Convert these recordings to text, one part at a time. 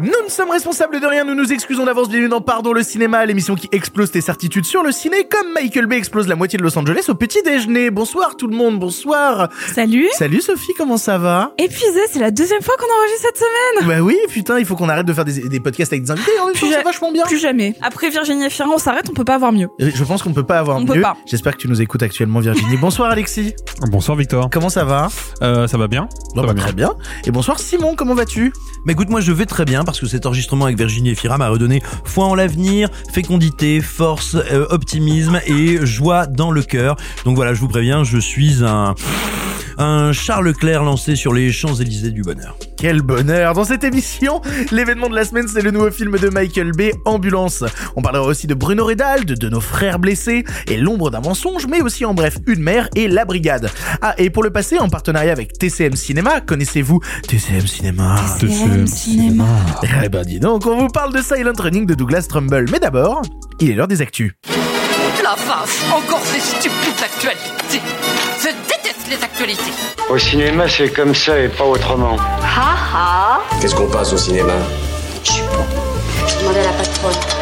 Nous ne sommes responsables de rien, nous nous excusons d'avance, bienvenue dans Pardon le cinéma, l'émission qui explose tes certitudes sur le ciné, comme Michael Bay explose la moitié de Los Angeles au petit déjeuner. Bonsoir tout le monde, bonsoir Salut Salut Sophie, comment ça va? Épuisé, c'est la deuxième fois qu'on enregistre cette semaine Bah oui, putain, il faut qu'on arrête de faire des, des podcasts avec des invités, en temps Plus c'est vachement bien Plus jamais. Après Virginie et Firin, on s'arrête, on peut pas avoir mieux. Euh, Je pense qu'on ne peut pas avoir On mieux. peut pas. J'espère que tu nous écoutes actuellement Virginie. Bonsoir Alexis, Bonsoir Victor. comment ça va? Euh, ça va bien Ça bah, va Très bien. Et bonsoir Simon, comment vas-tu? Mais écoute, moi je vais très bien parce que cet enregistrement avec Virginie et Fira m'a redonné foi en l'avenir, fécondité, force, euh, optimisme et joie dans le cœur. Donc voilà, je vous préviens, je suis un un Charles Leclerc lancé sur les Champs-Élysées du bonheur. Quel bonheur Dans cette émission, l'événement de la semaine, c'est le nouveau film de Michael Bay, Ambulance. On parlera aussi de Bruno Redald, de nos frères blessés et l'ombre d'un mensonge, mais aussi en bref, une mère et la brigade. Ah, et pour le passé, en partenariat avec TCM Cinéma, connaissez-vous TCM Cinéma? TCM cinéma. Eh ben dis donc, on vous parle de Silent Running de Douglas Trumbull. Mais d'abord, il est l'heure des actus. La vache, encore ces stupides actualités. Les actualités. Au cinéma, c'est comme ça et pas autrement. Ha ha Qu'est-ce qu'on passe au cinéma? Je suis bon. Je demandais à la patronne.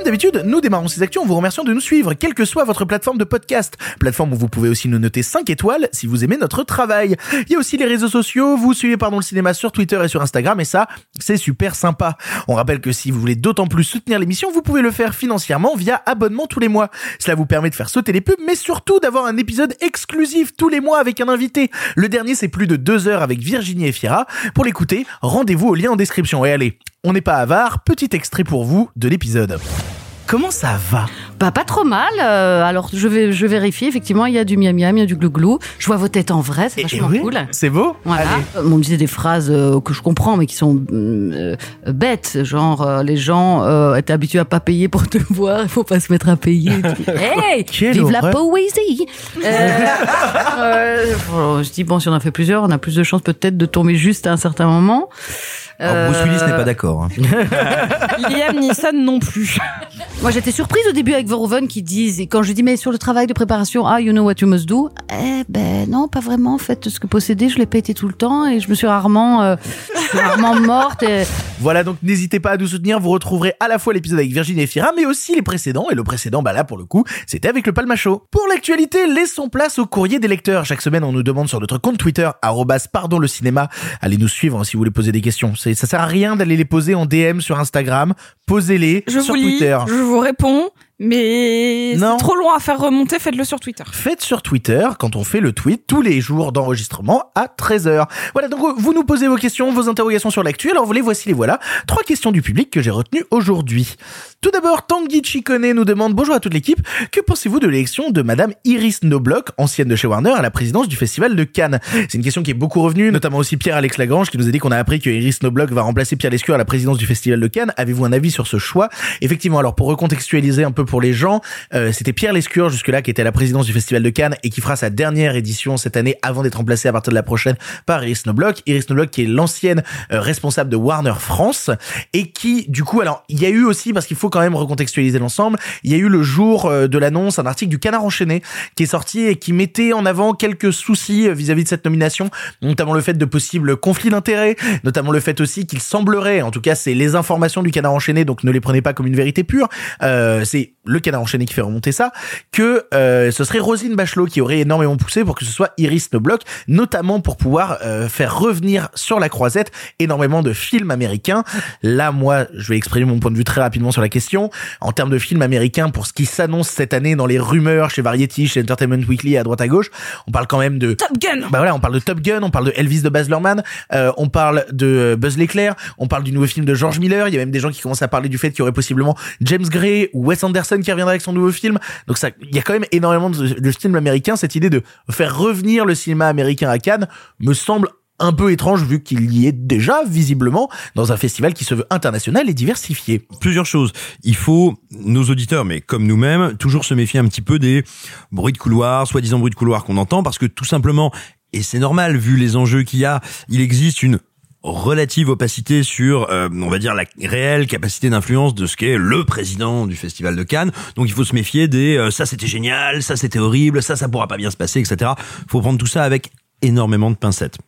Comme d'habitude, nous démarrons ces actions en vous remerciant de nous suivre, quelle que soit votre plateforme de podcast. Plateforme où vous pouvez aussi nous noter 5 étoiles si vous aimez notre travail. Il y a aussi les réseaux sociaux, vous suivez Pardon le cinéma sur Twitter et sur Instagram et ça, c'est super sympa. On rappelle que si vous voulez d'autant plus soutenir l'émission, vous pouvez le faire financièrement via abonnement tous les mois. Cela vous permet de faire sauter les pubs, mais surtout d'avoir un épisode exclusif tous les mois avec un invité. Le dernier, c'est plus de 2 heures avec Virginie et Fiera. Pour l'écouter, rendez-vous au lien en description. Et allez, on n'est pas avare, petit extrait pour vous de l'épisode. Comment ça va? Bah pas trop mal. euh, alors je vais je vérifie effectivement il y a du miam miam, il y a du glou-glou. Je vois vos têtes en vrai, c'est et vachement oui, cool. C'est beau Voilà. Allez. Euh, On me disait des phrases euh, que je comprends mais qui sont euh, euh, bêtes, genre euh, les gens euh, étaient habitués à pas payer pour te voir, il faut pas se mettre à payer. hey, Quelle vive la poésie. Je dis bon si on en a fait plusieurs, on a plus de chances peut-être de tomber juste à un certain moment. Alors Bruce Willis Euh, n'est pas d'accord. hein. Liam Neeson non plus. Moi, j'étais surprise au début avec Verhoeven qui disent, et quand je lui dis, mais sur le travail de préparation, ah, you know what you must do. Eh ben, non, pas vraiment. En fait, ce que posséder, je l'ai pas été tout le temps et je me suis rarement, euh, je suis rarement morte. Et... Voilà, donc n'hésitez pas à nous soutenir. Vous retrouverez à la fois l'épisode avec Virginie et Fira, mais aussi les précédents. Et le précédent, bah là, pour le coup, c'était avec le Palma Show. Pour l'actualité, laissons place au courrier des lecteurs. Chaque semaine, on nous demande sur notre compte Twitter, arrobas pardon le cinéma. Allez nous suivre hein, si vous voulez poser des questions. C'est- Ça sert à rien d'aller les poser en DM sur Instagram. Posez-les sur vous lis, Twitter. je vous réponds, mais c'est trop loin à faire remonter, faites-le sur Twitter. Faites sur Twitter quand on fait le tweet tous les jours d'enregistrement à 13h. Voilà, donc vous nous posez vos questions, vos interrogations sur l'actu. Alors vous les voici les voilà. Trois questions du public que j'ai retenues aujourd'hui. Tout d'abord, Tanguy Chikone nous demande bonjour à toute l'équipe. Que pensez-vous de l'élection de Madame Iris Noblock, ancienne de chez Warner, à la présidence du Festival de Cannes? C'est une question qui est beaucoup revenue, notamment aussi Pierre-Alex Lagrange qui nous a dit qu'on a appris que Iris Noblock va remplacer Pierre Lescure à la présidence du Festival de Cannes. Avez-vous un avis sur ce choix? Effectivement, alors pour recontextualiser un peu pour les gens, euh, c'était Pierre Lescure jusque-là qui était à la présidence du Festival de Cannes et qui fera sa dernière édition cette année avant d'être remplacé à partir de la prochaine par Iris Noblock. Iris Noblock qui est l'ancienne euh, responsable de Warner France et qui du coup alors il y a eu aussi parce qu'il faut quand même recontextualiser l'ensemble, il y a eu le jour euh, de l'annonce un article du Canard enchaîné qui est sorti et qui mettait en avant quelques soucis euh, vis-à-vis de cette nomination, notamment le fait de possibles conflits d'intérêts, notamment le fait aussi qu'il semblerait, en tout cas c'est les informations du Canard enchaîné donc ne les prenez pas comme une vérité pure, euh, c'est le Canard enchaîné qui fait remonter ça, que euh, ce serait Roselyne Bachelot qui aurait énormément poussé pour que ce soit Iris Noblock, notamment pour pouvoir euh, faire revenir sur la croisette énormément de films américains. Là, moi, je vais exprimer mon point de vue très rapidement sur la question. En termes de films américains, pour ce qui s'annonce cette année dans les rumeurs chez Variety, chez Entertainment Weekly, à droite à gauche, on parle quand même de Top Gun bah voilà, on parle de Top Gun, on parle de Elvis de Baz Luhrmann, euh, on parle de euh, Buzz l'éclair, on parle du nouveau film de George Miller. Il y a même des gens qui commencent à parler du fait qu'il y aurait possiblement James Gray ou Wes Anderson qui reviendra avec son nouveau film. Donc ça, il y a quand même énormément de, de films américains. Cette idée de faire revenir le cinéma américain à Cannes me semble un peu étrange vu qu'il y est déjà visiblement dans un festival qui se veut international et diversifié. Plusieurs choses. Il faut, nos auditeurs, mais comme nous-mêmes, toujours se méfier un petit peu des bruits de couloir, soi-disant bruits de couloir qu'on entend, parce que tout simplement, et c'est normal vu les enjeux qu'il y a, il existe une relative opacité sur, euh, on va dire, la réelle capacité d'influence de ce qu'est le président du Festival de Cannes. Donc il faut se méfier des euh, ça c'était génial, ça c'était horrible, ça ça pourra pas bien se passer, etc. faut prendre tout ça avec énormément de pincettes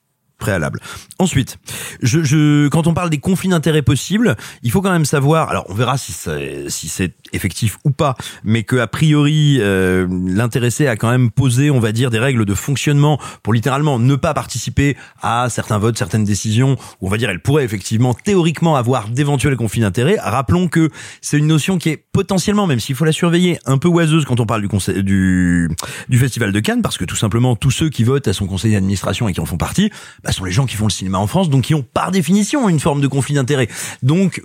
préalable. Ensuite, je, je, quand on parle des conflits d'intérêts possibles, il faut quand même savoir. Alors, on verra si c'est si effectif ou pas, mais que a priori euh, l'intéressé a quand même posé, on va dire, des règles de fonctionnement pour littéralement ne pas participer à certains votes, certaines décisions. Où on va dire, elle pourrait effectivement théoriquement avoir d'éventuels conflits d'intérêts. Rappelons que c'est une notion qui est potentiellement, même s'il faut la surveiller, un peu oiseuse quand on parle du conseil du du festival de Cannes, parce que tout simplement tous ceux qui votent à son conseil d'administration et qui en font partie, bah, sont les gens qui font le cinéma en France, donc qui ont par définition une forme de conflit d'intérêt. Donc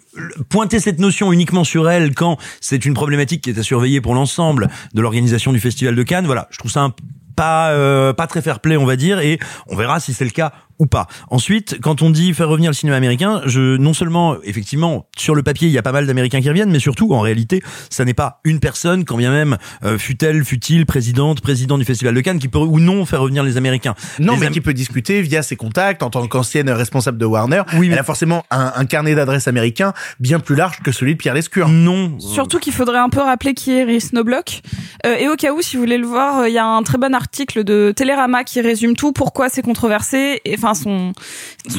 pointer cette notion uniquement sur elle quand c'est une problématique qui est à surveiller pour l'ensemble de l'organisation du festival de Cannes, voilà, je trouve ça pas euh, pas très fair play on va dire et on verra si c'est le cas ou pas. Ensuite, quand on dit faire revenir le cinéma américain, je non seulement effectivement sur le papier il y a pas mal d'Américains qui reviennent, mais surtout en réalité ça n'est pas une personne, quand bien même euh, fut-elle, fut-il présidente, président du Festival de Cannes, qui peut ou non faire revenir les Américains. Non, Les mais Am- qui peut discuter via ses contacts en tant qu'ancienne responsable de Warner. Oui, mais- Elle a forcément un, un carnet d'adresses américain bien plus large que celui de Pierre Lescure. non. Surtout qu'il faudrait un peu rappeler qui est Rhys Snowblock. Euh, et au cas où, si vous voulez le voir, euh, il y a un très bon article de Télérama qui résume tout, pourquoi c'est controversé, et, enfin son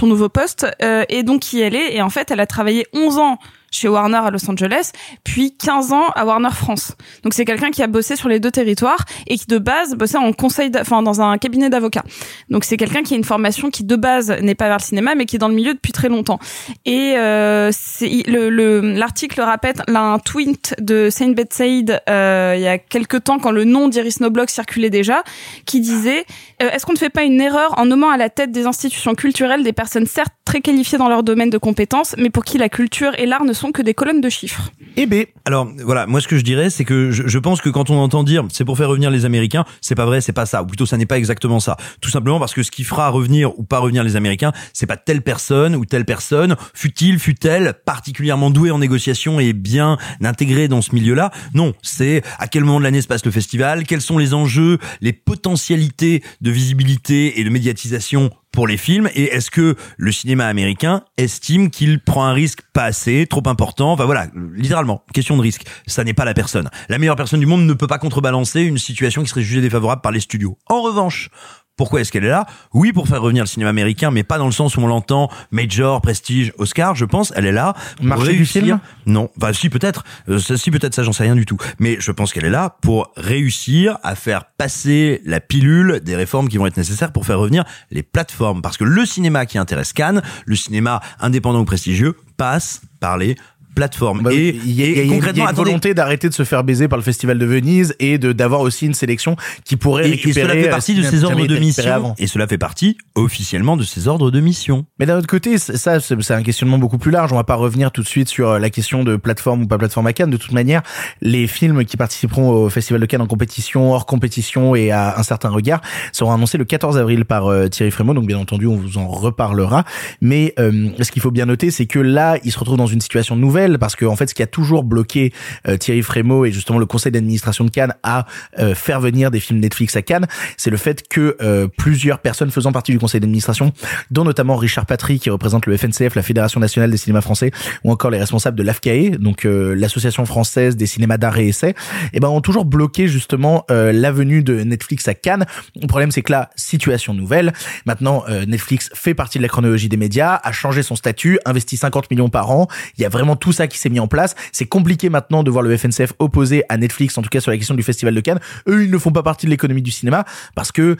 nouveau poste, euh, et donc qui elle est. Et en fait, elle a travaillé 11 ans chez Warner à Los Angeles, puis 15 ans à Warner France. Donc c'est quelqu'un qui a bossé sur les deux territoires et qui de base bossait en conseil, enfin dans un cabinet d'avocats. Donc c'est quelqu'un qui a une formation qui de base n'est pas vers le cinéma, mais qui est dans le milieu depuis très longtemps. Et euh, c'est le le- l'article rappelle un tweet de Saint Betside euh, il y a quelques temps quand le nom d'Iris Snowblock circulait déjà, qui disait euh, est-ce qu'on ne fait pas une erreur en nommant à la tête des institutions culturelles des personnes certes très qualifiées dans leur domaine de compétences, mais pour qui la culture et l'art ne sont que des colonnes de chiffres Et B. Alors voilà, moi ce que je dirais, c'est que je, je pense que quand on entend dire c'est pour faire revenir les Américains, c'est pas vrai, c'est pas ça. Ou plutôt, ça n'est pas exactement ça. Tout simplement parce que ce qui fera revenir ou pas revenir les Américains, c'est pas telle personne ou telle personne, fut-il, fut-elle particulièrement douée en négociation et bien intégrée dans ce milieu-là. Non, c'est à quel moment de l'année se passe le festival, quels sont les enjeux, les potentialités de visibilité et de médiatisation pour les films et est-ce que le cinéma américain estime qu'il prend un risque pas assez, trop important? Enfin voilà, littéralement, question de risque. Ça n'est pas la personne. La meilleure personne du monde ne peut pas contrebalancer une situation qui serait jugée défavorable par les studios. En revanche, pourquoi est-ce qu'elle est là? Oui, pour faire revenir le cinéma américain, mais pas dans le sens où on l'entend major, prestige, Oscar. Je pense, elle est là. Pour Marché du film Non, enfin si peut-être, Euh, si peut-être ça, j'en sais rien du tout. Mais je pense qu'elle est là pour réussir à faire passer la pilule des réformes qui vont être nécessaires pour faire revenir les plateformes, parce que le cinéma qui intéresse Cannes, le cinéma indépendant ou prestigieux, passe par les Bah, et, il y a, et y y concrètement, une attendez, volonté d'arrêter de se faire baiser par le festival de Venise et de d'avoir aussi une sélection qui pourrait et, et récupérer. cela fait euh, partie de ses ordres de mission. avant. Et cela fait partie officiellement de ses ordres de mission. Mais d'un autre côté, ça, c'est c'est un questionnement beaucoup plus large. On va pas revenir tout de suite sur euh, la question de plateforme ou pas plateforme à Cannes. De toute manière, les films qui participeront au Festival de Cannes en compétition, hors compétition et à un certain regard seront annoncés le 14 avril par euh, Thierry Frémaux. Donc, bien entendu, on vous en reparlera. Mais euh, ce qu'il faut bien noter, c'est que là, il se retrouve dans une situation nouvelle parce que, en fait, ce qui a toujours bloqué euh, Thierry Frémaux et justement le conseil d'administration de Cannes à euh, faire venir des films Netflix à Cannes, c'est le fait que euh, plusieurs personnes faisant partie du conseil d'administration dont notamment Richard Patry qui représente le FNCF, la Fédération nationale des cinémas français, ou encore les responsables de l'AFCAE, donc euh, l'association française des cinémas d'art et essai, et ben ont toujours bloqué justement euh, la venue de Netflix à Cannes. Le problème c'est que là, situation nouvelle. Maintenant, euh, Netflix fait partie de la chronologie des médias, a changé son statut, investi 50 millions par an. Il y a vraiment tout ça qui s'est mis en place. C'est compliqué maintenant de voir le FNCF opposé à Netflix, en tout cas sur la question du Festival de Cannes. Eux, ils ne font pas partie de l'économie du cinéma parce que,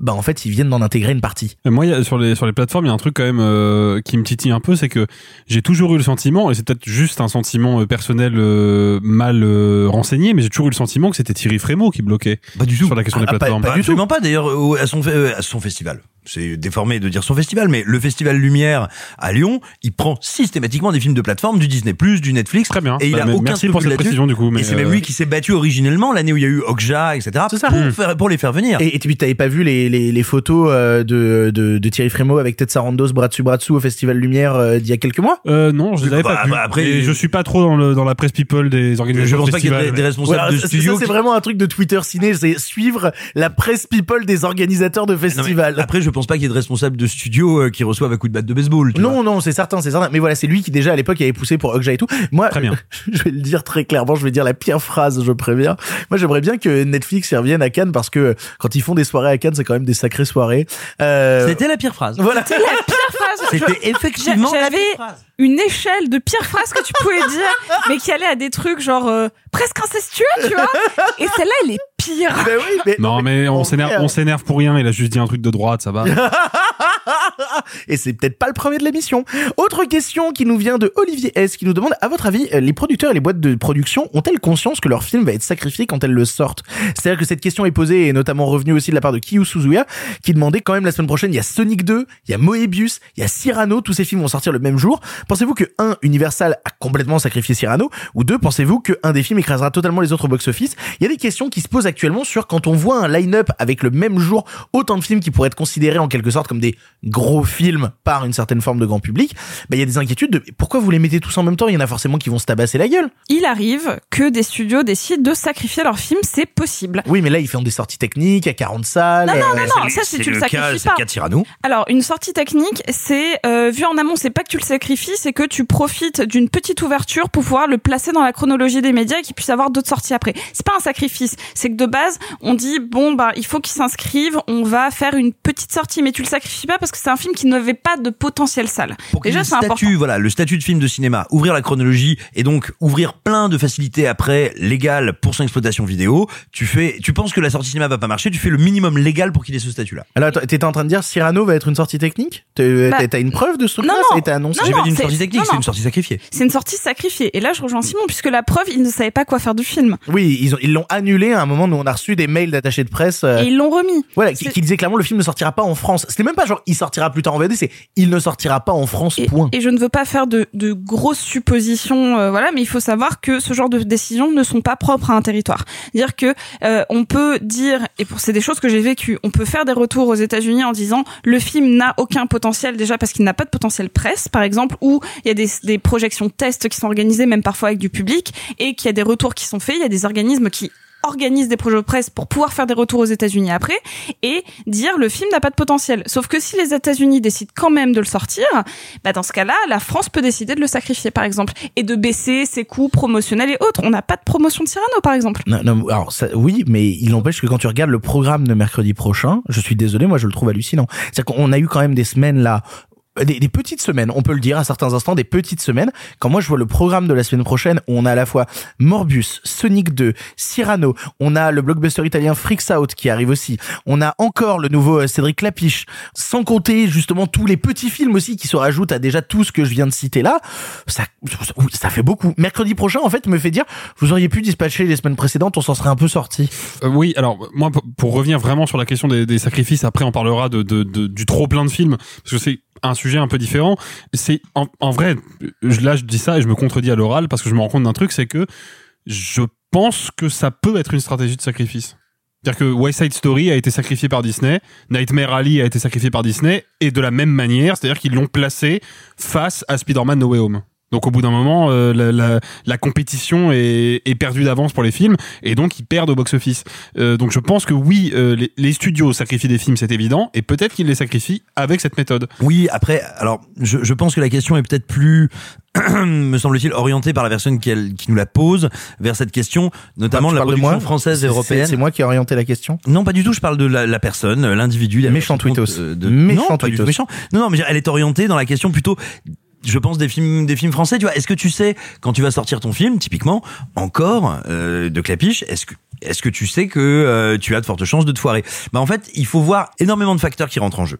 bah en fait, ils viennent d'en intégrer une partie. Et moi, il y a- sur les sur les plateformes, il y a un truc quand même euh, qui me titille un peu, c'est que j'ai toujours eu le sentiment, et c'est peut-être juste un sentiment euh, personnel euh, mal euh, renseigné, mais j'ai toujours eu le sentiment que c'était Thierry Frémaux qui bloquait Pas du tout. sur la question Ah, des pas- plateformes. pas du Absolument pas d'ailleurs à son, euh, à son festival. C'est déformé de dire son festival, mais le festival Lumière à Lyon, il prend systématiquement des films de plateforme, du Disney+, du Netflix. Très bien. Et il Bah, a aucun merci pour cette précision, du coup, mais, et c'est même euh, lui qui s'est battu originellement l'année où il y a eu Okja, etc. C'est ça. Pour, Mm. faire- pour les faire venir. Et, et puis t'avais pas vu les, les, les photos euh, de, de, de Thierry Frémaux avec Ted Sarandos bras dessus bras dessous au Festival Lumière euh, d'il y a quelques mois? Euh, non, je les avais Bah, pas vus. bah, après- Et je suis pas trop dans, le, dans la presse people des je organisateurs pense pas qu'il y ait des, responsables de studio. ça, c'est qui- vraiment un truc de Twitter ciné, c'est suivre la presse people des organisateurs de Non, mais festivals. Après, je pense pas qu'il y ait de responsables de studio euh, qui reçoivent un coup de batte de baseball. tu vois. Non, non, c'est certain, c'est certain. Mais voilà, c'est lui qui déjà à l'époque avait poussé pour Okja et tout. Moi, Très bien. je vais le dire très clairement, je vais dire la pire phrase, je préviens. Moi, j'aimerais bien que Netflix y revienne à Cannes parce que quand ils font des soirées à Cannes, c'est quand même des sacrées soirées. Euh, C'était la pire phrase. voilà. C'est la pire phrase. C'était effectivement la J'avais pire phrase. une échelle de pire phrases que tu pouvais dire, mais qui allait à des trucs genre euh, presque incestueux, tu vois. Et celle-là, elle est pire. Oui, mais Non, mais on s'énerve, on s'énerve pour rien. Il a juste dit un truc de droite, ça va. Et c'est peut-être pas le premier de l'émission. Autre question qui nous vient de Olivier S qui nous demande à votre avis euh, les producteurs et les boîtes de production ont-elles conscience que leur film va être sacrifié quand elles le sortent? C'est-à-dire que cette question est posée et notamment revenue aussi de la part de Kiyu Suzuya qui demandait quand même la semaine prochaine il y a Sonic 2, il y a Moebius, il y a Cyrano, tous ces films vont sortir le même jour. Pensez-vous que un Universal a complètement sacrifié Cyrano? Ou deux pensez-vous que un des films écrasera totalement les autres au box-office? Il y a des questions qui se posent actuellement sur quand on voit un line-up avec le même jour autant de films qui pourraient être considérés en quelque sorte comme des gros films par une certaine forme de grand public, bah il y a des inquiétudes de pourquoi vous les mettez tous en même temps? Il y en a forcément qui vont se tabasser la gueule. Il arrive que des studios décident de sacrifier leur film, c'est possible. Oui, mais là ils font des sorties techniques à 40 salles. Non, non, euh, non, non, ça c'est tu le le sacrifies pas. cas Cyrano. Alors, une sortie technique, c'est euh, vu en amont, c'est pas que tu le sacrifies, c'est que tu profites d'une petite ouverture pour pouvoir le placer dans la chronologie des médias et qu'il puisse avoir d'autres sorties après. C'est pas un sacrifice, c'est que de base, on dit bon bah il faut qu'il s'inscrive, on va faire une petite sortie, mais tu le sacrifies pas parce que c'est un film qui n'avait pas de potentiel salle. Pour Déjà, le c'est important. statut, voilà, le statut de film de cinéma, ouvrir la chronologie et donc ouvrir plein de facilités après légales pour son exploitation vidéo. Tu fais, tu penses que la sortie cinéma va pas marcher, tu fais le minimum légal pour qu'il ait ce statut-là. Alors t'étais en train de dire Cyrano va être une sortie technique? T'as Bah, t'as une preuve de ce truc-là non, Ça a non. été annoncé Non, J'ai pas dit une c'est- sortie technique, c'est une sortie sacrifiée. C'est une sortie sacrifiée. Et là, je rejoins Simon, puisque la preuve, ils ne savaient pas quoi faire du film. Oui, ils ont ils l'ont annulé à un moment où on a reçu des mails d'attachés de presse. euh, Et ils l'ont remis. Voilà, qui, qui disait clairement le film ne sortira pas en France. C'était même pas genre il sortira plus tard en VD, c'est il ne sortira pas en France. Et, Point. et je ne veux pas faire de, de grosses suppositions, euh, voilà, mais il faut savoir que ce genre de décisions ne sont pas propres à un territoire. Dire que euh, on peut dire, et pour c'est des choses que j'ai vécues, on peut faire des retours aux États-Unis en disant le film n'a aucun potentiel déjà parce qu'il n'a pas de potentiel presse, par exemple, ou il y a des, des projections tests qui sont organisées même parfois avec du public et qu'il y a des retours qui sont faits. Il y a des organismes qui organisent des projets de presse pour pouvoir faire des retours aux États-Unis après et dire le film n'a pas de potentiel. Sauf que si les États-Unis décident quand même de le sortir, bah dans ce cas-là, la France peut décider de le sacrifier par exemple et de baisser ses coûts promotionnels et autres. On n'a pas de promotion de Cyrano par exemple. Non, oui, mais il n'empêche que quand tu regardes le programme de mercredi prochain, je suis désolé, moi je le trouve hallucinant. C'est-à-dire qu'on a eu quand même des semaines là, des, des petites semaines, on peut le dire à certains instants, des petites semaines. Quand moi je vois le programme de la semaine prochaine, où on a à la fois Morbius, Sonic 2, Cyrano, on a le blockbuster italien Freaks Out qui arrive aussi, on a encore le nouveau euh, Cédric Clapiche, sans compter justement tous les petits films aussi qui se rajoutent à déjà tout ce que je viens de citer là. Ça, ça fait beaucoup. Mercredi prochain, en fait, me fait dire, vous auriez pu dispatcher les semaines précédentes, on s'en serait un peu sorti. Euh, oui, alors moi pour- pour revenir vraiment sur la question des, des sacrifices, après on parlera de, de, de- du trop plein de films parce que c'est un sujet un peu différent. C'est en, vrai, là je dis ça et je me contredis à l'oral parce que je me rends compte d'un truc, c'est que je pense que ça peut être une stratégie de sacrifice. C'est-à-dire que West Side Story a été sacrifié par Disney, Nightmare Alley a été sacrifié par Disney, et de la même manière, c'est-à-dire qu'ils l'ont placé face à Spider-Man No Way Home. Donc au bout d'un moment, euh, la, la, la compétition est, est perdue d'avance pour les films, et donc ils perdent au box-office. Euh, donc je pense que oui, euh, les, les studios sacrifient des films, c'est évident, et peut-être qu'ils les sacrifient avec cette méthode. Oui, après, alors, je, je pense que la question est peut-être plus, me semble-t-il, orientée par la personne qui, elle- qui nous la pose vers cette question, notamment de la de production moi française et européenne. C'est moi qui ai orienté la question. Non, pas du tout. Je parle de la, la personne, l'individu. Méchant tweetos. euh, de... Méchant non, pas du tout tweetos. méchant. Non, non, mais elle est orientée dans la question plutôt. Je pense des films, des films français. Tu vois, est-ce que tu sais quand tu vas sortir ton film, typiquement, encore euh, de Clapiche, est-ce que est-ce que tu sais que euh, tu as de fortes chances de te foirer? Bah en fait, il faut voir énormément de facteurs qui rentrent en jeu.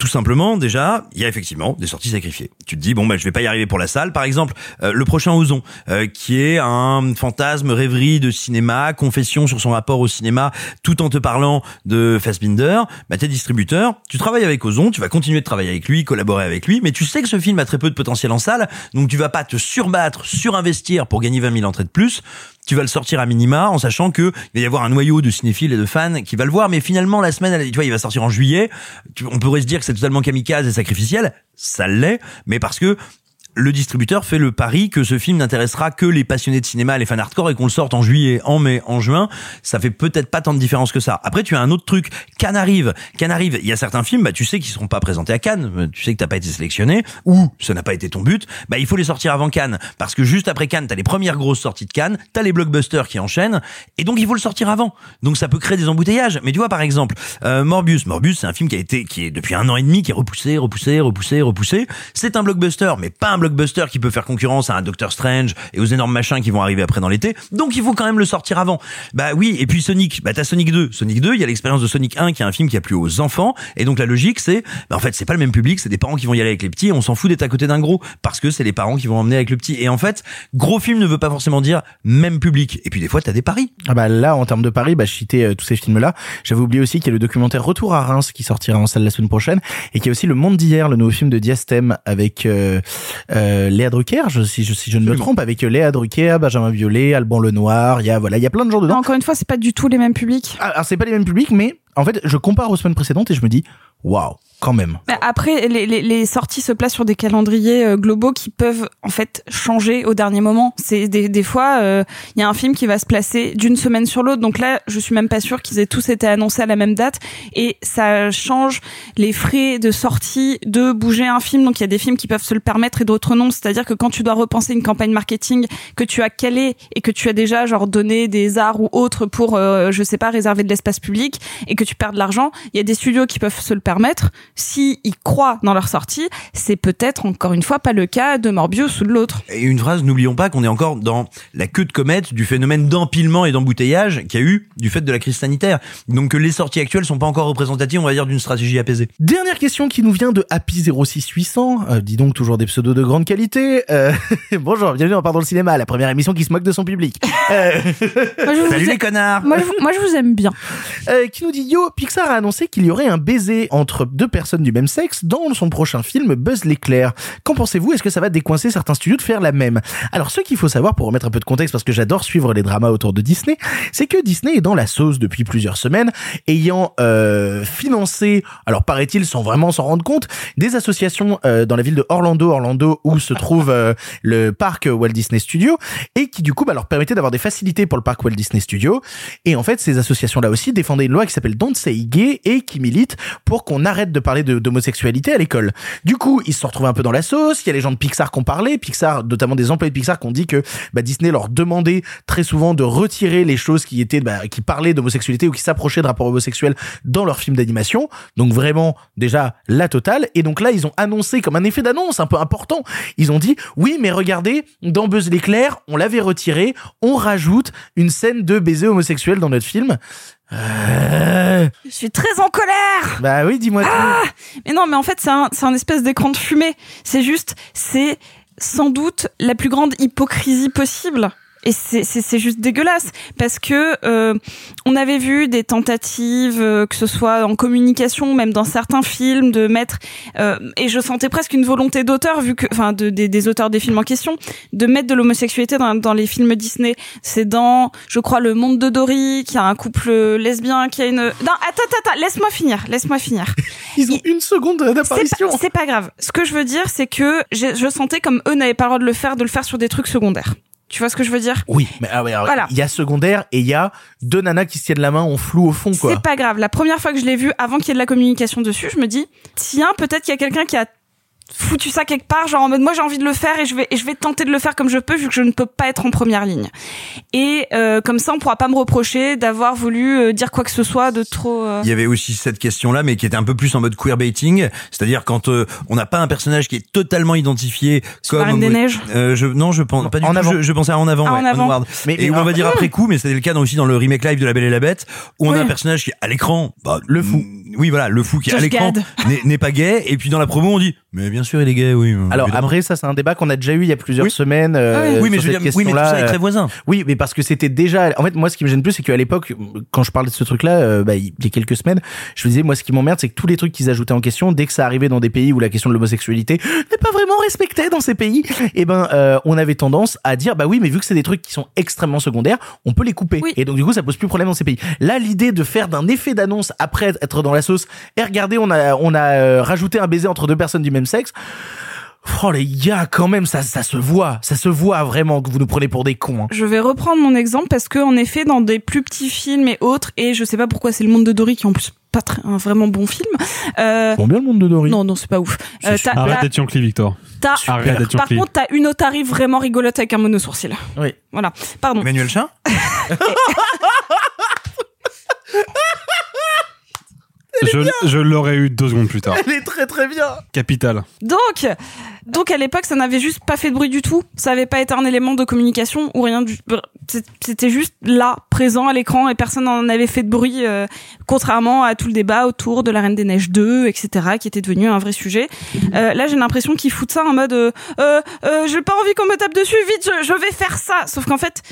Tout simplement, déjà, il y a effectivement des sorties sacrifiées. Tu te dis bon bah je vais pas y arriver pour la salle. Par exemple, euh, le prochain Ozon, euh, qui est un fantasme, rêverie de cinéma, confession sur son rapport au cinéma, tout en te parlant de Fassbinder. Bah t'es distributeur, tu travailles avec Ozon, tu vas continuer de travailler avec lui, collaborer avec lui, mais tu sais que ce film a très peu de potentiel en salle, donc tu vas pas te surbattre, surinvestir pour gagner 20 000 entrées de plus tu vas le sortir à minima en sachant que il va y avoir un noyau de cinéphiles et de fans qui va le voir mais finalement la semaine tu vois il va sortir en juillet on pourrait se dire que c'est totalement kamikaze et sacrificiel ça l'est mais parce que le distributeur fait le pari que ce film n'intéressera que les passionnés de cinéma, les fans hardcore, et qu'on le sorte en juillet, en mai, en juin. Ça fait peut-être pas tant de différence que ça. Après, tu as un autre truc. Cannes arrive. Cannes arrive. Il y a certains films, bah, tu sais qu'ils seront pas présentés à Cannes. Euh, Tu sais que t'as pas été sélectionné, ou ce n'a pas été ton but. Bah, il faut les sortir avant Cannes. Parce que juste après Cannes, t'as les premières grosses sorties de Cannes, t'as les blockbusters qui enchaînent, et donc il faut le sortir avant. Donc ça peut créer des embouteillages. Mais tu vois, par exemple, euh, Morbius. Morbius, c'est un film qui a été, qui est depuis un an et demi, qui est repoussé, repoussé, repoussé, repoussé. C'est un blockbuster, mais pas un blockbuster qui peut faire concurrence à un Doctor Strange et aux énormes machins qui vont arriver après dans l'été. Donc il faut quand même le sortir avant. Bah oui, et puis Sonic, bah t'as Sonic 2. Sonic 2, il y a l'expérience de Sonic 1 qui est un film qui a plu aux enfants. Et donc la logique c'est, bah en fait c'est pas le même public, c'est des parents qui vont y aller avec les petits et on s'en fout d'être à côté d'un gros parce que c'est les parents qui vont emmener avec le petit. Et en fait, gros film ne veut pas forcément dire même public. Et puis des fois t'as des paris. Ah bah là, en termes de Paris, bah, je citais euh, tous ces films-là. J'avais oublié aussi qu'il y a le documentaire Retour à Reims qui sortira en salle la semaine prochaine et qu'il y a aussi Le Monde d'hier, le nouveau film de Diastème avec euh, Léa Drucker, je, si, je, si je ne me trompe, avec euh, Léa Drucker, Benjamin Violet, Alban Lenoir. Il y a voilà, il y a plein de gens dedans. Encore une fois, c'est pas du tout les mêmes publics. Ah, Alors c'est pas les mêmes publics, mais en fait, je compare aux semaines précédentes et je me dis, waouh, quand même. Après, les, les, les sorties se placent sur des calendriers euh, globaux qui peuvent en fait changer au dernier moment. C'est des, des fois, euh, il y a un film qui va se placer d'une semaine sur l'autre. Donc là, je suis même pas sûre qu'ils aient tous été annoncés à la même date. Et ça change les frais de sortie de bouger un film. Donc il y a des films qui peuvent se le permettre et d'autres non. C'est-à-dire que quand tu dois repenser une campagne marketing que tu as calée et que tu as déjà genre donné des arts ou autres pour, euh, je sais pas, réserver de l'espace public et que tu perds de l'argent, il y a des studios qui peuvent se le permettre si ils croient dans leur sortie, c'est peut-être encore une fois pas le cas de Morbius ou de l'autre. Et une phrase, n'oublions pas qu'on est encore dans la queue de comète du phénomène d'empilement et d'embouteillage qu'il y a eu du fait de la crise sanitaire. Donc que les sorties actuelles sont pas encore représentatives, on va dire, d'une stratégie apaisée. Dernière question qui nous vient de Happy 06800. Euh, dis donc toujours des pseudos de grande qualité. Euh, bonjour, bienvenue dans Pardon le cinéma, la première émission qui se moque de son public. Euh, Moi, je vous Salut les connards Moi, je, moi, je vous aime bien. euh, qui nous dit Yo, Pixar a annoncé qu'il y aurait un baiser entre deux personnes du même sexe dans son prochain film Buzz l'éclair. Qu'en pensez-vous? Est-ce que ça va décoincer certains studios de faire la même? Alors, ce qu'il faut savoir pour remettre un peu de contexte, parce que j'adore suivre les dramas autour de Disney, c'est que Disney est dans la sauce depuis plusieurs semaines, ayant euh, financé, alors paraît-il sans vraiment s'en rendre compte, des associations euh, dans la ville de Orlando, Orlando où se trouve euh, le parc Walt Disney Studio, et qui du coup bah, leur permettait d'avoir des facilités pour le parc Walt Disney Studio. Et en fait, ces associations-là aussi défendaient une loi qui s'appelle Don't Say Gay et qui milite pour qu'on arrête de parler de- d'homosexualité à l'école. Du coup, ils se sont retrouvés un peu dans la sauce. Il y a les gens de Pixar qui ont parlé, Pixar, notamment des employés de Pixar qui ont dit que bah, Disney leur demandait très souvent de retirer les choses qui étaient bah, qui parlaient d'homosexualité ou qui s'approchaient de rapports homosexuels dans leurs films d'animation. Donc vraiment déjà la totale. Et donc là, ils ont annoncé comme un effet d'annonce un peu important. Ils ont dit oui, mais regardez, dans Buzz l'éclair, on l'avait retiré, on rajoute une scène de baiser homosexuel dans notre film. Euh... Je suis très en colère. Bah oui, dis-moi. Ah mais non, mais en fait, c'est un, c'est un espèce d'écran de fumée. C'est juste, c'est sans doute la plus grande hypocrisie possible. Et c'est juste dégueulasse parce que euh, on avait vu des tentatives, euh, que ce soit en communication, même dans certains films, de mettre euh, et je sentais presque une volonté d'auteur vu que, enfin, de, des, des auteurs des films en question, de mettre de l'homosexualité dans, dans les films Disney. C'est dans, je crois, Le Monde de Dory, qui a un couple lesbien, qui a une. Non, attends, attends, attends, laisse-moi finir, laisse-moi finir. Ils ont une seconde C'est d'apparition. pas, c'est pas grave. Ce que je veux dire, c'est que je, je sentais comme eux n'avaient pas le droit de le faire, de le faire sur des trucs secondaires. Tu vois ce que je veux dire? Oui, mais ah ouais, alors, Voilà. il y a secondaire et il y a deux nanas qui se tiennent la main en flou au fond. C'est pas grave. La première fois que je l'ai vu, avant qu'il y ait de la communication dessus, je me dis, tiens, peut-être qu'il y a quelqu'un qui a foutu ça quelque part, genre en mode moi j'ai envie de le faire et je vais et je vais tenter de le faire comme je peux vu que je ne peux pas être en première ligne. Et euh, comme ça, on pourra pas me reprocher d'avoir voulu euh, dire quoi que ce soit de trop. euh, Il y avait aussi cette question-là, mais qui était un peu plus en mode queerbaiting, c'est-à-dire quand euh, on n'a pas un personnage qui est totalement identifié Sur comme la Reine des Neiges Euh, je, non, je pense pas du En tout. avant. Je, je pensais à en avant. Ah, ouais, En Avant. Mais- et on va dire après coup, mais c'était le cas aussi dans le remake live de La Belle et la Bête, où on a un personnage qui à l'écran, bah, Le fou. oui voilà, le fou qui est à l'écran n'est pas gay, et puis dans la promo on dit, mais bien sûr il est gay, oui. Alors évidemment. après ça c'est un débat qu'on a déjà eu il y a plusieurs Oui. semaines. euh, oui, mais sur je veux cette dire, oui, mais tout question-là, ça est euh, très voisin. Oui, mais parce que c'était déjà. En fait, moi, ce qui me gêne plus, c'est qu'à l'époque, quand je parlais de ce truc-là, euh, bah, il y a quelques semaines, je me disais, moi, ce qui m'emmerde, c'est que tous les trucs qu'ils ajoutaient en question, dès que ça arrivait dans des pays où la question de l'homosexualité n'est pas vraiment respectée dans ces pays, eh ben, euh, on avait tendance à dire, bah oui, mais vu que c'est des trucs qui sont extrêmement secondaires, on peut les couper. Et donc, du coup, ça pose plus problème dans ces pays. Là, l'idée de faire d'un effet d'annonce après être dans la sauce, et regardez, on a, on a euh, rajouté un baiser entre deux personnes du même sexe. Oh les gars, quand même, ça, ça se voit, ça se voit vraiment que vous nous prenez pour des cons. hein. Je vais reprendre mon exemple parce que en effet dans des plus petits films et autres et je sais pas pourquoi c'est le monde de Dory qui est en plus pas très, un vraiment bon film. Euh, Bon bien le monde de Dory. non non c'est pas ouf. Euh, Arrête d'être Yankee, Victor. t'as- Arrête d'être par contre t'as une otarie vraiment rigolote avec un monosourcil. Oui. Voilà. Pardon. Emmanuel Chin? Je, je l'aurais eu deux secondes plus tard. Elle est très très bien. Capital. Donc, donc à l'époque, ça n'avait juste pas fait de bruit du tout. Ça avait pas été un élément de communication ou rien du. C'était juste là, présent à l'écran, et personne n'en avait fait de bruit, euh, contrairement à tout le débat autour de la Reine des Neiges 2, etc., qui était devenu un vrai sujet. Euh, là, j'ai l'impression qu'ils foutent ça en mode, euh, euh, euh, j'ai pas envie qu'on me tape dessus, vite, je, je vais faire ça. Sauf qu'en fait.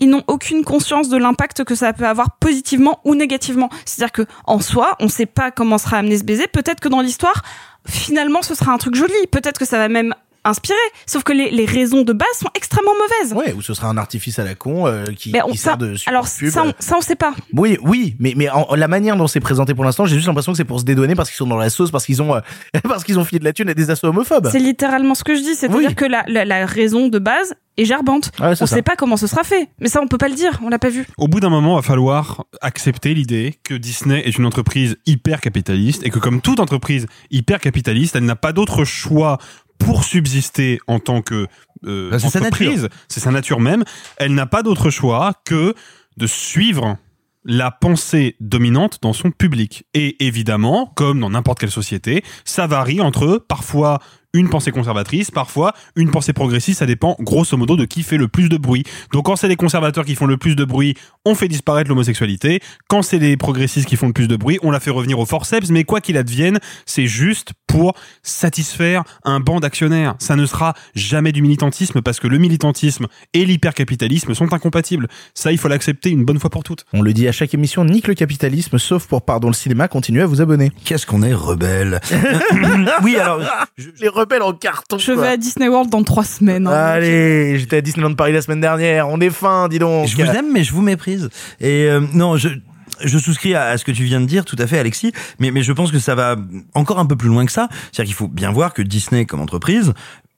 Ils n'ont aucune conscience de l'impact que ça peut avoir positivement ou négativement. C'est-à-dire que en soi, on sait pas comment sera amené ce baiser. Peut-être que dans l'histoire, finalement, ce sera un truc joli. Peut-être que ça va même inspirer. Sauf que les, les raisons de base sont extrêmement mauvaises. Ouais, ou ce sera un artifice à la con euh, qui, Mais on- qui ça- sert de alors pub. ça, on, ça, on sait pas. Oui, oui, mais mais en- la manière dont c'est présenté pour l'instant, j'ai juste l'impression que c'est pour se dédouaner parce qu'ils sont dans la sauce, parce qu'ils ont euh, parce qu'ils ont filé de la thune à des assauts homophobes. C'est littéralement ce que je dis. C'est-à-dire Oui. que la, la, la raison de base est gerbante. Ouais, c'est on ça. sait pas comment ce sera fait. Mais ça, on peut pas le dire. On l'a pas vu. Au bout d'un moment, va falloir accepter l'idée que Disney est une entreprise hyper capitaliste et que comme toute entreprise hyper capitaliste, elle n'a pas d'autre choix pour subsister en tant que euh, Bah, entreprise. C'est sa nature même. Elle n'a pas d'autre choix que de suivre la pensée dominante dans son public. Et évidemment, comme dans n'importe quelle société, ça varie entre parfois une pensée conservatrice, parfois une pensée progressiste, ça dépend grosso modo de qui fait le plus de bruit. Donc quand c'est les conservateurs qui font le plus de bruit, on fait disparaître l'homosexualité. Quand c'est les progressistes qui font le plus de bruit, on la fait revenir au forceps, mais quoi qu'il advienne, c'est juste pour satisfaire un banc d'actionnaires. Ça ne sera jamais du militantisme parce que le militantisme et l'hypercapitalisme sont incompatibles. Ça, il faut l'accepter une bonne fois pour toutes. On le dit à chaque émission, nique le capitalisme, sauf pour Pardon le cinéma, continuez à vous abonner. Qu'est-ce qu'on est rebelle. oui, alors Les rebelles en carton. Je quoi. vais à Disney World dans trois semaines. hein. Allez, j'étais à Disneyland Paris la semaine dernière, on est fin, dis donc. Je vous aime, mais je vous méprise. Et euh, non, je je souscris à, à ce que tu viens de dire, tout à fait, Alexis. Mais mais je pense que ça va encore un peu plus loin que ça. C'est-à-dire qu'il faut bien voir que Disney, comme entreprise,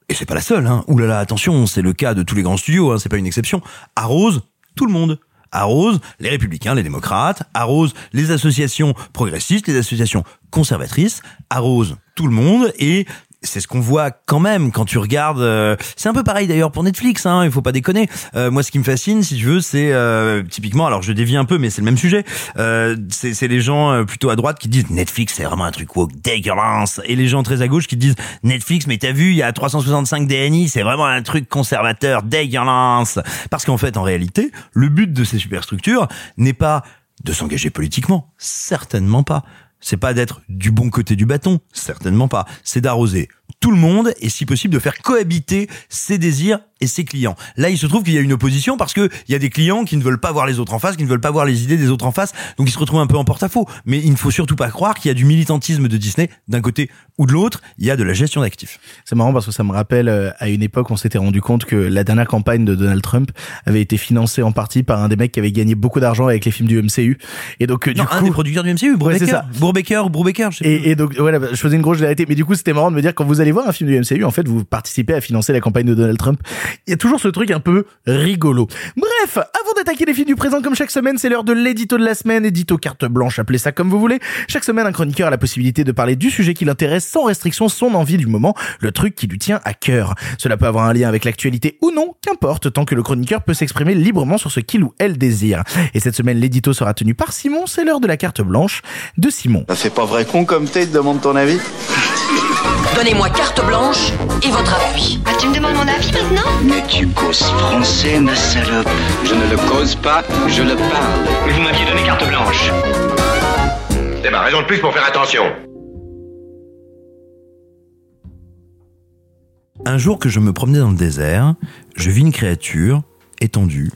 et c'est pas la seule. Hein. Ouh là là, attention, c'est le cas de tous les grands studios. Hein, c'est pas une exception. Arrose tout le monde. Arrose les républicains, les démocrates, arrose les associations progressistes, les associations conservatrices, arrose tout le monde et c'est ce qu'on voit quand même quand tu regardes. euh, c'est un peu pareil d'ailleurs pour Netflix. Hein, il faut pas déconner. Euh, moi, ce qui me fascine, si tu veux, c'est euh, typiquement. Alors, je dévie un peu, mais c'est le même sujet. Euh, c'est les gens euh, plutôt à droite qui disent Netflix, c'est vraiment un truc woke dégueulasse, et les gens très à gauche qui disent Netflix, mais t'as vu, il y a 365 DNI, c'est vraiment un truc conservateur dégueulasse. Parce qu'en fait, en réalité, le but de ces superstructures n'est pas de s'engager politiquement, certainement pas. C'est pas d'être du bon côté du bâton, certainement pas. C'est d'arroser tout le monde et si possible de faire cohabiter ses désirs et ses clients. Là, il se trouve qu'il y a une opposition parce que il y a des clients qui ne veulent pas voir les autres en face, qui ne veulent pas voir les idées des autres en face, donc ils se retrouvent un peu en porte-à-faux. Mais il ne faut surtout pas croire qu'il y a du militantisme de Disney d'un côté ou de l'autre. Il y a de la gestion d'actifs. C'est marrant parce que ça me rappelle euh, à une époque on s'était rendu compte que la dernière campagne de Donald Trump avait été financée en partie par un des mecs qui avait gagné beaucoup d'argent avec les films du MCU et donc euh, du Non, coup un des producteurs du MCU, Ouais, Brubaker, c'est ça. Brubaker, ou Brubaker, je sais plus. Et, et donc voilà, bah, je faisais une grosse généralité, mais du coup c'était marrant de me dire quand vous allez voir un film du MCU, en fait vous participez à financer la campagne de Donald Trump. Il y a toujours ce truc un peu rigolo. Bref, avant d'attaquer les films du présent comme chaque semaine, c'est l'heure de l'édito de la semaine, édito carte blanche, appelez ça comme vous voulez. Chaque semaine, un chroniqueur a la possibilité de parler du sujet qui l'intéresse sans restriction, son envie du moment, le truc qui lui tient à cœur. Cela peut avoir un lien avec l'actualité ou non, qu'importe, tant que le chroniqueur peut s'exprimer librement sur ce qu'il ou elle désire. Et cette semaine, l'édito sera tenu par Simon, c'est l'heure de la carte blanche de Simon. Ça fait pas vrai con comme t'es, te demande ton avis Donnez-moi carte blanche et votre appui. Ah, tu me demandes mon avis maintenant Mais tu causes français, ma salope. Je ne le cause pas, je le parle. Mais vous m'aviez donné carte blanche. C'est ma raison de plus pour faire attention. Un jour que je me promenais dans le désert, je vis une créature étendue,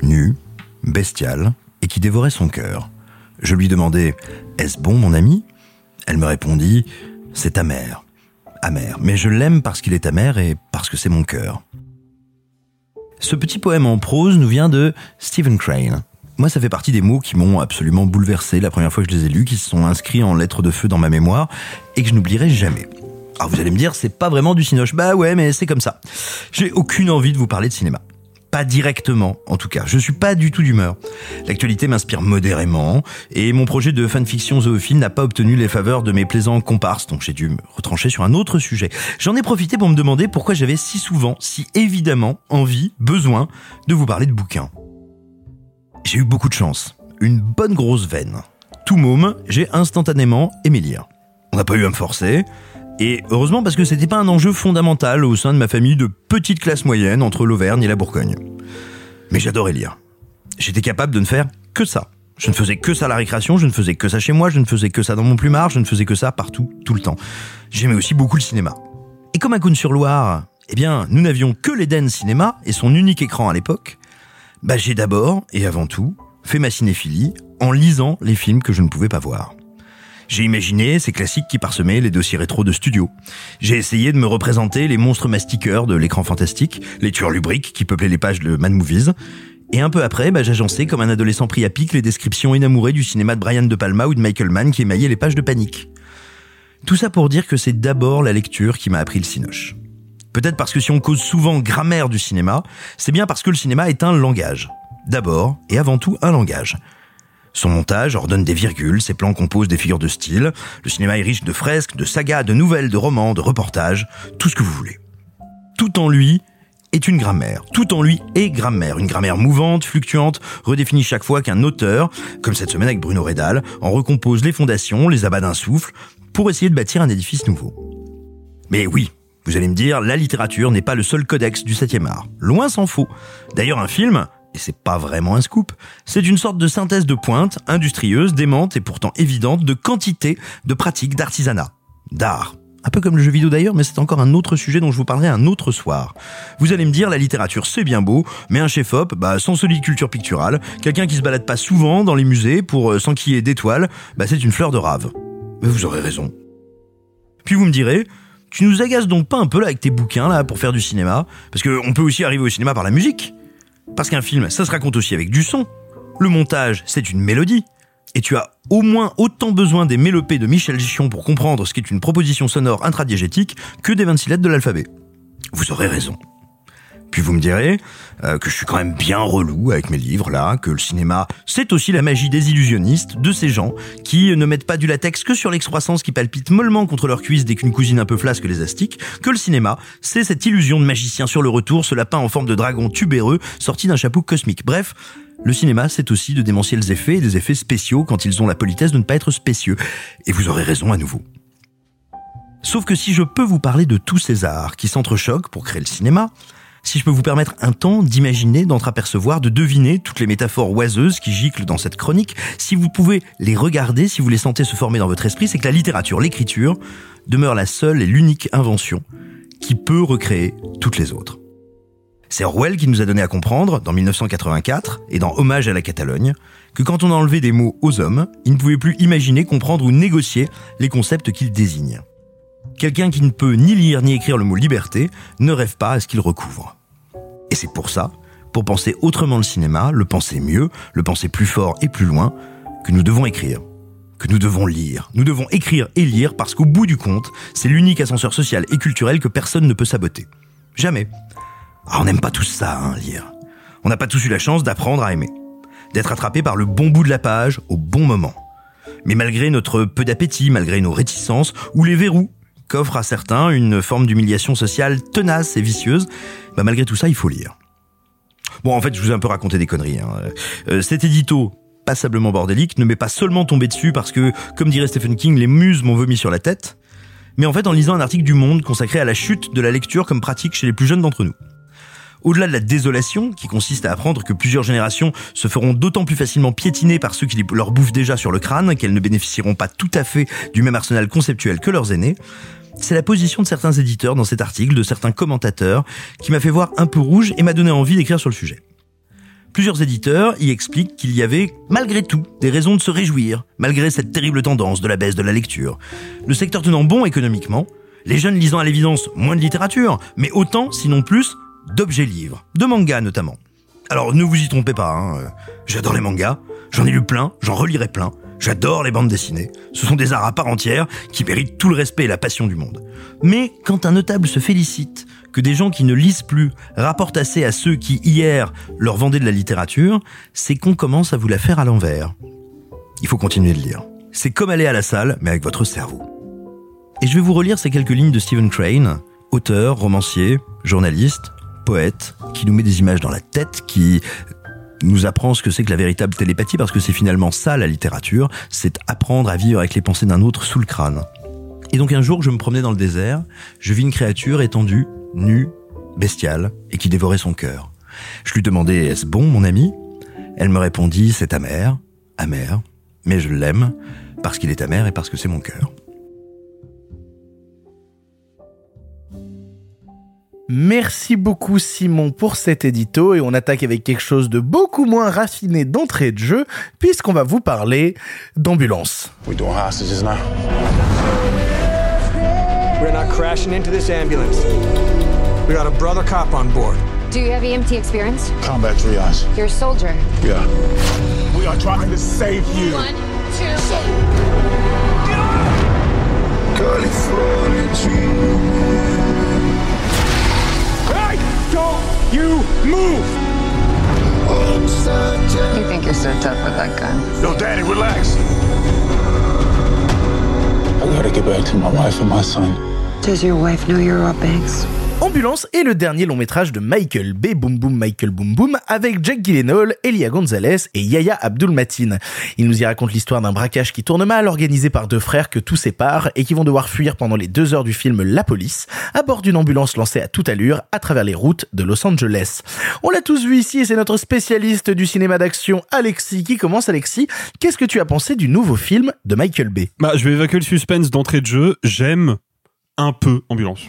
nue, bestiale, et qui dévorait son cœur. Je lui demandai Est-ce bon, mon ami? Elle me répondit C'est amer. Amer. Mais je l'aime parce qu'il est amer et parce que c'est mon cœur. Ce petit poème en prose nous vient de Stephen Crane. Moi, ça fait partie des mots qui m'ont absolument bouleversé la première fois que je les ai lus, qui se sont inscrits en lettres de feu dans ma mémoire et que je n'oublierai jamais. Alors vous allez me dire, c'est pas vraiment du cinoche. Bah ouais, mais c'est comme ça. J'ai aucune envie de vous parler de cinéma. Pas directement, en tout cas. Je suis pas du tout d'humeur. L'actualité m'inspire modérément, et mon projet de fanfiction zoophile n'a pas obtenu les faveurs de mes plaisants comparses, donc j'ai dû me retrancher sur un autre sujet. J'en ai profité pour me demander pourquoi j'avais si souvent, si évidemment, envie, besoin de vous parler de bouquins. J'ai eu beaucoup de chance. Une bonne grosse veine. Tout môme, j'ai instantanément aimé lire. On n'a pas eu à me forcer, et heureusement parce que c'était pas un enjeu fondamental au sein de ma famille de petite classe moyenne entre l'Auvergne et la Bourgogne. Mais j'adorais lire. J'étais capable de ne faire que ça. Je ne faisais que ça à la récréation, je ne faisais que ça chez moi, je ne faisais que ça dans mon plumard, je ne faisais que ça partout, tout le temps. J'aimais aussi beaucoup le cinéma. Et comme à Cône-sur-Loire, eh bien, nous n'avions que l'Eden Cinéma et son unique écran à l'époque, bah j'ai d'abord et avant tout fait ma cinéphilie en lisant les films que je ne pouvais pas voir. J'ai imaginé ces classiques qui parsemaient les dossiers rétro de studio. J'ai essayé de me représenter les monstres mastiqueurs de l'écran fantastique, les tueurs lubriques qui peuplaient les pages de Mad Movies. Et un peu après, bah, j'agençais comme un adolescent pris à pic les descriptions inamourées du cinéma de Brian De Palma ou de Michael Mann qui émaillaient les pages de panique. Tout ça pour dire que c'est d'abord la lecture qui m'a appris le cinoche. Peut-être parce que si on cause souvent grammaire du cinéma, c'est bien parce que le cinéma est un langage. D'abord et avant tout un langage. Son montage ordonne des virgules, ses plans composent des figures de style. Le cinéma est riche de fresques, de sagas, de nouvelles, de romans, de reportages, tout ce que vous voulez. Tout en lui est une grammaire. Tout en lui est grammaire. Une grammaire mouvante, fluctuante, redéfinie chaque fois qu'un auteur, comme cette semaine avec Bruno Redal, en recompose les fondations, les abat d'un souffle, pour essayer de bâtir un édifice nouveau. Mais oui, vous allez me dire, la littérature n'est pas le seul codex du 7e art. Loin s'en faut. D'ailleurs, un film, et c'est pas vraiment un scoop, c'est une sorte de synthèse de pointe, industrieuse, démente et pourtant évidente de quantité de pratiques d'artisanat, d'art. Un peu comme le jeu vidéo d'ailleurs, mais c'est encore un autre sujet dont je vous parlerai un autre soir. Vous allez me dire, la littérature c'est bien beau, mais un chef-op, bah, sans solide culture picturale, quelqu'un qui se balade pas souvent dans les musées pour euh, s'enquiller d'étoiles, bah, c'est une fleur de rave. Mais vous aurez raison. Puis vous me direz, tu nous agaces donc pas un peu là avec tes bouquins là pour faire du cinéma? Parce qu'on peut aussi arriver au cinéma par la musique. Parce qu'un film, ça se raconte aussi avec du son. Le montage, c'est une mélodie. Et tu as au moins autant besoin des mélopées de Michel Gichon pour comprendre ce qu'est une proposition sonore intradiégétique que des 26 lettres de l'alphabet. Vous aurez raison. Puis vous me direz euh, que je suis quand même bien relou avec mes livres là, que le cinéma c'est aussi la magie des illusionnistes, de ces gens qui ne mettent pas du latex que sur l'excroissance qui palpite mollement contre leur cuisse dès qu'une cousine un peu flasque les astique, que le cinéma c'est cette illusion de magicien sur le retour, ce lapin en forme de dragon tubéreux sorti d'un chapeau cosmique. Bref, le cinéma, c'est aussi de démentiels effets et des effets spéciaux quand ils ont la politesse de ne pas être spécieux. Et vous aurez raison à nouveau. Sauf que si je peux vous parler de tous ces arts qui s'entrechoquent pour créer le cinéma, si je peux vous permettre un temps d'imaginer, d'entreapercevoir, de deviner toutes les métaphores oiseuses qui giclent dans cette chronique, si vous pouvez les regarder, si vous les sentez se former dans votre esprit, c'est que la littérature, l'écriture, demeure la seule et l'unique invention qui peut recréer toutes les autres. C'est Orwell qui nous a donné à comprendre, dans 1984, et dans Hommage à la Catalogne, que quand on a enlevé des mots aux hommes, ils ne pouvaient plus imaginer, comprendre ou négocier les concepts qu'ils désignent. Quelqu'un qui ne peut ni lire ni écrire le mot liberté ne rêve pas à ce qu'il recouvre. Et c'est pour ça, pour penser autrement le cinéma, le penser mieux, le penser plus fort et plus loin, que nous devons écrire, que nous devons lire. Nous devons écrire et lire parce qu'au bout du compte, c'est l'unique ascenseur social et culturel que personne ne peut saboter. Jamais. Ah, on n'aime pas tous ça, hein, lire. On n'a pas tous eu la chance d'apprendre à aimer. D'être attrapé par le bon bout de la page au bon moment. Mais malgré notre peu d'appétit, malgré nos réticences ou les verrous qu'offre à certains une forme d'humiliation sociale tenace et vicieuse, bah malgré tout ça, il faut lire. Bon, en fait, je vous ai un peu raconté des conneries. Hein. Euh, cet édito passablement bordélique ne m'est pas seulement tombé dessus parce que, comme dirait Stephen King, les muses m'ont vomi sur la tête, mais en fait en lisant un article du Monde consacré à la chute de la lecture comme pratique chez les plus jeunes d'entre nous. Au-delà de la désolation, qui consiste à apprendre que plusieurs générations se feront d'autant plus facilement piétiner par ceux qui leur bouffent déjà sur le crâne qu'elles ne bénéficieront pas tout à fait du même arsenal conceptuel que leurs aînés, c'est la position de certains éditeurs dans cet article, de certains commentateurs, qui m'a fait voir un peu rouge et m'a donné envie d'écrire sur le sujet. Plusieurs éditeurs y expliquent qu'il y avait, malgré tout, des raisons de se réjouir, malgré cette terrible tendance de la baisse de la lecture. Le secteur tenant bon économiquement, les jeunes lisant à l'évidence moins de littérature, mais autant, sinon plus, d'objets livres, de mangas notamment. Alors ne vous y trompez pas, hein, j'adore les mangas, j'en ai lu plein, j'en relirai plein, j'adore les bandes dessinées, ce sont des arts à part entière qui méritent tout le respect et la passion du monde. Mais quand un notable se félicite que des gens qui ne lisent plus rapportent assez à ceux qui hier leur vendaient de la littérature, c'est qu'on commence à vous la faire à l'envers. Il faut continuer de lire. C'est comme aller à la salle, mais avec votre cerveau. Et je vais vous relire ces quelques lignes de Stephen Crane, auteur, romancier, journaliste, poète, qui nous met des images dans la tête, qui nous apprend ce que c'est que la véritable télépathie, parce que c'est finalement ça la littérature, c'est apprendre à vivre avec les pensées d'un autre sous le crâne. Et donc un jour, je me promenais dans le désert, je vis une créature étendue, nue, bestiale, et qui dévorait son cœur. Je lui demandais, est-ce bon, mon ami? Elle me répondit, c'est amer, amer, mais je l'aime, parce qu'il est amer et parce que c'est mon cœur. Merci beaucoup Simon pour cet édito et on attaque avec quelque chose de beaucoup moins raffiné d'entrée de jeu puisqu'on va vous parler d'ambulance. We doing hostages now? We're not crashing into this ambulance. We got a brother cop on board. Do you have EMT experience? Combat triage. You're a soldier. Yeah. We are trying to save you. One, two. California you move! You think you're so tough with that gun? No, Daddy, relax. I gotta get back to my wife and my son. Does your wife know you're Rob Banks? Ambulance est le dernier long métrage de Michael Bay, Boom Boom Michael Boom Boom, avec Jack Gyllenhaal, Elia Gonzalez et Yahya Abdul Matin. Il nous y raconte l'histoire d'un braquage qui tourne mal, organisé par deux frères que tout sépare et qui vont devoir fuir pendant les deux heures du film La Police, à bord d'une ambulance lancée à toute allure à travers les routes de Los Angeles. On l'a tous vu ici et c'est notre spécialiste du cinéma d'action, Alexis, qui commence. Alexis, qu'est-ce que tu as pensé du nouveau film de Michael Bay Bah, je vais évacuer le suspense d'entrée de jeu. J'aime un peu Ambulance.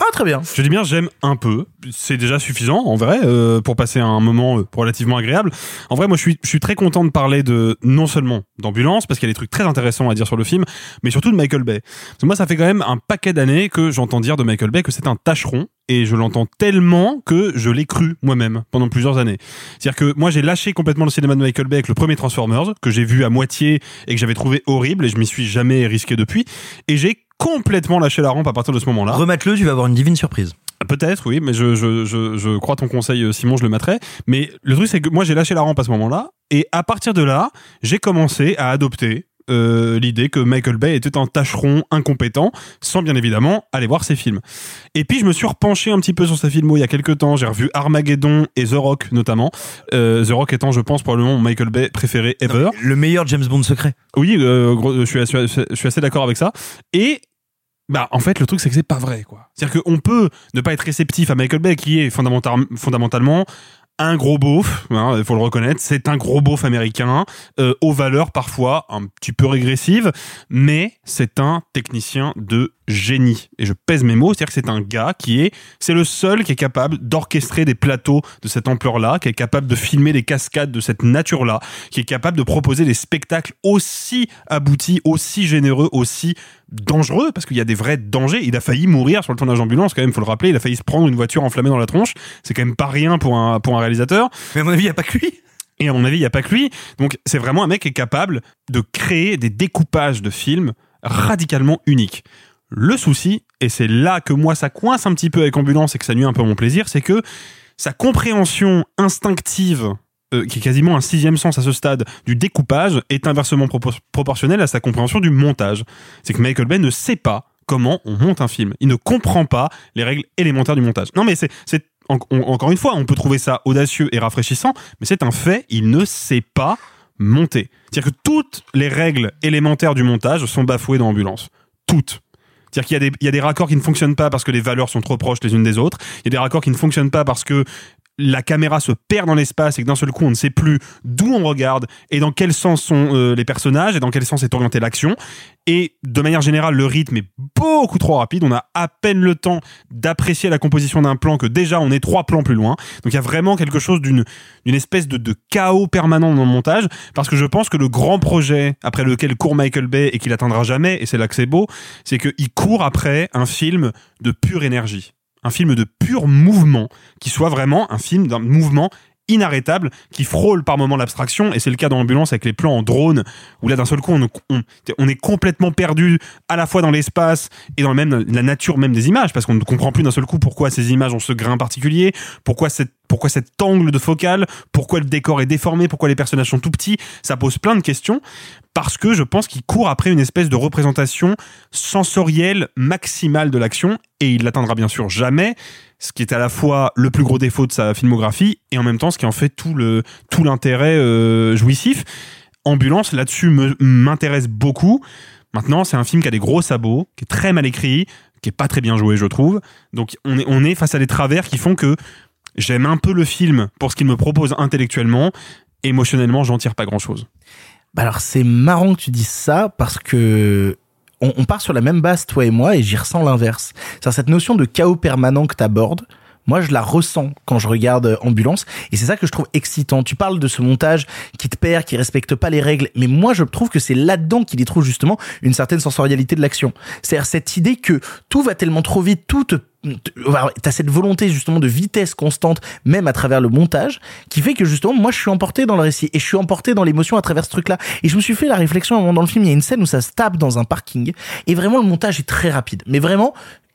Ah, très bien. Je dis bien j'aime un peu. C'est déjà suffisant, en vrai, euh, pour passer un moment euh, relativement agréable. En vrai, moi, je suis, je suis très content de parler de non seulement d'ambulance, parce qu'il y a des trucs très intéressants à dire sur le film, mais surtout de Michael Bay. Parce que moi, ça fait quand même un paquet d'années que j'entends dire de Michael Bay que c'est un tâcheron, et je l'entends tellement que je l'ai cru moi-même pendant plusieurs années. C'est-à-dire que moi, j'ai lâché complètement le cinéma de Michael Bay avec le premier Transformers, que j'ai vu à moitié et que j'avais trouvé horrible, et je m'y suis jamais risqué depuis, et j'ai complètement lâché la rampe à partir de ce moment-là. Remate-le, tu vas avoir une divine surprise. Peut-être, oui, mais je, je, je, je crois ton conseil, euh, Simon, je le mettrai. Mais le truc, c'est que moi, j'ai lâché la rampe à ce moment-là. Et à partir de là, j'ai commencé à adopter euh, l'idée que Michael Bay était un tâcheron incompétent, sans bien évidemment aller voir ses films. Et puis, je me suis repenché un petit peu sur ses films il y a quelques temps. J'ai revu Armageddon et The Rock, notamment. Euh, The Rock étant, je pense, probablement mon Michael Bay préféré ever. Le meilleur James Bond secret. Oui, euh, je suis, assez- je suis assez d'accord avec ça. Et bah, en fait, le truc, c'est que c'est pas vrai, quoi. C'est-à-dire qu'on peut ne pas être réceptif à Michael Bay, qui est fondamental- fondamentalement un gros beauf, hein, il faut le reconnaître, c'est un gros beauf américain, euh, aux valeurs parfois un petit peu régressives, mais c'est un technicien de génie. Et je pèse mes mots, c'est-à-dire que c'est un gars qui est, c'est le seul qui est capable d'orchestrer des plateaux de cette ampleur-là, qui est capable de filmer des cascades de cette nature-là, qui est capable de proposer des spectacles aussi aboutis, aussi généreux, aussi dangereux, parce qu'il y a des vrais dangers. Il a failli mourir sur le tournage d'ambulance, quand même, faut le rappeler. Il a failli se prendre une voiture enflammée dans la tronche. C'est quand même pas rien pour un, pour un réalisateur. Mais à mon avis, il n'y a pas que lui. Et à mon avis, il n'y a pas que lui. Donc, c'est vraiment un mec qui est capable de créer des découpages de films radicalement uniques. Le souci, et c'est là que moi ça coince un petit peu avec Ambulance et que ça nuit un peu à mon plaisir, c'est que sa compréhension instinctive, euh, qui est quasiment un sixième sens à ce stade, du découpage, est inversement propor- proportionnelle à sa compréhension du montage. C'est que Michael Bay ne sait pas comment on monte un film. Il ne comprend pas les règles élémentaires du montage. Non mais c'est, encore une fois, on peut trouver ça audacieux et rafraîchissant, mais c'est un fait, il ne sait pas monter. C'est-à-dire que toutes les règles élémentaires du montage sont bafouées dans Ambulance. Toutes. C'est-à-dire qu'il y, a des- il y a des raccords qui ne fonctionnent pas parce que les valeurs sont trop proches les unes des autres. Il y a des raccords qui ne fonctionnent pas parce que la caméra se perd dans l'espace et que d'un seul coup on ne sait plus d'où on regarde et dans quel sens sont euh, les personnages et dans quel sens est orientée l'action. Et de manière générale, le rythme est beaucoup trop rapide. On a à peine le temps d'apprécier la composition d'un plan que déjà on est trois plans plus loin. Donc il y a vraiment quelque chose d'une espèce de, de chaos permanent dans le montage parce que je pense que le grand projet après lequel court Michael Bay et qu'il atteindra jamais, et c'est là que c'est beau, c'est qu'il court après un film de pure énergie un film de pur mouvement, qui soit vraiment un film d'un mouvement inarrêtable, qui frôle par moments l'abstraction, et c'est le cas dans l'ambulance avec les plans en drone, où là d'un seul coup on, est complètement perdu à la fois dans l'espace et dans même la nature même des images, parce qu'on ne comprend plus d'un seul coup pourquoi ces images ont ce grain particulier, pourquoi cette pourquoi cet angle de focale, pourquoi le décor est déformé, pourquoi les personnages sont tout petits, ça pose plein de questions, parce que je pense qu'il court après une espèce de représentation sensorielle maximale de l'action, et il l'atteindra bien sûr jamais, ce qui est à la fois le plus gros défaut de sa filmographie, et en même temps ce qui en fait tout l'intérêt euh, jouissif. Ambulance, là-dessus, m'intéresse beaucoup. Maintenant, c'est un film qui a des gros sabots, qui est très mal écrit, qui est pas très bien joué, je trouve. Donc, on est, on est face à des travers qui font que j'aime un peu le film pour ce qu'il me propose intellectuellement. Émotionnellement, j'en tire pas grand-chose. Bah alors c'est marrant que tu dises ça parce que on, on part sur la même base toi et moi et j'y ressens l'inverse. C'est cette notion de chaos permanent que t'abordes. Moi, je la ressens quand je regarde euh, Ambulance, et c'est ça que je trouve excitant. Tu parles de ce montage qui te perd, qui respecte pas les règles, mais moi, je trouve que c'est là-dedans qu'il y trouve justement une certaine sensorialité de l'action. C'est-à-dire cette idée que tout va tellement trop vite, tout te T'as cette volonté justement de vitesse constante, même à travers le montage, qui fait que justement, moi, je suis emporté dans le récit et je suis emporté dans l'émotion à travers ce truc-là. Et je me suis fait la réflexion à un moment dans le film, il y a une scène où ça se tape dans un parking et vraiment le montage est très rapide, mais vraiment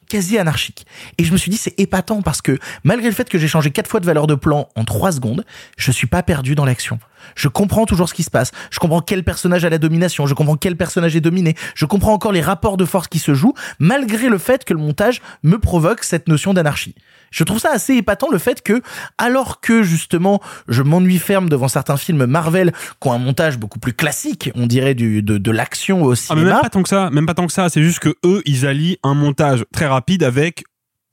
quasi anarchique. Et je me suis dit, c'est épatant parce que malgré le fait que j'ai changé quatre fois de valeur de plan en trois secondes, je suis pas perdu dans l'action. Je comprends toujours ce qui se passe. Je comprends quel personnage a la domination. Je comprends quel personnage est dominé. Je comprends encore les rapports de force qui se jouent, malgré le fait que le montage me provoque cette notion d'anarchie. Je trouve ça assez épatant le fait que, alors que justement, je m'ennuie ferme devant certains films Marvel qui ont un montage beaucoup plus classique, on dirait du, de, de l'action au Ah, mais cinéma. même pas tant que ça, même pas tant que ça. C'est juste que eux, ils allient un montage très rapide avec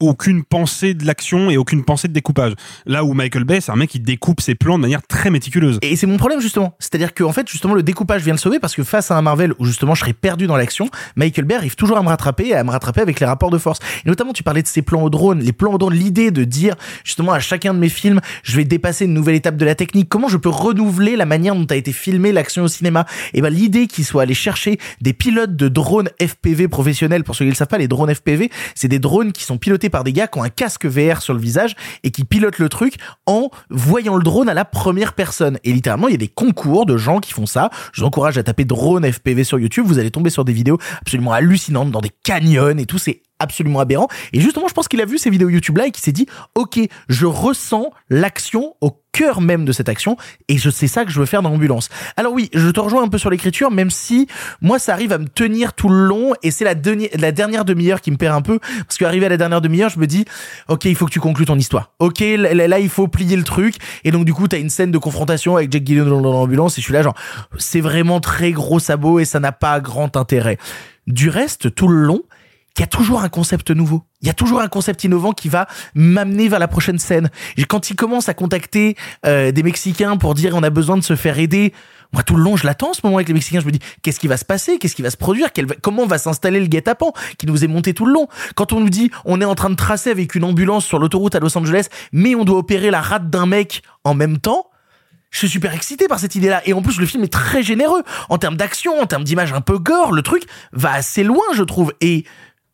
aucune pensée de l'action et aucune pensée de découpage. Là où Michael Bay, c'est un mec qui découpe ses plans de manière très méticuleuse. Et c'est mon problème justement. C'est-à-dire qu'en fait, justement, le découpage vient le sauver parce que face à un Marvel où justement je serais perdu dans l'action, Michael Bay arrive toujours à me rattraper et à me rattraper avec les rapports de force. Et notamment, tu parlais de ces plans au drone, les plans au drone, l'idée de dire justement à chacun de mes films, je vais dépasser une nouvelle étape de la technique. Comment je peux renouveler la manière dont a été filmé l'action au cinéma? Et ben l'idée qu'il soit allé chercher des pilotes de drones FPV professionnels. Pour ceux qui ne le savent pas, les drones FPV, c'est des drones qui sont pilotés par des gars qui ont un casque VR sur le visage et qui pilotent le truc en voyant le drone à la première personne. Et littéralement, il y a des concours de gens qui font ça. Je vous encourage à taper drone FPV sur YouTube. Vous allez tomber sur des vidéos absolument hallucinantes dans des canyons et tout. C'est absolument aberrant. Et justement, je pense qu'il a vu ces vidéos YouTube là et qu'il s'est dit, OK, je ressens l'action au cœur même de cette action et je sais ça que je veux faire dans l'ambulance. Alors oui, je te rejoins un peu sur l'écriture, même si moi ça arrive à me tenir tout le long et c'est la, dernière demi-heure qui me perd un peu parce qu'arrivé à la dernière demi-heure, je me dis, OK, il faut que tu conclues ton histoire. OK, là, il faut plier le truc et donc du coup, t'as une scène de confrontation avec Jack Gyllenhaal dans l'ambulance et je suis là genre, c'est vraiment très gros sabot et ça n'a pas grand intérêt. Du reste, tout le long, il y a toujours un concept nouveau. Il y a toujours un concept innovant qui va m'amener vers la prochaine scène. Et quand il commence à contacter euh, des Mexicains pour dire on a besoin de se faire aider, moi tout le long je l'attends ce moment avec les Mexicains. Je me dis qu'est-ce qui va se passer, qu'est-ce qui va se produire, Quel va- comment va s'installer le guet-apens qui nous est monté tout le long? Quand on nous dit on est en train de tracer avec une ambulance sur l'autoroute à Los Angeles, mais on doit opérer la rate d'un mec en même temps. Je suis super excité par cette idée-là. Et en plus, le film est très généreux. En termes d'action, en termes d'image un peu gore, le truc va assez loin, je trouve. Et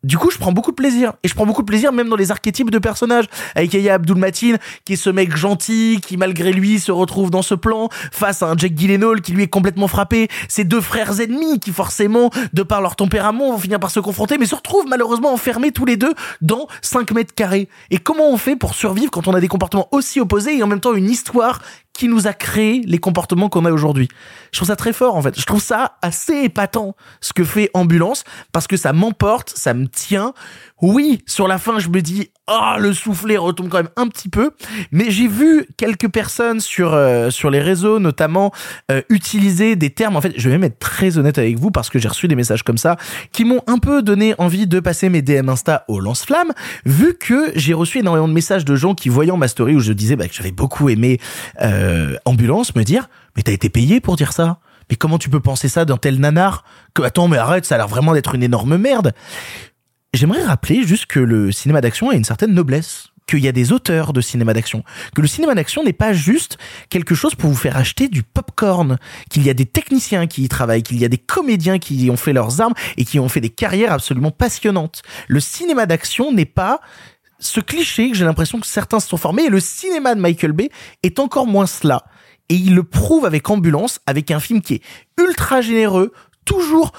du coup, je prends beaucoup de plaisir. Et je prends beaucoup de plaisir même dans les archétypes de personnages. Avec Yahya Abdul Mateen, qui est ce mec gentil, qui malgré lui se retrouve dans ce plan, face à un Jack Gyllenhaal qui lui est complètement frappé. Ces deux frères ennemis qui forcément, de par leur tempérament, vont finir par se confronter, mais se retrouvent malheureusement enfermés tous les deux dans 5 mètres carrés. Et comment on fait pour survivre quand on a des comportements aussi opposés et en même temps une histoire qui nous a créé les comportements qu'on a aujourd'hui. Je trouve ça très fort en fait. Je trouve ça assez épatant ce que fait Ambulance parce que ça m'emporte, ça me tient. Oui, sur la fin, je me dis ah le soufflet retombe quand même un petit peu, mais j'ai vu quelques personnes sur euh, sur les réseaux notamment euh, utiliser des termes. En fait, je vais même être très honnête avec vous parce que j'ai reçu des messages comme ça qui m'ont un peu donné envie de passer mes DM Insta au lance-flamme vu que j'ai reçu énormément de messages de gens qui voyant ma story où je disais bah, que j'avais beaucoup aimé euh, Ambulance me dire mais t'as été payé pour dire ça? Mais comment tu peux penser ça d'un tel nanar? Que attends mais arrête ça a l'air vraiment d'être une énorme merde J'aimerais rappeler juste que le cinéma d'action a une certaine noblesse qu'il y a des auteurs de cinéma d'action, que le cinéma d'action n'est pas juste quelque chose pour vous faire acheter du popcorn, qu'il y a des techniciens qui y travaillent, qu'il y a des comédiens qui y ont fait leurs armes et qui ont fait des carrières absolument passionnantes. Le cinéma d'action n'est pas ce cliché que j'ai l'impression que certains se sont formés et le cinéma de Michael Bay est encore moins cela. Et il le prouve avec Ambulance, avec un film qui est ultra généreux, toujours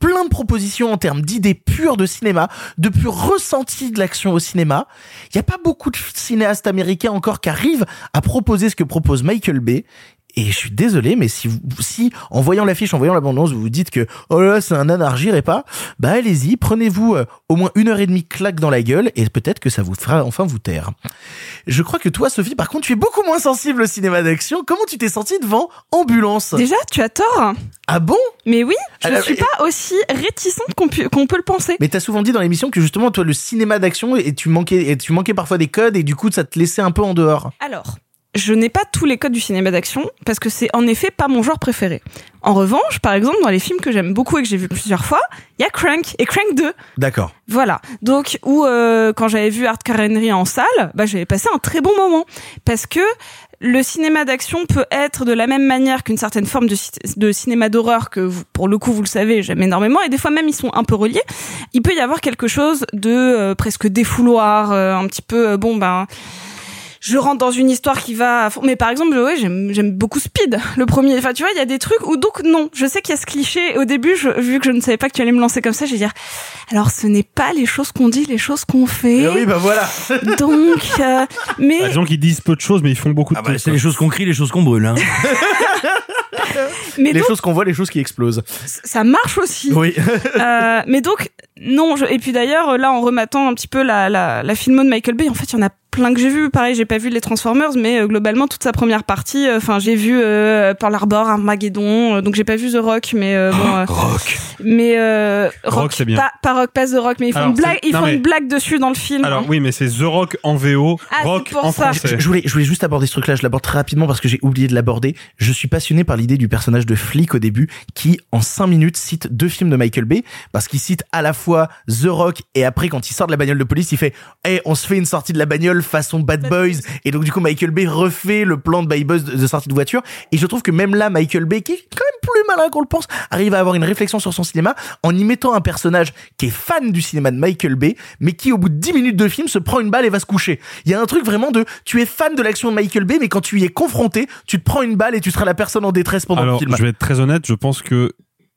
plein de propositions en termes d'idées pures de cinéma, de pur ressenti de l'action au cinéma. Il n'y a pas beaucoup de cinéastes américains encore qui arrivent à proposer ce que propose Michael Bay. Et je suis désolé, mais si vous, si, en voyant l'affiche, en voyant l'abondance, vous vous dites que, oh là, c'est un nanar, j'irai pas, bah, allez-y, prenez-vous euh, au moins une heure et demie claque dans la gueule, et peut-être que ça vous fera enfin vous taire. Je crois que toi, Sophie, par contre, tu es beaucoup moins sensible au cinéma d'action. Comment tu t'es sentie devant Ambulance? Déjà, tu as tort. Ah bon? Mais oui, je Alors, ne suis pas aussi réticente qu'on pu- qu'on peut le penser. Mais t'as souvent dit dans l'émission que justement, toi, le cinéma d'action, et tu manquais, et tu manquais parfois des codes, et du coup, ça te laissait un peu en dehors. Alors, je n'ai pas tous les codes du cinéma d'action parce que c'est en effet pas mon genre préféré. En revanche, par exemple, dans les films que j'aime beaucoup et que j'ai vu plusieurs fois, il y a Crank et Crank 2. D'accord. Voilà. Donc, où euh, quand j'avais vu Art Henry en salle, bah, j'avais passé un très bon moment parce que le cinéma d'action peut être de la même manière qu'une certaine forme de, ci- de cinéma d'horreur que vous, pour le coup vous le savez j'aime énormément et des fois même ils sont un peu reliés. Il peut y avoir quelque chose de euh, presque défouloir, euh, un petit peu euh, bon ben je rentre dans une histoire qui va mais par exemple ouais j'aime j'aime beaucoup Speed le premier enfin tu vois il y a des trucs où donc non je sais qu'il y a ce cliché au début je, vu que je ne savais pas que tu allais me lancer comme ça j'ai dire alors ce n'est pas les choses qu'on dit les choses qu'on fait Eh oui, bah voilà. donc euh, mais Bah, des gens qui disent peu de choses, mais ils font beaucoup de Ah bah, trucs, c'est les choses qu'on crie, les choses qu'on brûle. Hein. mais les donc, choses qu'on voit, les choses qui explosent. ça marche aussi Oui. Euh, mais donc non je, et puis d'ailleurs là en rematant un petit peu la la, la filmo de Michael Bay en fait il y en a plein que j'ai vu pareil j'ai pas vu les Transformers mais euh, globalement toute sa première partie euh, enfin j'ai vu euh, Pearl Harbor Armageddon euh, donc j'ai pas vu The Rock mais euh, bon euh, Rock. mais euh, Rock, c'est bien. pas, pas Rock pas The Rock mais ils font Alors, une blague c'est- ils non, font mais- une blague dessus dans le film Alors oui, mais c'est The Rock en VO, Ah, Rock pour en ça. français. Je, je voulais, je voulais juste aborder ce truc-là, je l'aborde très rapidement parce que j'ai oublié de l'aborder. Je suis passionné par l'idée du personnage de flic au début qui, en 5 minutes, cite deux films de Michael Bay parce qu'il cite à la fois The Rock et après, quand il sort de la bagnole de police, il fait Eh, on se fait une sortie de la bagnole façon Bad Boys. Et donc, du coup, Michael Bay refait le plan de Bad Boys de, de sortie de voiture. Et je trouve que même là, Michael Bay, qui est quand même plus malin qu'on le pense, arrive à avoir une réflexion sur son cinéma en y mettant un personnage qui est fan du cinéma de Michael Bay, mais qui, au bout de 10 minutes de film, se prend une balle et va se coucher. Il y a un truc vraiment de, tu es fan de l'action de Michael Bay, mais quand tu y es confronté, tu te prends une balle et tu seras la personne en détresse pendant le Alors, film. je vais être très honnête, je pense que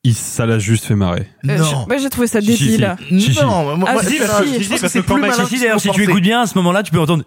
il, ça l'a juste fait marrer. Euh, non. je- ouais, j'ai trouvé ça débile si. Si, si. Non, moi, Ah, moi, si, si, que parce c'est que plus Michael- malin Si, que si, d'ailleurs, tu écoutes bien, à ce moment-là, tu peux entendre.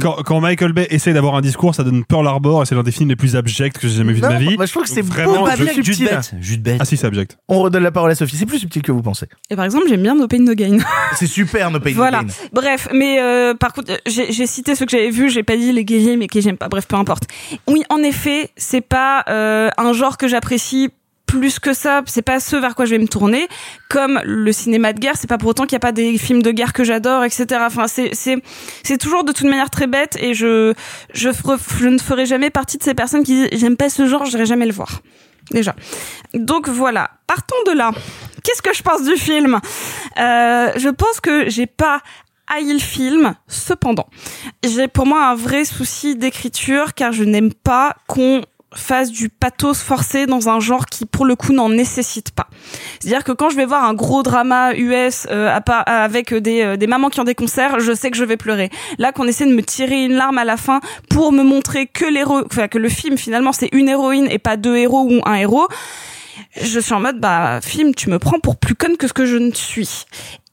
Quand, quand Michael Bay essaie d'avoir un discours, ça donne Pearl Harbor et c'est l'un des films les plus abjects que j'ai jamais vu de ma vie. moi, je trouve que c'est Vraiment, Pas juste subtil. bête. Juste bête. Ah si, c'est abject. On redonne la parole à Sophie. C'est plus subtil que vous pensez. et par exemple j'aime bien No Pain No Gain C'est super, No Pain No Voilà. Gain. Bref, mais euh, par contre, euh, j'ai cité ceux que j'avais vus, j'ai pas dit les gays mais que j'aime pas. Bref, peu importe. Oui, en effet, c'est pas euh, un genre que j'apprécie plus que ça. C'est pas ce vers quoi je vais me tourner. Comme le cinéma de guerre, c'est pas pour autant qu'il y a pas des films de guerre que j'adore, etc. Enfin, c'est c'est c'est toujours de toute manière très bête et je je je ne ferai jamais partie de ces personnes qui disent j'aime pas ce genre, j'irai jamais le voir. Déjà. Donc voilà. Partons de là. Qu'est-ce que je pense du film? Euh, Je pense que j'ai pas haï le film. Cependant, j'ai pour moi un vrai souci d'écriture car je n'aime pas qu'on fasse du pathos forcé dans un genre qui pour le coup n'en nécessite pas. C'est-à-dire que quand je vais voir un gros drama US euh, part- avec des, euh, des mamans qui ont des concerts, je sais que je vais pleurer. Là qu'on essaie de me tirer une larme à la fin pour me montrer que enfin que le film finalement c'est une héroïne et pas deux héros ou un héros, je suis en mode bah film tu me prends pour plus conne que ce que je ne suis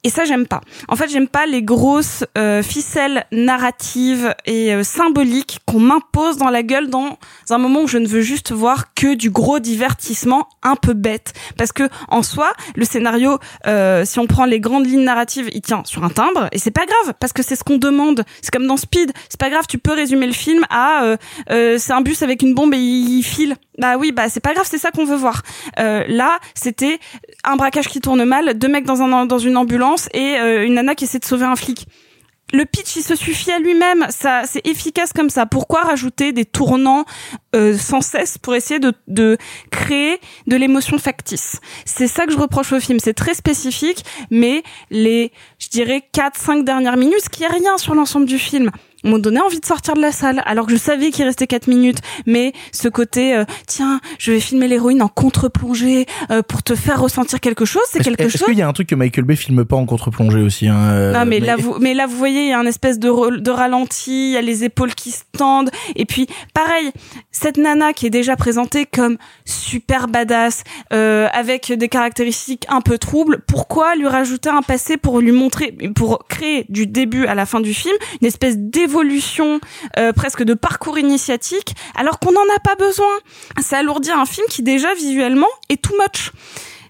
Et ça, j'aime pas. En fait, j'aime pas les grosses euh, ficelles narratives et euh, symboliques qu'on m'impose dans la gueule dans un moment où je ne veux juste voir que du gros divertissement un peu bête. Parce que en soi, le scénario, euh, si on prend les grandes lignes narratives, il tient sur un timbre et c'est pas grave parce que c'est ce qu'on demande. C'est comme dans Speed. C'est pas grave, tu peux résumer le film à euh, euh, c'est un bus avec une bombe et il file. Bah oui, bah c'est pas grave, c'est ça qu'on veut voir. Euh, là, c'était un braquage qui tourne mal, deux mecs dans un dans une ambulance et euh, une nana qui essaie de sauver un flic. Le pitch, il se suffit à lui-même. Ça, c'est efficace comme ça. Pourquoi rajouter des tournants euh, sans cesse pour essayer de, de créer de l'émotion factice? C'est ça que je reproche au film. C'est très spécifique, mais les, je dirais, 4-5 dernières minutes, ce qui est rien sur l'ensemble du film m'ont donné envie de sortir de la salle alors que je savais qu'il restait 4 minutes. Mais ce côté euh, tiens je vais filmer l'héroïne en contre-plongée euh, pour te faire ressentir quelque chose c'est quelque Est-ce chose qu'il y a un truc que Michael Bay filme pas en contre-plongée aussi hein, euh, non mais, là vous mais là vous voyez il y a un espèce de, re- de ralenti il y a les épaules qui se tendent. Et puis pareil cette nana qui est déjà présentée comme super badass euh, avec des caractéristiques un peu troubles pourquoi lui rajouter un passé pour lui montrer pour créer du début à la fin du film une espèce d'évolution euh, presque de parcours initiatique alors qu'on n'en a pas besoin. Ça alourdit un film qui déjà visuellement est too much.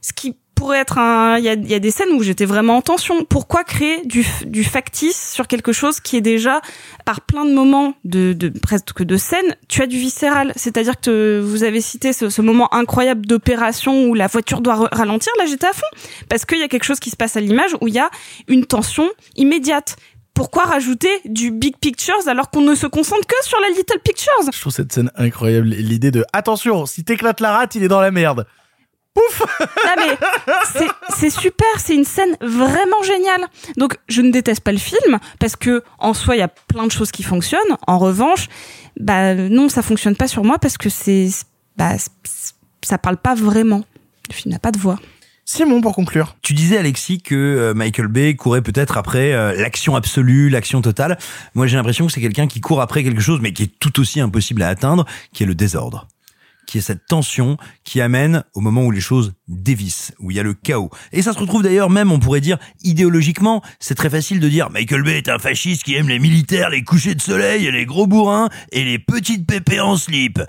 Ce qui pourrait être un il y a, des scènes où j'étais vraiment en tension. Pourquoi créer du, du factice sur quelque chose qui est déjà par plein de moments de, de presque de scènes tu as du viscéral? C'est-à-dire que vous avez cité ce, moment incroyable d'opération où la voiture doit ralentir. Là j'étais à fond. Parce qu'il y a quelque chose qui se passe à l'image où il y a une tension immédiate pourquoi rajouter du big pictures alors qu'on ne se concentre que sur la little pictures? Je trouve cette scène incroyable. L'idée de attention, si t'éclates la rate, il est dans la merde. Non mais c'est- super, c'est une scène vraiment géniale. Donc je ne déteste pas le film parce que en soi il y a plein de choses qui fonctionnent. En revanche, bah non ça fonctionne pas sur moi parce que c'est bah ça parle pas vraiment. Le film n'a pas de voix. Simon, pour conclure. Tu disais Alexis que euh, Michael Bay courait peut-être après euh, l'action absolue, l'action totale. Moi j'ai l'impression que c'est quelqu'un qui court après quelque chose mais qui est tout aussi impossible à atteindre, qui est le désordre qui est cette tension qui amène au moment où les choses dévissent, où il y a le chaos. Et ça se retrouve d'ailleurs même, on pourrait dire, idéologiquement, c'est très facile de dire Michael Bay est un fasciste qui aime les militaires, les couchers de soleil, les gros bourrins et les petites pépées en slip.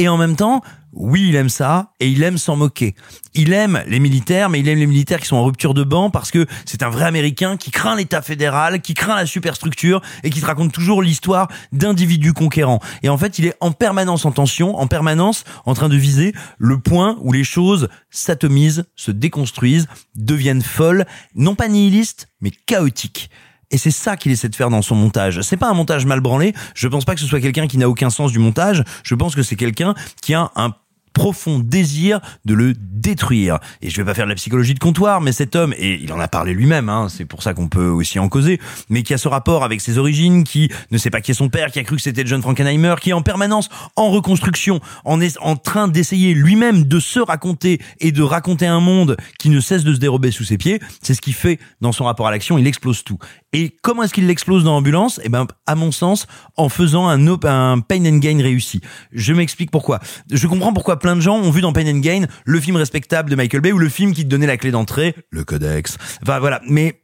Et en même temps, oui, il aime ça et il aime s'en moquer. Il aime les militaires, mais il aime les militaires qui sont en rupture de banc parce que c'est un vrai Américain qui craint l'État fédéral, qui craint la superstructure et qui te raconte toujours l'histoire d'individus conquérants. Et en fait, il est en permanence en tension, en permanence en train de viser le point où les choses s'atomisent, se déconstruisent, deviennent folles, non pas nihilistes, mais chaotiques. Et c'est ça qu'il essaie de faire dans son montage. C'est pas un montage mal branlé. Je pense pas que ce soit quelqu'un qui n'a aucun sens du montage. Je pense que c'est quelqu'un qui a un profond désir de le détruire. Et je vais pas faire de la psychologie de comptoir, mais cet homme, et il en a parlé lui-même, hein, c'est pour ça qu'on peut aussi en causer, mais qui a ce rapport avec ses origines, qui ne sait pas qui est son père, qui a cru que c'était John Frankenheimer, qui est en permanence en reconstruction, en, est, en train d'essayer lui-même de se raconter et de raconter un monde qui ne cesse de se dérober sous ses pieds, c'est ce qu'il fait dans son rapport à l'action, il explose tout. Et comment est-ce qu'il l'explose dans Ambulance? Eh ben, à mon sens, en faisant un, un pain and gain réussi. Je m'explique pourquoi. Je comprends pourquoi plein de gens ont vu dans Pain and Gain le film respectable de Michael Bay ou le film qui te donnait la clé d'entrée, le codex. Enfin voilà, mais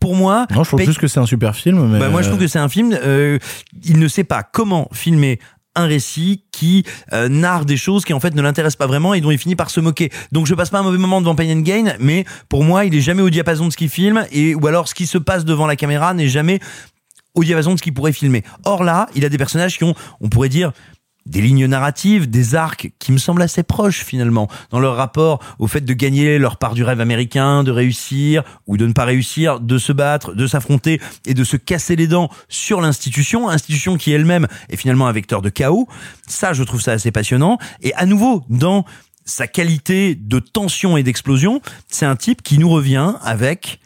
pour moi, Non, je trouve juste que c'est un super film. Mais bah, moi, je trouve que c'est un film. euh, il ne sait pas comment filmer un récit qui euh, narre des choses qui en fait ne l'intéressent pas vraiment et dont il finit par se moquer. Donc je passe pas un mauvais moment devant Pain and Gain, mais pour moi il est jamais au diapason de ce qu'il filme et ou alors ce qui se passe devant la caméra n'est jamais au diapason de ce qu'il pourrait filmer. Or là, il a des personnages qui ont, on pourrait dire, des lignes narratives, des arcs qui me semblent assez proches finalement dans leur rapport au fait de gagner leur part du rêve américain, de réussir ou de ne pas réussir, de se battre, de s'affronter et de se casser les dents sur l'institution, institution qui elle-même est finalement un vecteur de chaos. Ça, je trouve ça assez passionnant. Et à nouveau, dans sa qualité de tension et d'explosion, c'est un type qui nous revient avec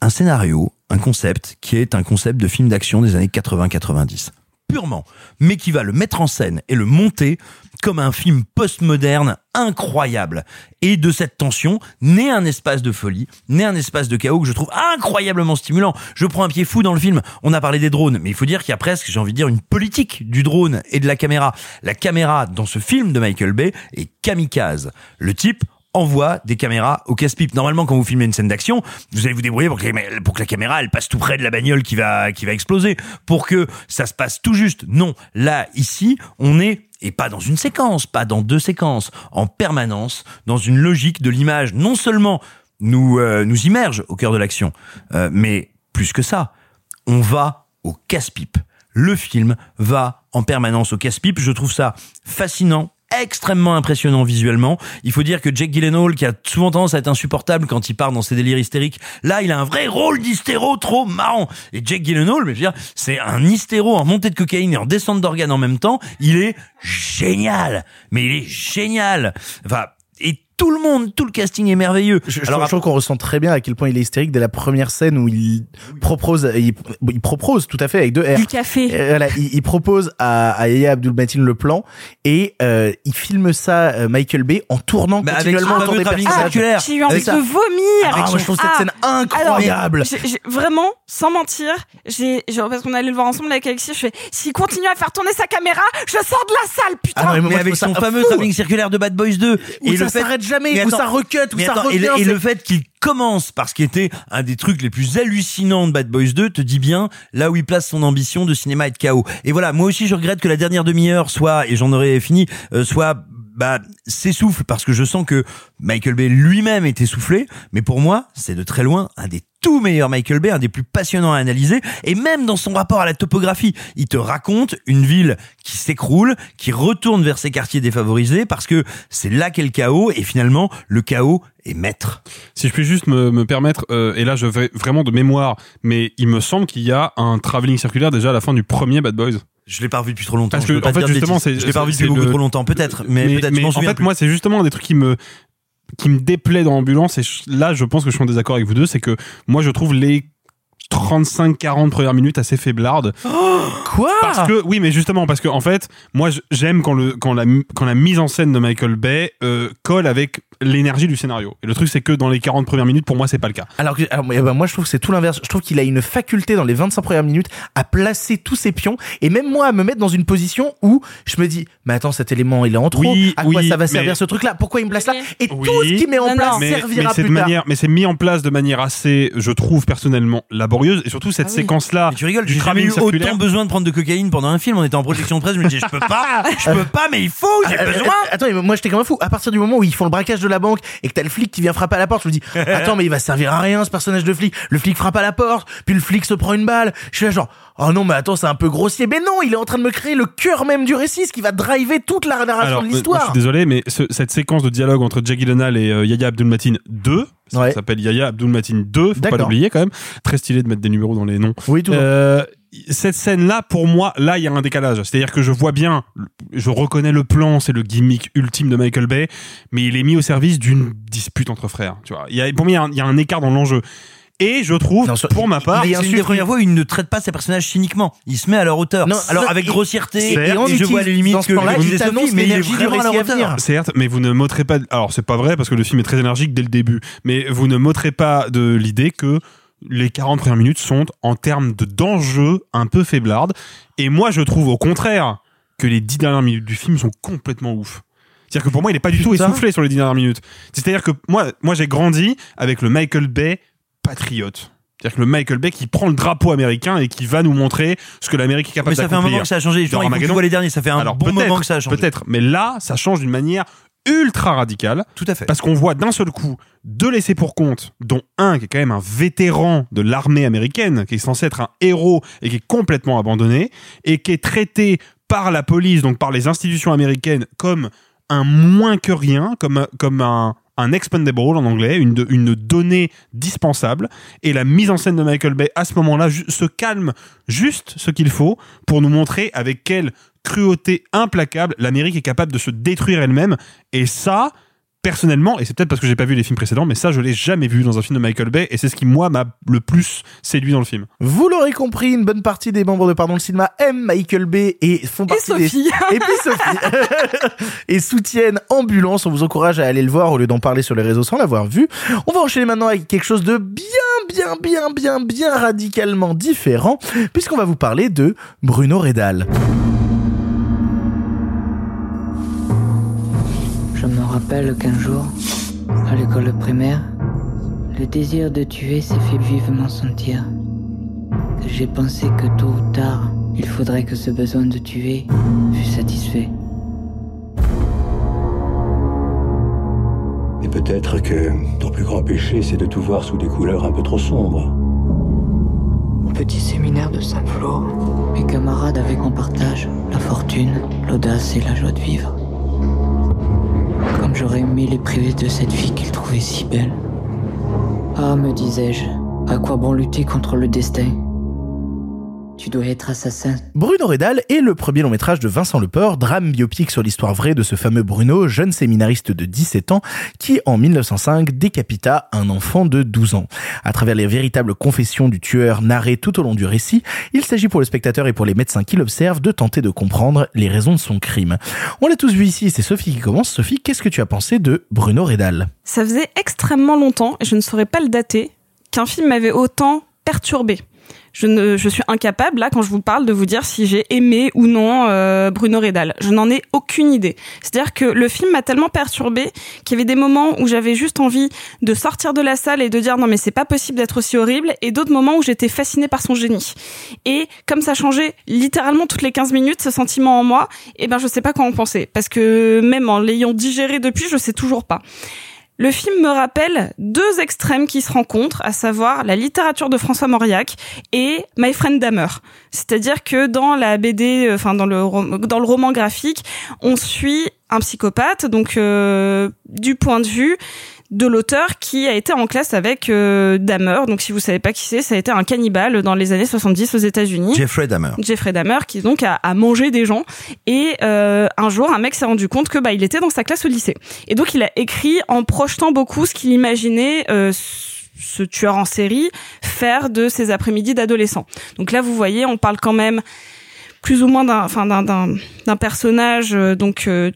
un scénario, un concept qui est un concept de film d'action des années 80-90 purement, mais qui va le mettre en scène et le monter comme un film postmoderne incroyable. Et de cette tension, naît un espace de folie, naît un espace de chaos que je trouve incroyablement stimulant. Je prends un pied fou dans le film. On a parlé des drones, mais il faut dire qu'il y a presque, j'ai envie de dire, une politique du drone et de la caméra. La caméra dans ce film de Michael Bay est kamikaze. Le type envoie des caméras au casse-pipe. Normalement, quand vous filmez une scène d'action, vous allez vous débrouiller pour que, la- caméra, elle passe tout près de la bagnole qui va, qui va exploser, pour que ça se passe tout juste. Non, là, ici, on est et pas dans une séquence, pas dans deux séquences, en permanence, dans une logique de l'image, non seulement nous, euh, nous immerge au cœur de l'action, euh, mais plus que ça, on va au casse-pipe. Le film va en permanence au casse-pipe. Je trouve ça fascinant extrêmement impressionnant visuellement. Il faut dire que Jake Gyllenhaal, qui a souvent tendance à être insupportable quand il part dans ses délires hystériques, là, il a un vrai rôle d'hystéro trop marrant. Et Jake Gyllenhaal, mais je veux dire, c'est un hystéro en montée de cocaïne et en descente d'organes en même temps. Il est génial. Mais il est génial. Enfin, tout le monde, tout le casting est merveilleux. Je, je, je trouve qu'on ressent très bien à quel point il est hystérique dès la première scène où il propose, il, il propose tout à fait avec deux R. Du café. Euh, voilà, il, il propose à, à Yahya Abdul-Mateen le plan et euh, il filme ça euh, Michael Bay en tournant Bah, continuellement autour des personnages. circulaire. J'ai eu envie de vomir. Ah, moi, je trouve cette Ah, scène incroyable. alors, vraiment, sans mentir, j'ai, parce qu'on allait le voir ensemble avec Alexis, je fais, s'il continue à faire tourner sa caméra, je sors de la salle, putain. Ah non, mais mais avec son fameux travelling circulaire de Bad Boys 2 Où ça le fait- jamais, Mais où attends, ça où mais ça attends, et, revient. le fait qu'il commence par ce qui était un des trucs les plus hallucinants de Bad Boys 2 te dit bien là où il place son ambition de cinéma et de chaos. Et voilà, moi aussi je regrette que la dernière demi-heure soit et j'en aurais fini euh, soit bah s'essouffle parce que je sens que Michael Bay lui-même est essoufflé, mais pour moi, c'est de très loin un des tout meilleurs Michael Bay, un des plus passionnants à analyser, et même dans son rapport à la topographie, il te raconte une ville qui s'écroule, qui retourne vers ses quartiers défavorisés, parce que c'est là qu'est le chaos, et finalement, le chaos est maître. Si je puis juste me, me permettre, euh, et là je vais vraiment de mémoire, mais il me semble qu'il y a un travelling circulaire déjà à la fin du premier Bad Boys. Je l'ai pas revu depuis trop longtemps. Parce je que pas en fait justement c'est je l'ai pas revu depuis beaucoup le- trop longtemps, peut-être, mais, mais, peut-être. mais je en fait plus. moi c'est justement des trucs qui me qui me déplaît dans l'ambulance et je- là je pense que je suis en désaccord avec vous deux, c'est que moi je trouve les 35-40 premières minutes assez faiblardes. Quoi Parce que oui, mais justement parce que en fait, moi j'aime quand le quand la quand la mise en scène de Michael Bay euh, colle avec l'énergie du scénario. Et le truc c'est que dans les 40 premières minutes, pour moi c'est pas le cas. Alors que alors, eh ben, moi je trouve que c'est tout l'inverse. Je trouve qu'il a une faculté dans les 25 premières minutes à placer tous ses pions et même moi à me mettre dans une position où je me dis mais attends cet élément il est en trop. Oui, à quoi oui, ça va mais- servir ce truc là Pourquoi il me place là? Et Oui. tout ce qu'il met en Non, place non. mais, servira mais de plus tard. manière, mais c'est mis en place de manière assez, je trouve personnellement laborieuse et surtout cette Ah oui. séquence-là. Mais tu rigoles, j'ai jamais eu circulaire. autant besoin de prendre de cocaïne pendant un film. On était en protection de presse, je me disais, je peux pas, je peux pas, mais il faut, j'ai Euh, besoin. euh, Attends, mais moi j'étais comme un fou. À partir du moment où ils font le braquage de la banque et que t'as le flic qui vient frapper à la porte, je me dis attends mais il va servir à rien ce personnage de flic. Le flic frappe à la porte, puis le flic se prend une balle. Je suis là genre oh non mais attends c'est un peu grossier. Mais non, il est en train de me créer le cœur même du récit, ce qui va driver toute la narration Alors, de moi, je l'histoire. suis désolé, mais ce- cette séquence de dialogue entre Jake Gyllenhaal et euh, Yahya Abdul-Mateen 2, ça Ouais. s'appelle Yahya Abdul-Mateen 2, faut pas l'oublier quand même. Très stylé de mettre des numéros dans les noms. Oui tout. Euh, cette scène-là, pour moi, là, il y a un décalage. C'est-à-dire que je vois bien, je reconnais le plan, c'est le gimmick ultime de Michael Bay, mais il est mis au service d'une dispute entre frères. Tu vois, il y a, pour moi, il y a un- il y, a un écart dans l'enjeu. Et je trouve, Non, pour ma part, C'est une des premières fois où il ne traite pas ses personnages cyniquement. Il se met à leur hauteur. Non, Alors avec et- grossièreté, et- on je vois les limites dans ce que disait t'annonce Sophie, mais il est l'énergie du à leur hauteur. Certes, mais vous ne m'ôterez pas. Alors c'est pas vrai parce que le film est très énergique dès le début. Mais vous ne m'ôterez pas de l'idée que les 40 premières minutes sont en termes de d'enjeu un peu faiblardes. Et moi, je trouve au contraire que les 10 dernières minutes du film sont complètement ouf. C'est-à-dire que pour moi, il est pas du tout essoufflé sur les 10 dernières minutes. C'est-à-dire que moi, moi, j'ai grandi avec le Michael Bay patriote. C'est-à-dire que le Michael Bay qui prend le drapeau américain et qui va nous montrer ce que l'Amérique est capable Mais ça fait un moment que ça a changé. Vois les derniers. Ça fait un Alors, bon moment que ça a changé. Peut-être, mais là, ça change d'une manière ultra radicale. Tout à fait. Parce qu'on voit d'un seul coup deux laissés pour compte, dont un qui est quand même un vétéran de l'armée américaine, qui est censé être un héros et qui est complètement abandonné, et qui est traité par la police, donc par les institutions américaines, comme un moins que rien, comme, comme un, un expendable en anglais, une, une donnée dispensable. Et la mise en scène de Michael Bay à ce moment-là se calme juste ce qu'il faut pour nous montrer avec quelle cruauté implacable l'Amérique est capable de se détruire elle-même. Et ça, personnellement, et c'est peut-être parce que j'ai pas vu les films précédents, mais ça je l'ai jamais vu dans un film de Michael Bay, et c'est ce qui moi m'a le plus séduit dans le film. Vous l'aurez compris, une bonne partie des membres de Pardon le cinéma aiment Michael Bay et font Et partie des Sophie. et puis Sophie et soutiennent Ambulance. On vous encourage à aller le voir au lieu d'en parler sur les réseaux sans l'avoir vu. On va enchaîner maintenant avec quelque chose de bien, bien, bien, bien, bien radicalement différent, puisqu'on va vous parler de Bruno Redal. Rappelle qu'un jour, À l'école primaire, le désir de tuer s'est fait vivement sentir. Que j'ai pensé que tôt ou tard, il faudrait que ce besoin de tuer fût satisfait. Et peut-être que ton plus grand péché, c'est de tout voir sous des couleurs un peu trop sombres. Au petit séminaire de Saint-Flour, mes camarades avaient en partage la fortune, l'audace et la joie de vivre. J'aurais aimé les priver de cette vie qu'ils trouvaient si belle. Ah, me disais-je, à quoi bon lutter contre le destin? Tu dois être assassin. Bruno Redal est le premier long métrage de Vincent Leport, drame biopique sur l'histoire vraie de ce fameux Bruno, jeune séminariste de 17 ans, qui en 1905 décapita un enfant de 12 ans. À travers les véritables confessions du tueur narrées tout au long du récit, il s'agit pour le spectateur et pour les médecins qui l'observent de tenter de comprendre les raisons de son crime. On l'a tous vu ici, c'est Sophie qui commence. Sophie, qu'est-ce que tu as pensé de Bruno Redal? Ça faisait extrêmement longtemps, et je ne saurais pas le dater, qu'un film m'avait autant perturbé. Je, ne, je suis incapable, là, quand je vous parle, de vous dire si j'ai aimé ou non euh, Bruno Redal. Je n'en ai aucune idée. C'est-à-dire que le film m'a tellement perturbé qu'il y avait des moments où j'avais juste envie de sortir de la salle et de dire non mais c'est pas possible d'être aussi horrible, et d'autres moments où j'étais fascinée par son génie. Et comme ça changeait littéralement toutes les 15 minutes, ce sentiment en moi, et ben je sais pas quoi en penser. Parce que même en l'ayant digéré depuis, je sais toujours pas. Le film me rappelle deux extrêmes qui se rencontrent, à savoir la littérature de François Mauriac et My Friend Dahmer. C'est-à-dire que dans la BD, euh, enfin dans le dans le roman graphique, on suit un psychopathe, donc euh, du point de vue de l'auteur qui a été en classe avec euh, Dahmer. Donc si vous savez pas qui c'est, ça a été un cannibale dans les années 70 aux États-Unis. Jeffrey Dahmer. Jeffrey Dahmer qui donc a, a mangé des gens et euh, un jour un mec s'est rendu compte que bah il était dans sa classe au lycée et donc il a écrit en projetant beaucoup ce qu'il imaginait euh, ce tueur en série faire de ses après-midi d'adolescent. Donc là vous voyez on parle quand même plus ou moins d'un enfin d'un d'un d'un personnage euh, donc euh,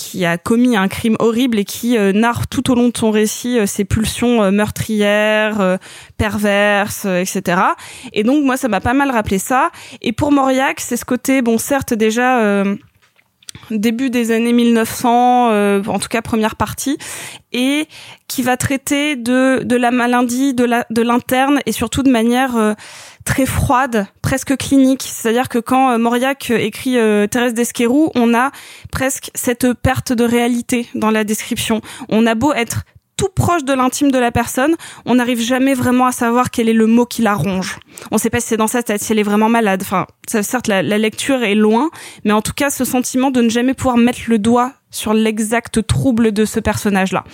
qui a commis un crime horrible et qui euh, narre tout au long de son récit euh, ses pulsions euh, meurtrières, perverses, etc. Et donc moi ça m'a pas mal rappelé ça. Et pour Mauriac, c'est ce côté bon certes déjà début des années 1900, euh, en tout cas première partie, et qui va traiter de de la maladie, de la de l'interne et surtout de manière euh, très froide, presque clinique. C'est-à-dire que quand euh, Mauriac écrit euh, Thérèse d'Esquerou, on a presque cette perte de réalité dans la description. On a beau être tout proche de l'intime de la personne, on n'arrive jamais vraiment à savoir quel est le mot qui la ronge. On sait pas si c'est dans sa tête, si elle est vraiment malade. Enfin, certes, la lecture est loin, mais en tout cas, ce sentiment de ne jamais pouvoir mettre le doigt sur l'exact trouble de ce personnage-là.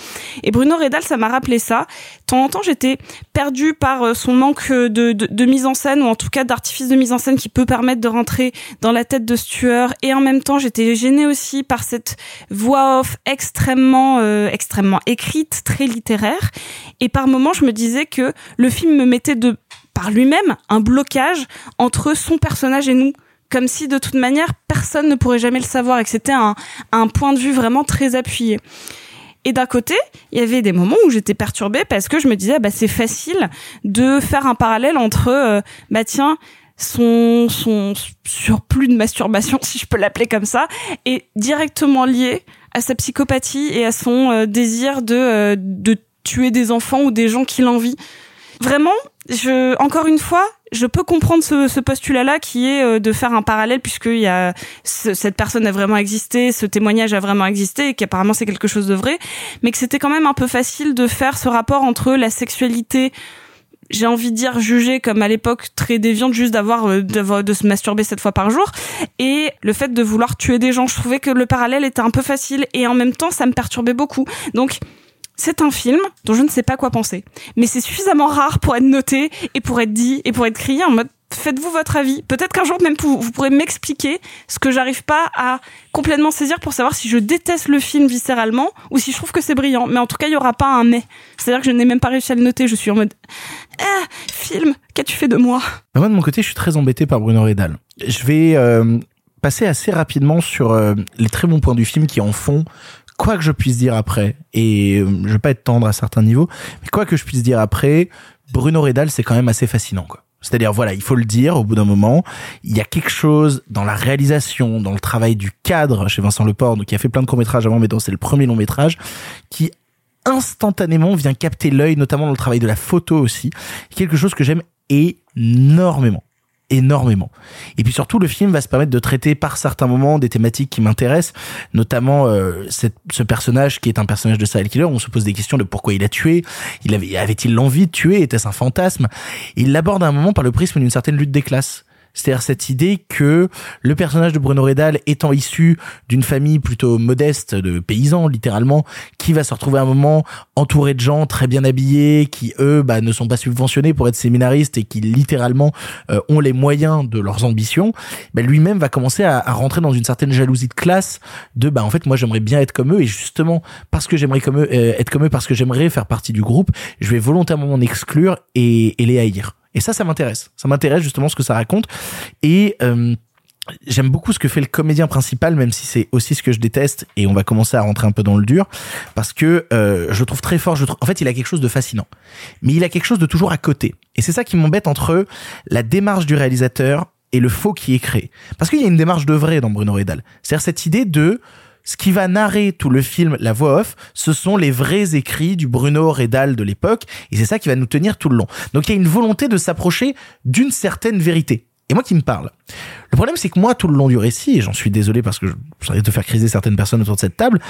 Et Bruno Redal, ça m'a rappelé ça. De temps en temps, j'étais perdue par euh, son manque de, mise en scène, ou en tout cas d'artifice de mise en scène qui peut permettre de rentrer dans la tête de ce tueur. Et en même temps, j'étais gênée aussi par cette voix off extrêmement, euh, extrêmement écrite, très littéraire. Et par moments, je me disais que le film me mettait de par lui-même un blocage entre son personnage et nous comme si de toute manière personne ne pourrait jamais le savoir et que c'était un, un point de vue vraiment très appuyé. Et d'un côté, il y avait des moments où j'étais perturbée parce que je me disais bah c'est facile de faire un parallèle entre euh, bah tiens son son surplus de masturbation si je peux l'appeler comme ça est directement lié à sa psychopathie et à son euh, désir de euh, de tuer des enfants ou des gens qui l'envient. Vraiment, je encore une fois, je peux comprendre ce, ce postulat-là qui est euh, de faire un parallèle puisque il y a ce- cette personne a vraiment existé, ce témoignage a vraiment existé et qu'apparemment c'est quelque chose de vrai, mais que c'était quand même un peu facile de faire ce rapport entre la sexualité j'ai envie de dire jugée comme à l'époque très déviante juste d'avoir euh, d'avoir- de se masturber sept fois par jour et le fait de vouloir tuer des gens. Je trouvais que le parallèle était un peu facile et en même temps ça me perturbait beaucoup. Donc c'est un film dont je ne sais pas quoi penser. Mais c'est suffisamment rare pour être noté et pour être dit et pour être crié en mode faites-vous votre avis. Peut-être qu'un jour même vous, pourrez m'expliquer ce que j'arrive pas à complètement saisir pour savoir si je déteste le film viscéralement ou si je trouve que c'est brillant. Mais en tout cas, il y aura pas un mais. C'est-à-dire que je n'ai même pas réussi à le noter. Je suis en mode ah, film, qu'as-tu fait de moi? Bah, Moi, de mon côté, je suis très embêté par Bruno Redal. Je vais euh, passer assez rapidement sur euh, les très bons points du film qui en font quoi que je puisse dire après. Et euh, je vais pas être tendre à certains niveaux, mais quoi que je puisse dire après, Bruno Redal, c'est quand même assez fascinant, quoi. C'est-à-dire, voilà, il faut le dire, au bout d'un moment, il y a quelque chose dans la réalisation, dans le travail du cadre chez Vincent Leport, qui a fait plein de courts-métrages avant, mais dont c'est le premier long-métrage, qui instantanément vient capter l'œil, notamment dans le travail de la photo aussi. Quelque chose que j'aime énormément énormément. Et puis surtout, le film va se permettre de traiter par certains moments des thématiques qui m'intéressent, notamment euh, cette, ce personnage qui est un personnage de serial killer. On se pose des questions de pourquoi il a tué. Il avait avait-il l'envie de tuer Était-ce un fantasme? Il l'aborde à un moment par le prisme d'une certaine lutte des classes. C'est-à-dire cette idée que le personnage de Bruno Redal étant issu d'une famille plutôt modeste de paysans, littéralement, qui va se retrouver à un moment entouré de gens très bien habillés, qui eux bah, ne sont pas subventionnés pour être séminaristes et qui littéralement euh, ont les moyens de leurs ambitions, bah, lui-même va commencer à, à, rentrer dans une certaine jalousie de classe, de bah en fait moi j'aimerais bien être comme eux et justement parce que j'aimerais comme eux euh, être comme eux parce que j'aimerais faire partie du groupe, je vais volontairement m'en exclure et, et les haïr. Et ça, ça m'intéresse. Ça m'intéresse justement ce que ça raconte. Et euh, j'aime beaucoup ce que fait le comédien principal, même si c'est aussi ce que je déteste. Et on va commencer à rentrer un peu dans le dur, parce que euh, je trouve très fort. En fait, il a quelque chose de fascinant, mais il a quelque chose de toujours à côté. Et c'est ça qui m'embête entre la démarche du réalisateur et le faux qui est créé. Parce qu'il y a une démarche de vrai dans Bruno Redal. C'est-à-dire cette idée de ce qui va narrer tout le film, la voix off, ce sont les vrais écrits du Bruno Redal de l'époque, et c'est ça qui va nous tenir tout le long. Donc il y a une volonté de s'approcher d'une certaine vérité. Et moi qui me parle. Le problème, c'est que moi, tout le long du récit, et j'en suis désolé parce que je risque de faire criser certaines personnes autour de cette table,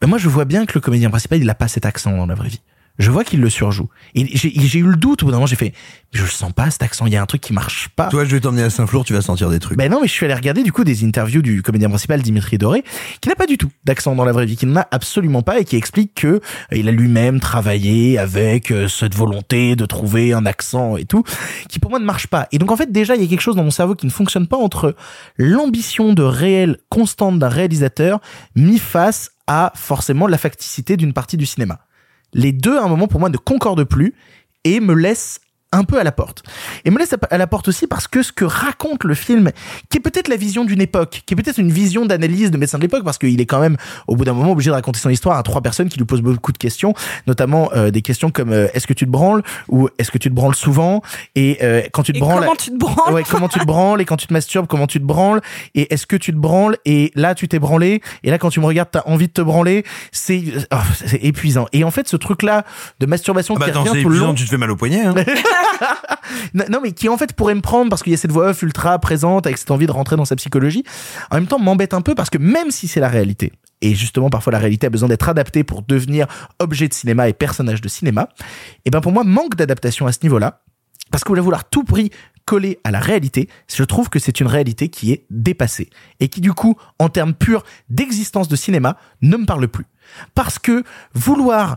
ben moi je vois bien que le comédien principal, il n'a pas cet accent dans la vraie vie je vois qu'il le surjoue. Et j'ai eu le doute au bout d'un moment, j'ai fait, je le sens pas cet accent, il y a un truc qui marche pas. Toi, je vais t'emmener à Saint-Flour, tu vas sentir des trucs. Ben non, mais je suis allé regarder du coup des interviews du comédien principal Dimitri Doré, qui n'a pas du tout d'accent dans la vraie vie, qui n'en a absolument pas et qui explique que euh, il a lui-même travaillé avec euh, cette volonté de trouver un accent et tout, qui pour moi ne marche pas. Et donc en fait, déjà, il y a quelque chose dans mon cerveau qui ne fonctionne pas entre l'ambition de réel constante d'un réalisateur mis face à forcément la facticité d'une partie du cinéma les deux à un moment pour moi ne concordent plus et me laissent un peu à la porte. Et me laisse à la porte aussi parce que ce que raconte le film, qui est peut-être la vision d'une époque, qui est peut-être une vision d'analyse de médecin de l'époque, parce qu'il est quand même, au bout d'un moment, obligé de raconter son histoire à trois personnes qui lui posent beaucoup de questions, notamment euh, des questions comme euh, est-ce que tu te branles ou est-ce que tu te branles souvent? Et euh, quand tu te et branles, comment tu te branles? Ouais, comment tu te branles? Et quand tu te masturbes, comment tu te branles? Et est-ce que tu te branles? Et là tu t'es branlé et là quand tu me regardes t'as envie de te branler, c'est oh, épuisant. Et en fait, ce truc-là de masturbation ah bah qui attends, revient tout le long, tu te fais mal au poignet. Hein. non mais qui en fait pourrait me prendre parce qu'il y a cette voix off ultra présente avec cette envie de rentrer dans sa psychologie en même temps m'embête un peu parce que même si c'est la réalité et justement parfois la réalité a besoin d'être adaptée pour devenir objet de cinéma et personnage de cinéma et ben pour moi manque d'adaptation à ce niveau-là parce que vous vouloir tout prix coller à la réalité, je trouve que c'est une réalité qui est dépassée et qui du coup, en termes purs d'existence de cinéma, ne me parle plus. Parce que vouloir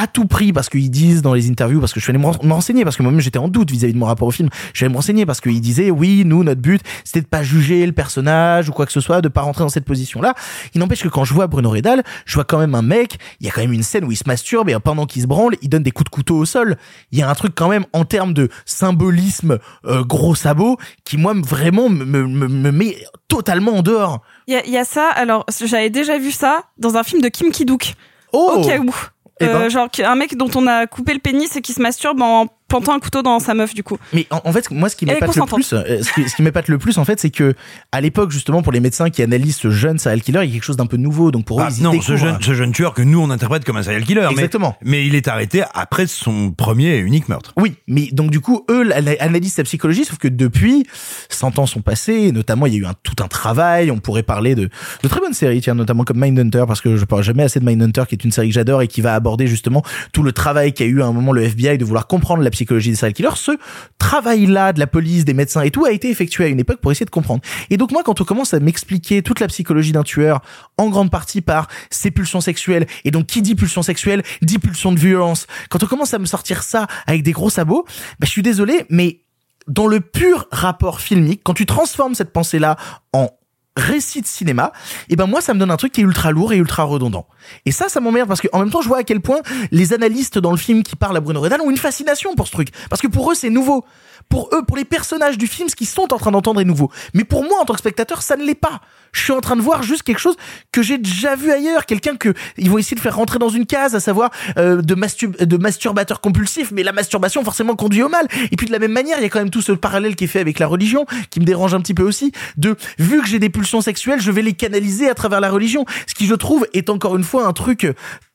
à tout prix parce qu'ils disent dans les interviews parce que je suis allé me renseigner parce que moi-même j'étais en doute vis-à-vis de mon rapport au film. Je suis allé me renseigner parce qu'ils disaient oui nous notre but c'était de pas juger le personnage ou quoi que ce soit de pas rentrer dans cette position là il n'empêche que quand je vois Bruno Redal je vois quand même un mec il y a quand même une scène où il se masturbe et pendant qu'il se branle il donne des coups de couteau au sol. Il y a un truc quand même en termes de symbolisme euh, gros sabot qui moi vraiment me, me, me met totalement en dehors. Il y a, y a ça. Alors j'avais déjà vu ça dans un film de Kim Ki-duk. Oh au cas où Eh ben. euh, genre un mec dont on a coupé le pénis et qui se masturbe en plantant un couteau dans sa meuf du coup. Mais en, en fait, moi, ce qui m'épate le plus, euh, ce qui, ce qui m'épate le plus, en fait, c'est que à l'époque, justement, pour les médecins qui analysent ce jeune serial killer, il y a quelque chose d'un peu nouveau. Donc pour eux, Ah, ils non, ce jeune, ce jeune tueur que nous on interprète comme un serial killer. mais- Exactement. Mais, il est arrêté après son premier et unique meurtre. Oui, mais donc du coup, eux analysent sa psychologie, sauf que depuis, 100 ans sont passés, et notamment il y a eu un, tout un travail, on pourrait parler de, de très bonnes séries, tiens, notamment comme Mindhunter, parce que je parle jamais assez de Mindhunter, qui est une série que j'adore et qui va aborder justement tout le travail qu'a eu à un moment le FBI de vouloir comprendre la psychologie des serial. Ce travail-là de la police, des médecins et tout a été effectué à une époque pour essayer de comprendre. Et donc moi, quand on commence à m'expliquer toute la psychologie d'un tueur, en grande partie par ses pulsions sexuelles, et donc qui dit pulsion sexuelle, dit pulsion de violence, quand on commence à me sortir ça avec des gros sabots, bah, je suis désolé, mais dans le pur rapport filmique, quand tu transformes cette pensée-là en récit de cinéma, et ben moi ça me donne un truc qui est ultra lourd et ultra redondant. Et ça, ça m'emmerde parce que en même temps je vois à quel point les analystes dans le film qui parlent à Bruno Redal ont une fascination pour ce truc, parce que pour eux c'est nouveau. Pour eux, pour les personnages du film, ce qu'ils sont en train d'entendre est nouveau. Mais pour moi, en tant que spectateur, ça ne l'est pas. Je suis en train de voir juste quelque chose que j'ai déjà vu ailleurs. Quelqu'un que ils vont essayer de faire rentrer dans une case, à savoir euh, de, mastu- de masturbateur compulsif. Mais la masturbation forcément conduit au mal. Et puis de la même manière, il y a quand même tout ce parallèle qui est fait avec la religion, qui me dérange un petit peu aussi. De vu que j'ai des pulsions sexuelles, je vais les canaliser à travers la religion. Ce qui, je trouve, est encore une fois un truc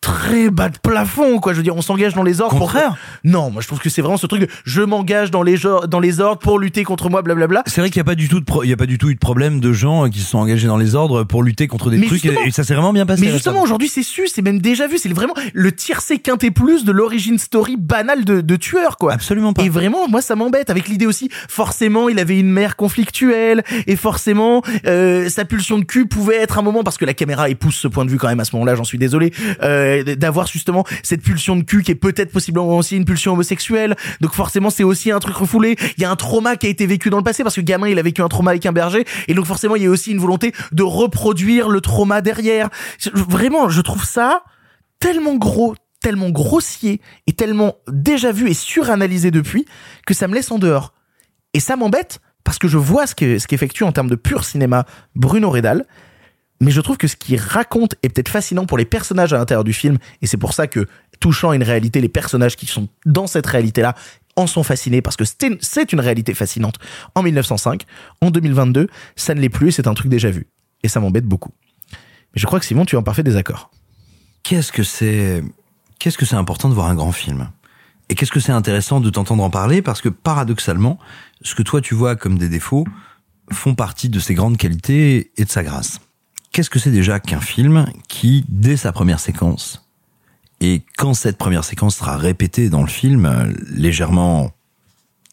très bas de plafond, quoi. Je veux dire, on s'engage dans les ordres. Contraire. Pour... Non, moi je trouve que c'est vraiment ce truc de je m'engage dans les dans les ordres pour lutter contre moi, blablabla. C'est vrai qu'il n'y a pas du tout de il y a pas du tout eu de problème de gens qui se sont engagés dans les ordres pour lutter contre des Mais trucs et, ça s'est vraiment bien passé. Mais justement, aujourd'hui, c'est su, c'est même déjà vu, c'est vraiment le tiercé quinté plus de l'origine story banale de, de tueur, quoi. Absolument pas. Et vraiment, moi, ça m'embête avec l'idée aussi, forcément, il avait une mère conflictuelle, et forcément, euh, sa pulsion de cul pouvait être un moment, parce que la caméra épouse ce point de vue quand même à ce moment-là, j'en suis désolé, euh, d'avoir justement cette pulsion de cul qui est peut-être possiblement aussi une pulsion homosexuelle. Donc forcément, c'est aussi un truc refoulé. Il y a un trauma qui a été vécu dans le passé, parce que gamin, il a vécu un trauma avec un berger, et donc forcément, il y a aussi une volonté de reproduire le trauma derrière. Vraiment, je trouve ça tellement gros, tellement grossier et tellement déjà vu et suranalysé depuis que ça me laisse en dehors. Et ça m'embête parce que je vois ce que- ce qu'effectue en termes de pur cinéma Bruno Redal. Mais je trouve que ce qu'il raconte est peut-être fascinant pour les personnages à l'intérieur du film. Et c'est pour ça que, touchant à une réalité, les personnages qui sont dans cette réalité-là en sont fascinés parce que c'est une réalité fascinante en 1905. En 2022, ça ne l'est plus et c'est un truc déjà vu. Et ça m'embête beaucoup. Mais je crois que Simon, tu es en parfait désaccord. Qu'est-ce que c'est qu'est-ce que c'est important de voir un grand film? Et qu'est-ce que c'est intéressant de t'entendre en parler? Parce que paradoxalement, ce que toi tu vois comme des défauts font partie de ses grandes qualités et de sa grâce. Qu'est-ce que c'est déjà qu'un film qui dès sa première séquence et quand cette première séquence sera répétée dans le film euh, légèrement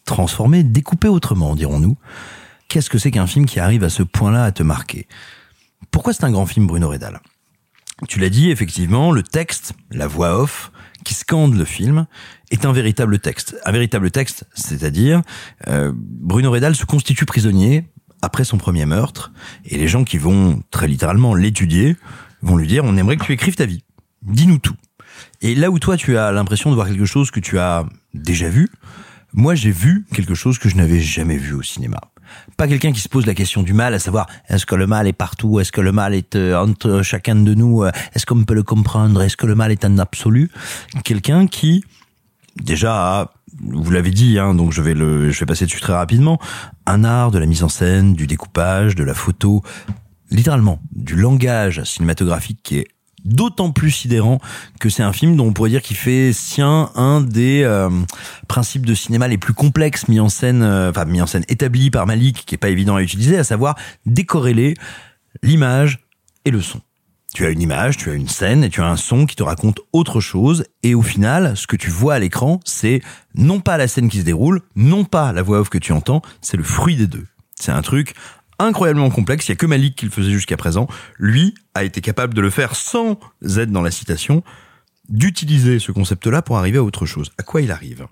transformée, découpée autrement dirons-nous, qu'est-ce que c'est qu'un film qui arrive à ce point-là à te marquer? Pourquoi c'est un grand film Bruno Redal? Tu l'as dit, effectivement, le texte, la voix off, qui scande le film, est un véritable texte. Un véritable texte, c'est-à-dire, euh, Bruno Redal se constitue prisonnier après son premier meurtre, et les gens qui vont, très littéralement, l'étudier, vont lui dire, on aimerait que tu écrives ta vie. Dis-nous tout. Et là où toi, tu as l'impression de voir quelque chose que tu as déjà vu, moi, j'ai vu quelque chose que je n'avais jamais vu au cinéma. Pas quelqu'un qui se pose la question du mal, à savoir est-ce que le mal est partout, est-ce que le mal est euh, entre chacun de nous, euh, est-ce qu'on peut le comprendre, est-ce que le mal est un absolu? Quelqu'un qui déjà a, vous l'avez dit, hein, donc je vais le, je vais passer dessus très rapidement, un art de la mise en scène, du découpage, de la photo, littéralement du langage cinématographique qui est d'autant plus sidérant que c'est un film dont on pourrait dire qu'il fait sien un des euh, principes de cinéma les plus complexes mis en scène, euh, enfin mis en scène établi par Malik, qui est pas évident à utiliser, à savoir décorréler l'image et le son. Tu as une image, tu as une scène et tu as un son qui te raconte autre chose et au final, ce que tu vois à l'écran, c'est non pas la scène qui se déroule, non pas la voix off que tu entends, c'est le fruit des deux. C'est un truc incroyablement complexe, il y a que Malik qui le faisait jusqu'à présent. Lui a été capable de le faire sans être dans la citation, d'utiliser ce concept-là pour arriver à autre chose. À quoi il arrive?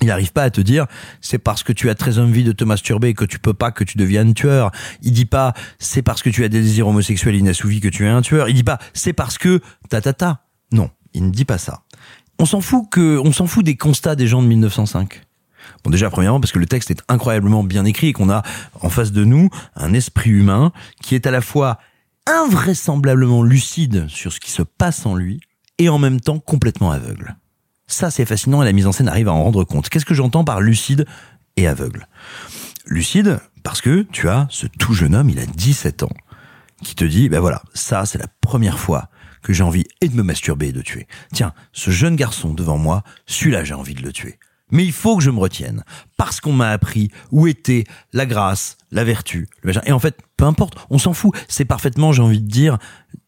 Il n'arrive pas à te dire c'est parce que tu as très envie de te masturber que tu peux pas que tu deviennes tueur. Il dit pas c'est parce que tu as des désirs homosexuels inassouvis que tu es un tueur. Il dit pas c'est parce que ta ta ta. Non, il ne dit pas ça. On s'en fout que on s'en fout des constats des gens de 1905. Bon déjà premièrement parce que le texte est incroyablement bien écrit et qu'on a en face de nous un esprit humain qui est à la fois invraisemblablement lucide sur ce qui se passe en lui et en même temps complètement aveugle. Ça, c'est fascinant et la mise en scène arrive à en rendre compte. Qu'est-ce que j'entends par lucide et aveugle? Lucide, parce que tu as ce tout jeune homme, il a 17 ans, qui te dit, ben voilà, ça, c'est la première fois que j'ai envie et de me masturber et de tuer. Tiens, ce jeune garçon devant moi, celui-là, j'ai envie de le tuer. Mais il faut que je me retienne, parce qu'on m'a appris où était la grâce, la vertu, le machin. Et en fait, peu importe, on s'en fout. C'est parfaitement, j'ai envie de dire,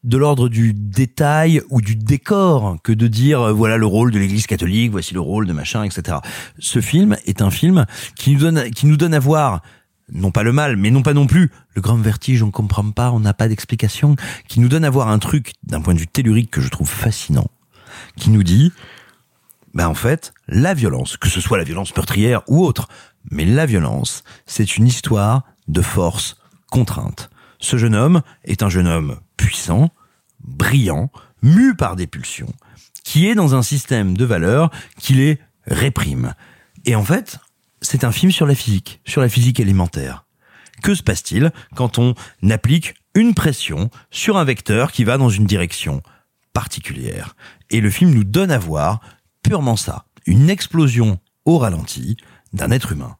de l'ordre du détail ou du décor que de dire euh, voilà le rôle de l'Église catholique, voici le rôle de machin, etc. Ce film est un film qui nous donne, qui nous donne à voir non pas le mal, mais non pas non plus le grand vertige, on comprend pas, on n'a pas d'explication, qui nous donne à voir un truc d'un point de vue tellurique que je trouve fascinant, qui nous dit ben en fait, la violence, que ce soit la violence meurtrière ou autre, mais la violence, c'est une histoire de force contrainte. Ce jeune homme est un jeune homme puissant, brillant, mu par des pulsions, qui est dans un système de valeurs qui les réprime. Et en fait, c'est un film sur la physique, sur la physique élémentaire. Que se passe-t-il quand on applique une pression sur un vecteur qui va dans une direction particulière? Et le film nous donne à voir purement ça, une explosion au ralenti d'un être humain.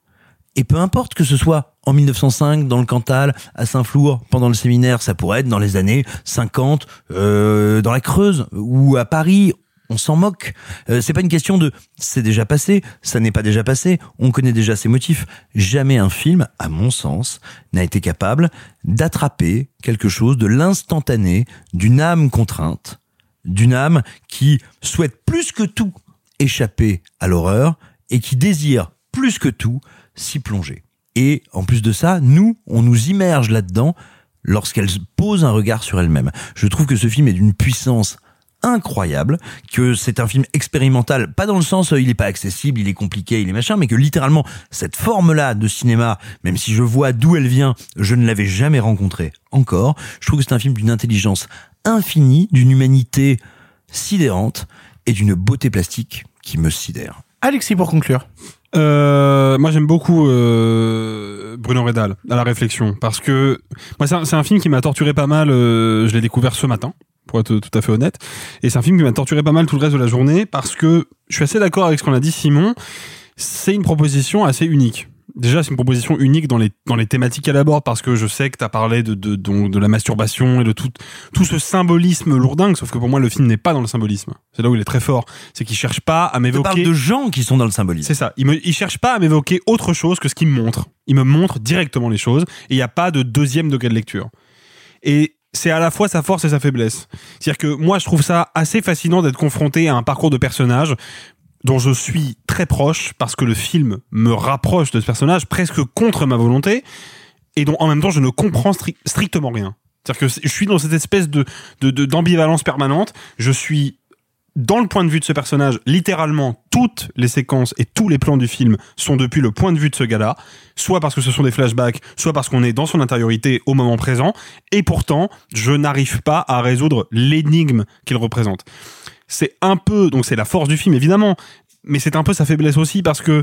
Et peu importe que ce soit en 1905 dans le Cantal, à Saint-Flour pendant le séminaire, ça pourrait être dans les années 50 euh, dans la Creuse ou à Paris. On s'en moque. Euh, c'est pas une question de c'est déjà passé, ça n'est pas déjà passé, on connaît déjà ses motifs. Jamais un film, à mon sens, n'a été capable d'attraper quelque chose de l'instantané, d'une âme contrainte, d'une âme qui souhaite plus que tout échapper à l'horreur et qui désire plus que tout s'y plonger. Et en plus de ça, nous, on nous immerge là-dedans lorsqu'elle pose un regard sur elle-même. Je trouve que ce film est d'une puissance incroyable, que c'est un film expérimental, pas dans le sens euh, il est pas accessible, il est compliqué, il est machin, mais que littéralement cette forme-là de cinéma, même si je vois d'où elle vient, je ne l'avais jamais rencontrée encore. Je trouve que c'est un film d'une intelligence infinie, d'une humanité sidérante et d'une beauté plastique qui me sidère. Alexis, pour conclure. Euh, moi j'aime beaucoup euh, Bruno Redal à la réflexion parce que moi c'est un, c'est un film qui m'a torturé pas mal. euh, je l'ai découvert ce matin pour être tout à fait honnête et c'est un film qui m'a torturé pas mal tout le reste de la journée parce que je suis assez d'accord avec ce qu'on a dit Simon. C'est une proposition assez unique. Déjà, c'est une proposition unique dans les dans les thématiques qu'elle aborde parce que je sais que tu as parlé de de, de la masturbation et de tout tout ce symbolisme lourdingue. Sauf que pour moi, le film n'est pas dans le symbolisme. C'est là où il est très fort. C'est qu'il cherche pas à m'évoquer. parle de gens qui sont dans le symbolisme. C'est ça. Il me, il cherche pas à m'évoquer autre chose que ce qu'il me montre. Il me montre directement les choses et il n'y a pas de deuxième degré de lecture. Et c'est à la fois sa force et sa faiblesse. C'est-à-dire que moi, je trouve ça assez fascinant d'être confronté à un parcours de personnage dont je suis très proche parce que le film me rapproche de ce personnage presque contre ma volonté et dont en même temps je ne comprends stri- strictement rien. C'est-à-dire que je suis dans cette espèce de- d'ambivalence permanente. Je suis dans le point de vue de ce personnage, littéralement toutes les séquences et tous les plans du film sont depuis le point de vue de ce gars-là, soit parce que ce sont des flashbacks, soit parce qu'on est dans son intériorité au moment présent, et pourtant, je n'arrive pas à résoudre l'énigme qu'il représente. C'est un peu, donc c'est la force du film évidemment, mais c'est un peu sa faiblesse aussi parce que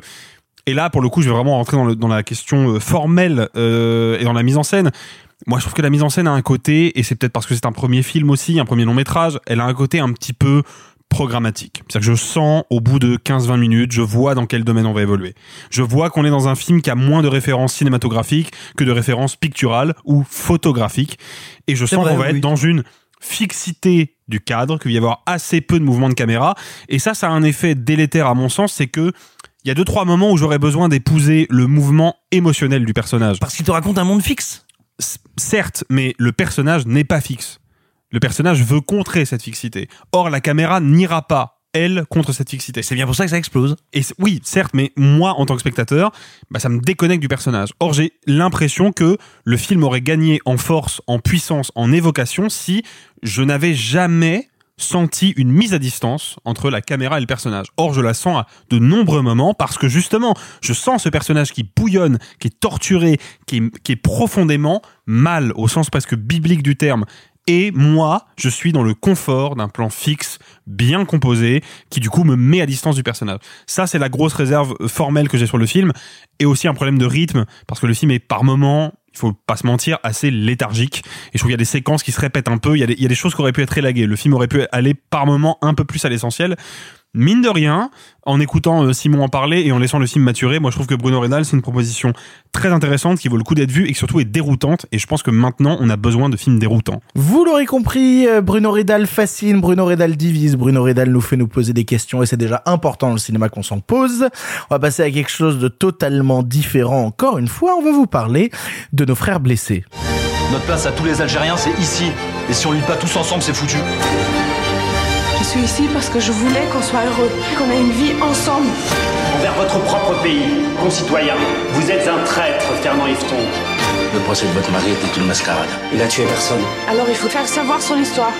et là, pour le coup, je vais vraiment rentrer dans, le- dans la question euh, formelle euh, et dans la mise en scène. Moi, je trouve que la mise en scène a un côté, et c'est peut-être parce que c'est un premier film aussi, un premier long métrage, elle a un côté un petit peu programmatique. C'est-à-dire que je sens au bout de 15-20 minutes, je vois dans quel domaine on va évoluer. Je vois qu'on est dans un film qui a moins de références cinématographiques que de références picturales ou photographiques. Et je sens qu'on va oui. être dans une fixité du cadre, qu'il va y avoir assez peu de mouvements de caméra. Et ça, ça a un effet délétère à mon sens, c'est que il y a deux trois moments où j'aurais besoin d'épouser le mouvement émotionnel du personnage. Parce qu'il te raconte un monde fixe. C- Certes, mais le personnage n'est pas fixe. Le personnage veut contrer cette fixité. Or, la caméra n'ira pas, elle, contre cette fixité. C'est bien pour ça que ça explose. Et oui, certes, mais moi, en tant que spectateur, bah, ça me déconnecte du personnage. Or, j'ai l'impression que le film aurait gagné en force, en puissance, en évocation si je n'avais jamais senti une mise à distance entre la caméra et le personnage. Or, je la sens à de nombreux moments parce que justement, je sens ce personnage qui bouillonne, qui est torturé, qui est profondément mal, au sens presque biblique du terme. Et moi, je suis dans le confort d'un plan fixe, bien composé, qui du coup me met à distance du personnage. Ça, c'est la grosse réserve euh, formelle que j'ai sur le film, et aussi un problème de rythme, parce que le film est par moments, il faut pas se mentir, assez léthargique. Et je trouve qu'il y a des séquences qui se répètent un peu, il y a des, il y a des choses qui auraient pu être élaguées. Le film aurait pu aller par moments un peu plus à l'essentiel. Mine de rien, en écoutant euh, Simon en parler et en laissant le film maturer, moi je trouve que Bruno Renal c'est une proposition très intéressante qui vaut le coup d'être vue et qui surtout est déroutante. Et je pense que maintenant on a besoin de films déroutants. Vous l'aurez compris, euh, Bruno Redal fascine, Bruno Redal divise, Bruno Redal nous fait nous poser des questions et c'est déjà important dans le cinéma qu'on s'en pose. On va passer à quelque chose de totalement différent encore une fois, on va vous parler de nos frères blessés. Notre place à tous les Algériens, c'est ici. Et si on lutte pas tous ensemble, c'est foutu. Je suis ici parce que je voulais qu'on soit heureux, qu'on ait une vie ensemble. Envers votre propre pays, concitoyens, vous êtes un traître, Fernand Yveton. Le procès de votre mari était une mascarade. Il a tué personne. Alors il faut faire savoir son histoire.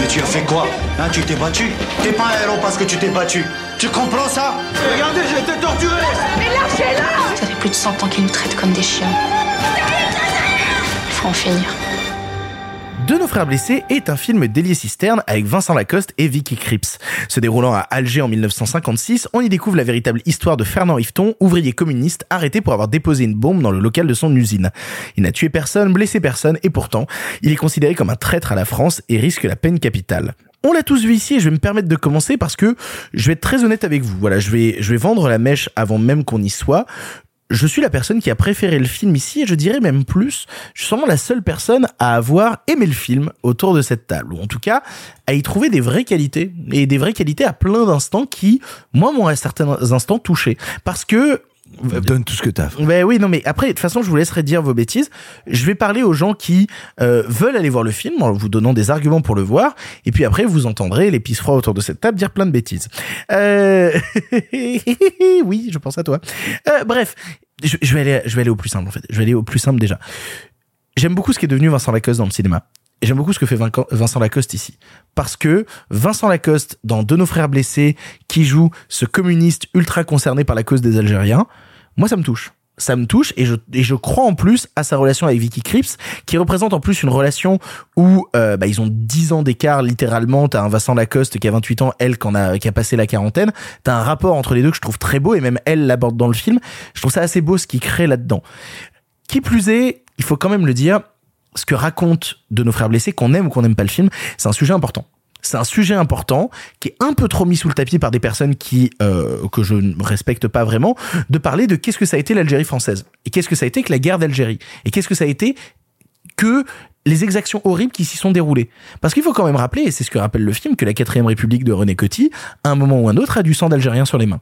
Mais tu as fait quoi? Hein, tu t'es battu? T'es pas un héros parce que tu t'es battu. Tu comprends ça? Regardez, j'ai été torturé Mais lâchez-la Ça fait plus de 100 ans qu'ils nous traitent comme des chiens. Il faut en finir. De nos frères blessés est un film d'Elie Cisterne avec Vincent Lacoste et Vicky Krieps. Se déroulant à Alger en 1956, on y découvre la véritable histoire de Fernand Yveton, ouvrier communiste arrêté pour avoir déposé une bombe dans le local de son usine. Il n'a tué personne, blessé personne et pourtant, il est considéré comme un traître à la France et risque la peine capitale. On l'a tous vu ici et je vais me permettre de commencer parce que je vais être très honnête avec vous. Voilà, je vais vendre la mèche avant même qu'on y soit je suis la personne qui a préféré le film ici et je dirais même plus, je suis sûrement la seule personne à avoir aimé le film autour de cette table, ou en tout cas à y trouver des vraies qualités, et des vraies qualités à plein d'instants qui, moi, m'ont à certains instants touché. Parce que Donne tout ce que t'as. ben oui, non, mais après, de toute façon, je vous laisserai dire vos bêtises. Je vais parler aux gens qui euh, veulent aller voir le film en vous donnant des arguments pour le voir. Et puis après, vous entendrez les pisse froids autour de cette table dire plein de bêtises. Euh... oui, je pense à toi. Euh, bref, je, je vais aller, je vais aller au plus simple en fait. Je vais aller au plus simple déjà. J'aime beaucoup ce qui est devenu Vincent Lacoste dans le cinéma. Et j'aime beaucoup ce que fait Vincent Lacoste ici. Parce que Vincent Lacoste, dans De nos frères blessés, qui joue ce communiste ultra concerné par la cause des Algériens, moi ça me touche. Ça me touche et je, et je crois en plus à sa relation avec Vicky Krieps, qui représente en plus une relation où euh, bah, ils ont 10 ans d'écart littéralement. T'as un Vincent Lacoste qui a 28 ans, elle qui, en a, qui a passé la quarantaine. T'as un rapport entre les deux que je trouve très beau et même elle l'aborde dans le film. Je trouve ça assez beau ce qu'il crée là-dedans. Qui plus est, il faut quand même le dire, ce que raconte de nos frères blessés, qu'on aime ou qu'on n'aime pas le film, c'est un sujet important. C'est un sujet important qui est un peu trop mis sous le tapis par des personnes qui euh, que je ne respecte pas vraiment, de parler de qu'est-ce que ça a été l'Algérie française et qu'est-ce que ça a été que la guerre d'Algérie et qu'est-ce que ça a été que les exactions horribles qui s'y sont déroulées. Parce qu'il faut quand même rappeler, et c'est ce que rappelle le film, que la quatrième république de René Coty, à un moment ou un autre, a du sang d'Algériens sur les mains.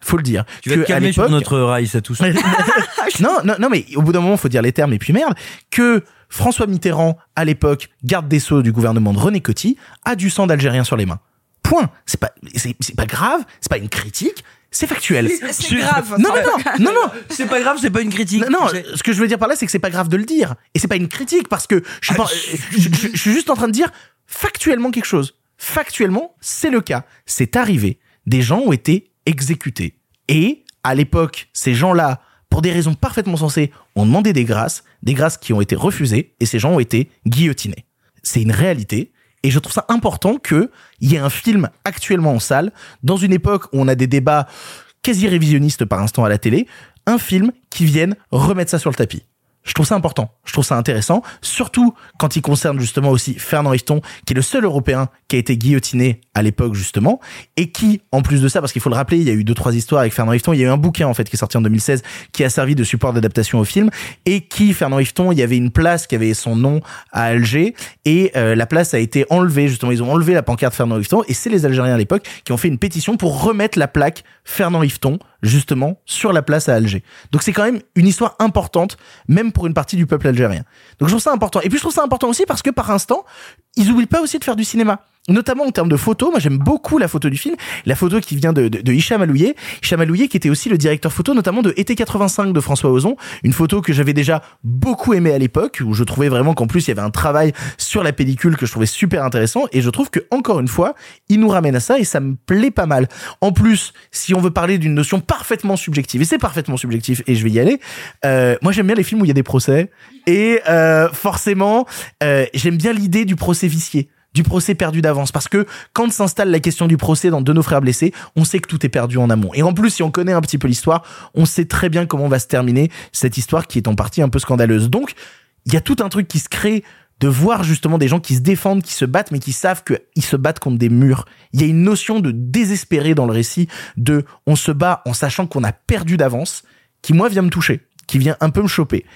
Faut le dire. Tu vas te calmer sur notre rail, ça tous. non, non, non, mais au bout d'un moment, faut dire les termes et puis merde, que François Mitterrand, à l'époque, garde des sceaux du gouvernement de René Coty, a du sang d'Algériens sur les mains. Point. C'est pas, c'est, c'est pas grave, c'est pas une critique, c'est factuel. C'est- c'est grave. Non, non, non, non, non. C'est pas grave, c'est pas une critique. Non, non, ce que je veux dire par là, c'est que c'est pas grave de le dire. Et c'est pas une critique parce que je suis, pas- je, je- je suis juste en train de dire factuellement quelque chose. Factuellement, c'est le cas. C'est arrivé. Des gens ont été exécutés. Et, à l'époque, ces gens-là, pour des raisons parfaitement sensées, ont demandé des grâces, des grâces qui ont été refusées, et ces gens ont été guillotinés. C'est une réalité. Et je trouve ça important qu'il y ait un film actuellement en salle, dans une époque où on a des débats quasi révisionnistes par instant à la télé, un film qui vienne remettre ça sur le tapis. Je trouve ça important, je trouve ça intéressant, surtout quand il concerne justement aussi Fernand Hifton, qui est le seul Européen qui a été guillotiné à l'époque justement, et qui, en plus de ça, parce qu'il faut le rappeler, il y a eu deux trois histoires avec Fernand Hifton, il y a eu un bouquin en fait qui est sorti en 2016, qui a servi de support d'adaptation au film, et qui, Fernand Hifton, il y avait une place qui avait son nom à Alger, et euh, la place a été enlevée, justement, ils ont enlevé la pancarte Fernand Hifton, et c'est les Algériens à l'époque qui ont fait une pétition pour remettre la plaque Fernand Hifton, justement, sur la place à Alger. Donc c'est quand même une histoire importante, même pour une partie du peuple algérien. Donc je trouve ça important. Et puis je trouve ça important aussi parce que par instant, ils oublient pas aussi de faire du cinéma. Notamment en termes de photos, moi j'aime beaucoup la photo du film, la photo qui vient de, de, de Hicham Alouye. Qui était aussi le directeur photo notamment de Été 85 de François Ozon, une photo que j'avais déjà beaucoup aimée à l'époque, où je trouvais vraiment qu'en plus il y avait un travail sur la pellicule que je trouvais super intéressant, et je trouve que encore une fois, il nous ramène à ça et ça me plaît pas mal. En plus, si on veut parler d'une notion parfaitement subjective, et c'est parfaitement subjectif, et je vais y aller, euh, moi j'aime bien les films où il y a des procès, et euh, forcément, euh, j'aime bien l'idée du procès vicié du procès perdu d'avance parce que quand s'installe la question du procès dans de nos frères blessés, on sait que tout est perdu en amont. Et en plus, si on connaît un petit peu l'histoire, on sait très bien comment va se terminer cette histoire qui est en partie un peu scandaleuse. Donc, il y a tout un truc qui se crée de voir justement des gens qui se défendent, qui se battent, mais qui savent qu'ils se battent contre des murs. Il y a une notion de désespéré dans le récit, de on se bat en sachant qu'on a perdu d'avance, qui moi vient me toucher, qui vient un peu me choper.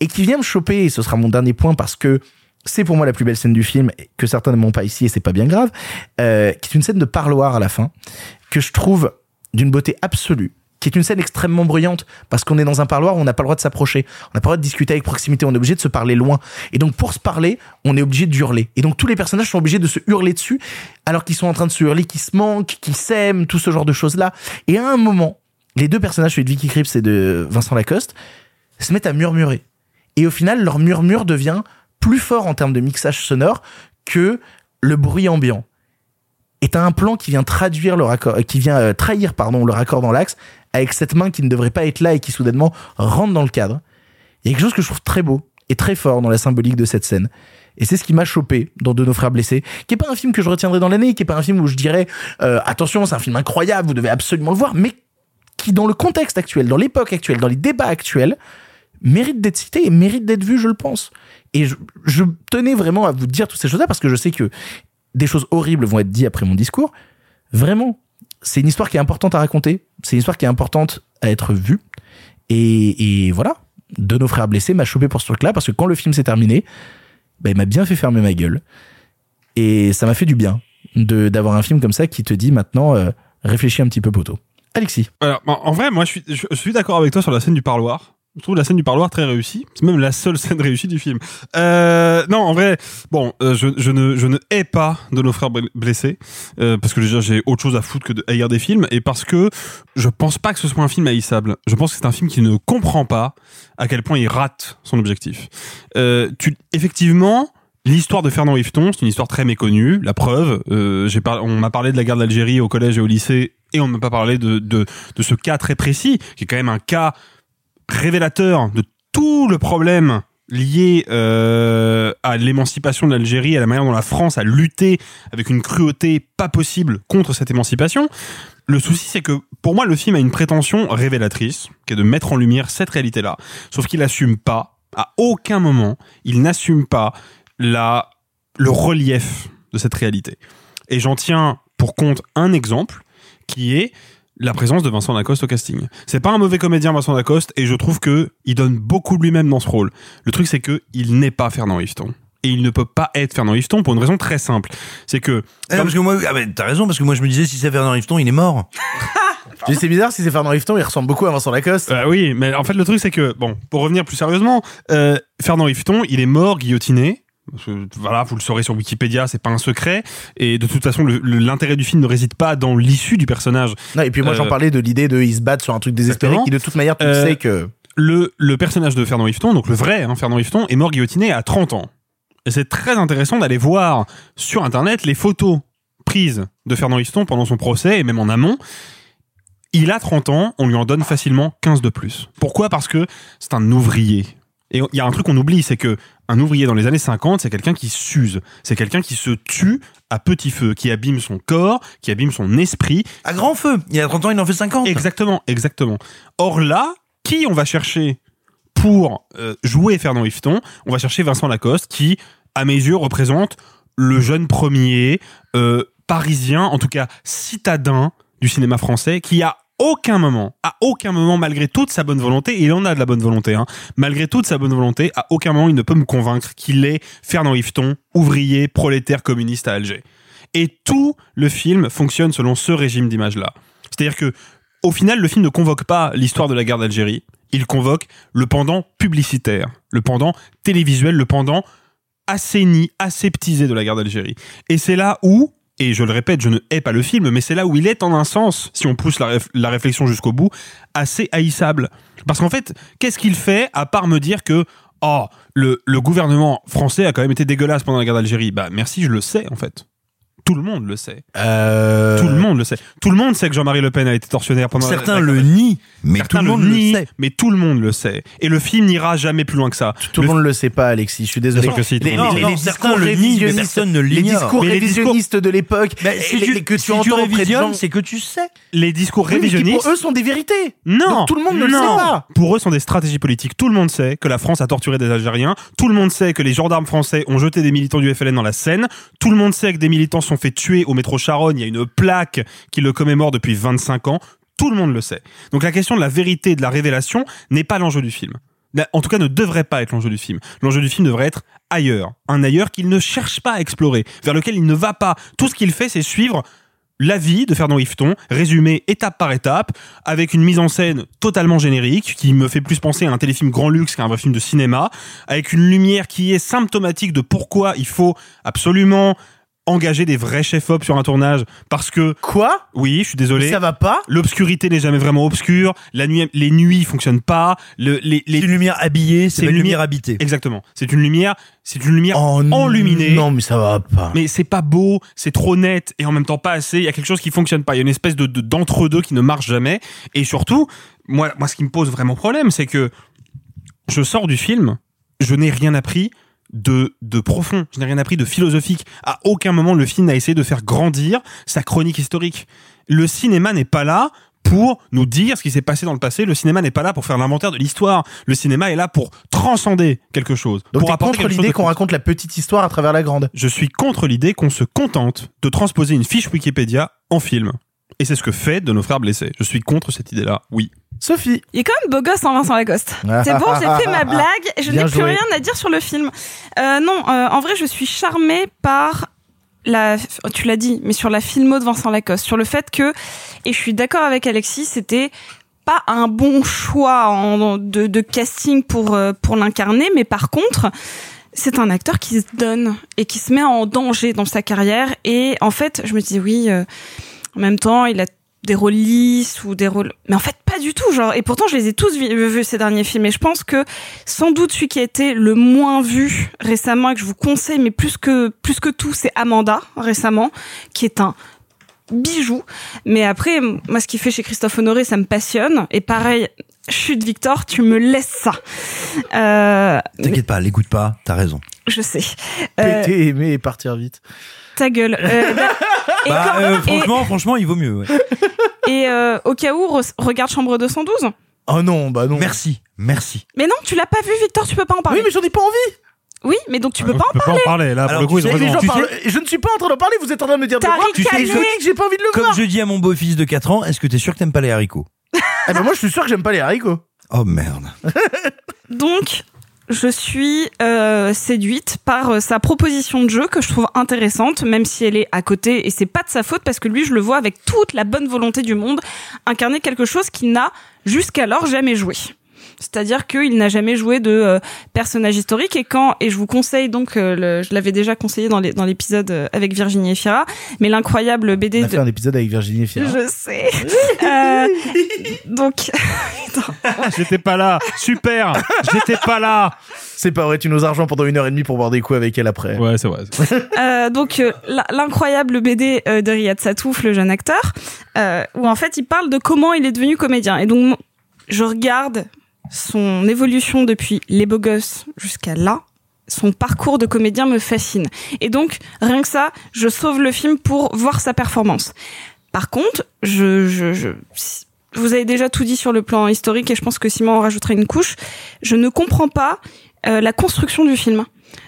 Et qui vient me choper, et ce sera mon dernier point parce que c'est pour moi la plus belle scène du film, que certains n'aiment pas ici et c'est pas bien grave, euh, qui est une scène de parloir à la fin, que je trouve d'une beauté absolue, qui est une scène extrêmement bruyante, parce qu'on est dans un parloir où on n'a pas le droit de s'approcher, on n'a pas le droit de discuter avec proximité, on est obligé de se parler loin. Et donc pour se parler, on est obligé d'hurler. Et donc tous les personnages sont obligés de se hurler dessus, alors qu'ils sont en train de se hurler, qu'ils se manquent, qu'ils s'aiment, tout ce genre de choses-là. Et à un moment, les deux personnages, celui de Vicky Krieps et de Vincent Lacoste, se mettent à murmurer. Et au final, leur murmure devient plus fort en termes de mixage sonore que le bruit ambiant. Et t'as un plan qui vient traduire le raccord, qui vient euh, trahir pardon le raccord dans l'axe avec cette main qui ne devrait pas être là et qui soudainement rentre dans le cadre. Il y a quelque chose que je trouve très beau et très fort dans la symbolique de cette scène. Et c'est ce qui m'a chopé dans De nos frères blessés, qui est pas un film que je retiendrai dans l'année, qui est pas un film où je dirais euh, attention c'est un film incroyable, vous devez absolument le voir, mais qui dans le contexte actuel, dans l'époque actuelle, dans les débats actuels, mérite d'être cité et mérite d'être vu, je le pense. Et je, je tenais vraiment à vous dire toutes ces choses-là parce que je sais que des choses horribles vont être dites après mon discours. Vraiment, c'est une histoire qui est importante à raconter, c'est une histoire qui est importante à être vue. Et, et voilà, de nos frères blessés m'a chopé pour ce truc-là parce que quand le film s'est terminé, bah, il m'a bien fait fermer ma gueule. Et ça m'a fait du bien de d'avoir un film comme ça qui te dit maintenant euh, réfléchis un petit peu poteau. Alexis. Alors, en vrai, moi, je suis, je suis d'accord avec toi sur la scène du parloir. Je trouve la scène du parloir très réussie. C'est même la seule scène réussie du film. Euh, non, en vrai, bon, euh, je, je ne, je ne hais pas de nos frères bl- blessés euh, parce que déjà j'ai autre chose à foutre que de haïr des films et parce que je pense pas que ce soit un film haïssable. Je pense que c'est un film qui ne comprend pas à quel point il rate son objectif. Euh, tu, effectivement. L'histoire de Fernand Yveton, c'est une histoire très méconnue. La preuve, euh, par- on m'a parlé de la guerre d'Algérie au collège et au lycée, et on ne m'a pas parlé de, de, de ce cas très précis, qui est quand même un cas révélateur de tout le problème lié euh, à l'émancipation de l'Algérie, à la manière dont la France a lutté avec une cruauté pas possible contre cette émancipation. Le souci, c'est que pour moi, le film a une prétention révélatrice, qui est de mettre en lumière cette réalité-là. Sauf qu'il n'assume pas, à aucun moment, il n'assume pas la, le relief de cette réalité. Et j'en tiens pour compte un exemple, qui est la présence de Vincent Lacoste au casting. C'est pas un mauvais comédien Vincent Lacoste et je trouve que il donne beaucoup de lui-même dans ce rôle. Le truc c'est que il n'est pas Fernand Yveton. Et il ne peut pas être Fernand Yveton pour une raison très simple. C'est que Ah, parce que moi, ah ben, t'as raison, parce que moi je me disais si c'est Fernand Yveton, il est mort. C'est bizarre si c'est Fernand Yveton, il ressemble beaucoup à Vincent Lacoste. Euh, oui, mais en fait le truc c'est que bon, pour revenir plus sérieusement, euh, Fernand Yveton, il est mort guillotiné. Parce que, Voilà, vous le saurez sur Wikipédia, c'est pas un secret. Et de toute façon, l'intérêt du film ne réside pas dans l'issue du personnage. Non, et puis moi, j'en Euh, parlais de l'idée de ils se battent sur un truc désespéré qui, de toute manière, tu Euh, sais que. le, le personnage de Fernand Yveton, donc le vrai hein, Fernand Yveton, est mort guillotiné à 30 ans. Et c'est très intéressant d'aller voir sur Internet les photos prises de Fernand Yveton pendant son procès et même en amont. Il a 30 ans, on lui en donne facilement 15 de plus. Pourquoi? Parce que c'est un ouvrier. Et il y a un truc qu'on oublie, c'est que un ouvrier dans les années 50, c'est quelqu'un qui s'use. C'est quelqu'un qui se tue à petit feu, qui abîme son corps, qui abîme son esprit. À grand feu. Il y a 30 ans, il en fait 50. Exactement, exactement. Or là, qui on va chercher pour euh, jouer Fernand Yveton? On va chercher Vincent Lacoste, qui, à mes yeux, représente le jeune premier euh, parisien, en tout cas citadin du cinéma français, qui a aucun moment, à aucun moment, malgré toute sa bonne volonté, il en a de la bonne volonté, hein, malgré toute sa bonne volonté, à aucun moment il ne peut me convaincre qu'il est Fernand Yveton, ouvrier, prolétaire communiste à Alger. Et tout le film fonctionne selon ce régime d'image-là. C'est-à-dire que, au final, le film ne convoque pas l'histoire de la guerre d'Algérie, il convoque le pendant publicitaire, le pendant télévisuel, le pendant assaini, aseptisé de la guerre d'Algérie. Et c'est là où, et je le répète, je ne hais pas le film, mais c'est là où il est en un sens, si on pousse la, réf- la réflexion jusqu'au bout, assez haïssable. Parce qu'en fait, qu'est-ce qu'il fait à part me dire que oh, le, le gouvernement français a quand même été dégueulasse pendant la guerre d'Algérie? Bah merci, je le sais en fait. Tout le monde le sait. Euh... Tout le monde le sait. Tout le monde sait que Jean-Marie Le Pen a été tortionnaire pendant Certains la- le nient, mais Certains tout le monde le nient, sait. Mais tout le monde le sait. Et le film n'ira jamais plus loin que ça. Tout le monde le sait pas, Alexis. Je suis désolé. Sûr que si, les, les- Non, discours certains le nient, mais révisionnistes, personne ne les l'ignore. discours Mais les discours- révisionnistes de l'époque, Bah, si que tu si entends c'est que tu sais. Les discours Oui, révisionnistes. pour eux sont des vérités. Non, Donc tout le monde ne le non. sait pas. Pour eux, ce sont des stratégies politiques. Tout le monde sait que la France a torturé des Algériens. Tout le monde sait que les gendarmes français ont jeté des militants du FLN dans la Seine. Tout le monde sait que des militants se fait tuer au métro Charonne. Il y a une plaque qui le commémore depuis 25 ans. Tout le monde le sait. Donc la question de la vérité de la révélation n'est pas l'enjeu du film. En tout cas, ne devrait pas être l'enjeu du film. L'enjeu du film devrait être ailleurs. Un ailleurs qu'il ne cherche pas à explorer, vers lequel il ne va pas. Tout ce qu'il fait, c'est suivre la vie de Fernand Yveton, résumé étape par étape, avec une mise en scène totalement générique, qui me fait plus penser à un téléfilm grand luxe qu'à un vrai film de cinéma, avec une lumière qui est symptomatique de pourquoi il faut absolument engager des vrais chefs-op sur un tournage, parce que... Quoi? Oui, je suis désolé. Ça va pas? L'obscurité n'est jamais vraiment obscure, la nuit, les nuits fonctionnent pas, le, les, les... C'est une lumière habillée, c'est une lumière lumière- habitée. Exactement. C'est une lumière, c'est une lumière Oh, enluminée. Non, mais ça va pas. Mais c'est pas beau, c'est trop net et en même temps pas assez. Il y a quelque chose qui fonctionne pas. Il y a une espèce de de- d'entre-deux qui ne marche jamais. Et surtout, moi, moi, ce qui me pose vraiment problème, c'est que je sors du film, je n'ai rien appris de, de profond, je n'ai rien appris de philosophique. À aucun moment, le film n'a essayé de faire grandir sa chronique historique. Le cinéma n'est pas là pour nous dire ce qui s'est passé dans le passé. Le cinéma n'est pas là pour faire l'inventaire de l'histoire. Le cinéma est là pour transcender quelque chose. Donc pour apporter contre l'idée qu'on raconte la petite histoire à travers la grande. je suis contre l'idée qu'on se contente de transposer une fiche Wikipédia en film. Et c'est ce que fait de nos frères blessés. Je suis contre cette idée-là, oui. Sophie. Il est quand même beau gosse en Vincent Lacoste. C'est bon, j'ai fait ma blague. Je n'ai plus rien à dire sur le film. Euh, non, euh, en vrai, je suis charmée par la, tu l'as dit, mais sur la filmo de Vincent Lacoste, sur le fait que, et je suis d'accord avec Alexis, c'était pas un bon choix en- de, de casting pour euh, pour l'incarner, mais par contre, c'est un acteur qui se donne et qui se met en danger dans sa carrière. Et en fait, je me dis oui, euh, en même temps, il a des rôles lisses ou des rôles, mais en fait pas du tout. Genre, et pourtant je les ai tous vi- vus ces derniers films. Et je pense que sans doute celui qui a été le moins vu récemment et que je vous conseille, mais plus que plus que tout, c'est Amanda récemment, qui est un bijou. Mais après, moi, ce qu'il fait chez Christophe Honoré, ça me passionne. Et pareil, chute Victor, tu me laisses ça. Euh, T'inquiète pas, l'écoute pas, t'as raison. je sais. Euh, Péter, aimer et partir vite. ta gueule. Euh, bah, et Bah, quand- euh, et- franchement, franchement, il vaut mieux. ouais. Et, euh, au cas où, re- regarde Chambre 212. Oh non, bah non. Merci, merci. Mais non, tu l'as pas vu, Victor, tu peux pas en parler. Oui, mais j'en ai pas envie. Oui, mais donc tu peux Ouais, pas en peux pas en parler. Là, pour Alors, le coup, tu ils ont sais, Les raison. gens Tu parlent- sais- Je ne suis pas en train d'en parler, vous êtes en train de me dire de T'as voir. Tu sais. Je j'ai pas envie de le Comme voir. je dis à mon beau-fils de 4 ans, est-ce que t'es sûr que t'aimes pas les haricots? Eh ben moi, je suis sûr que j'aime pas les haricots. Oh merde. Donc, je suis euh, séduite par euh, sa proposition de jeu que je trouve intéressante, même si elle est à côté et c'est pas de sa faute parce que lui, je le vois avec toute la bonne volonté du monde incarner quelque chose qu'il n'a jusqu'alors jamais joué. C'est-à-dire qu'il n'a jamais joué de euh, personnage historique et quand et je vous conseille donc euh, le- je l'avais déjà conseillé dans les dans l'épisode euh, avec Virginie Efira, mais l'incroyable BD On a de fait un épisode avec Virginie Fira. je sais. Euh, donc J'étais pas là. Super. J'étais pas là. C'est pas vrai, tu nous argent pendant une heure et demie pour boire des coups avec elle après. Ouais, c'est vrai. Euh, donc euh, l'incroyable BD euh, de Riyad Satouf, le jeune acteur, euh, où en fait il parle de comment il est devenu comédien. Et donc je regarde son évolution depuis Les Beaux Gosses jusqu'à là. Son parcours de comédien me fascine. Et donc rien que ça, je sauve le film pour voir sa performance. Par contre, je, vous avez déjà tout dit sur le plan historique et je pense que Simon en rajouterait une couche. Je ne comprends pas euh, la construction du film.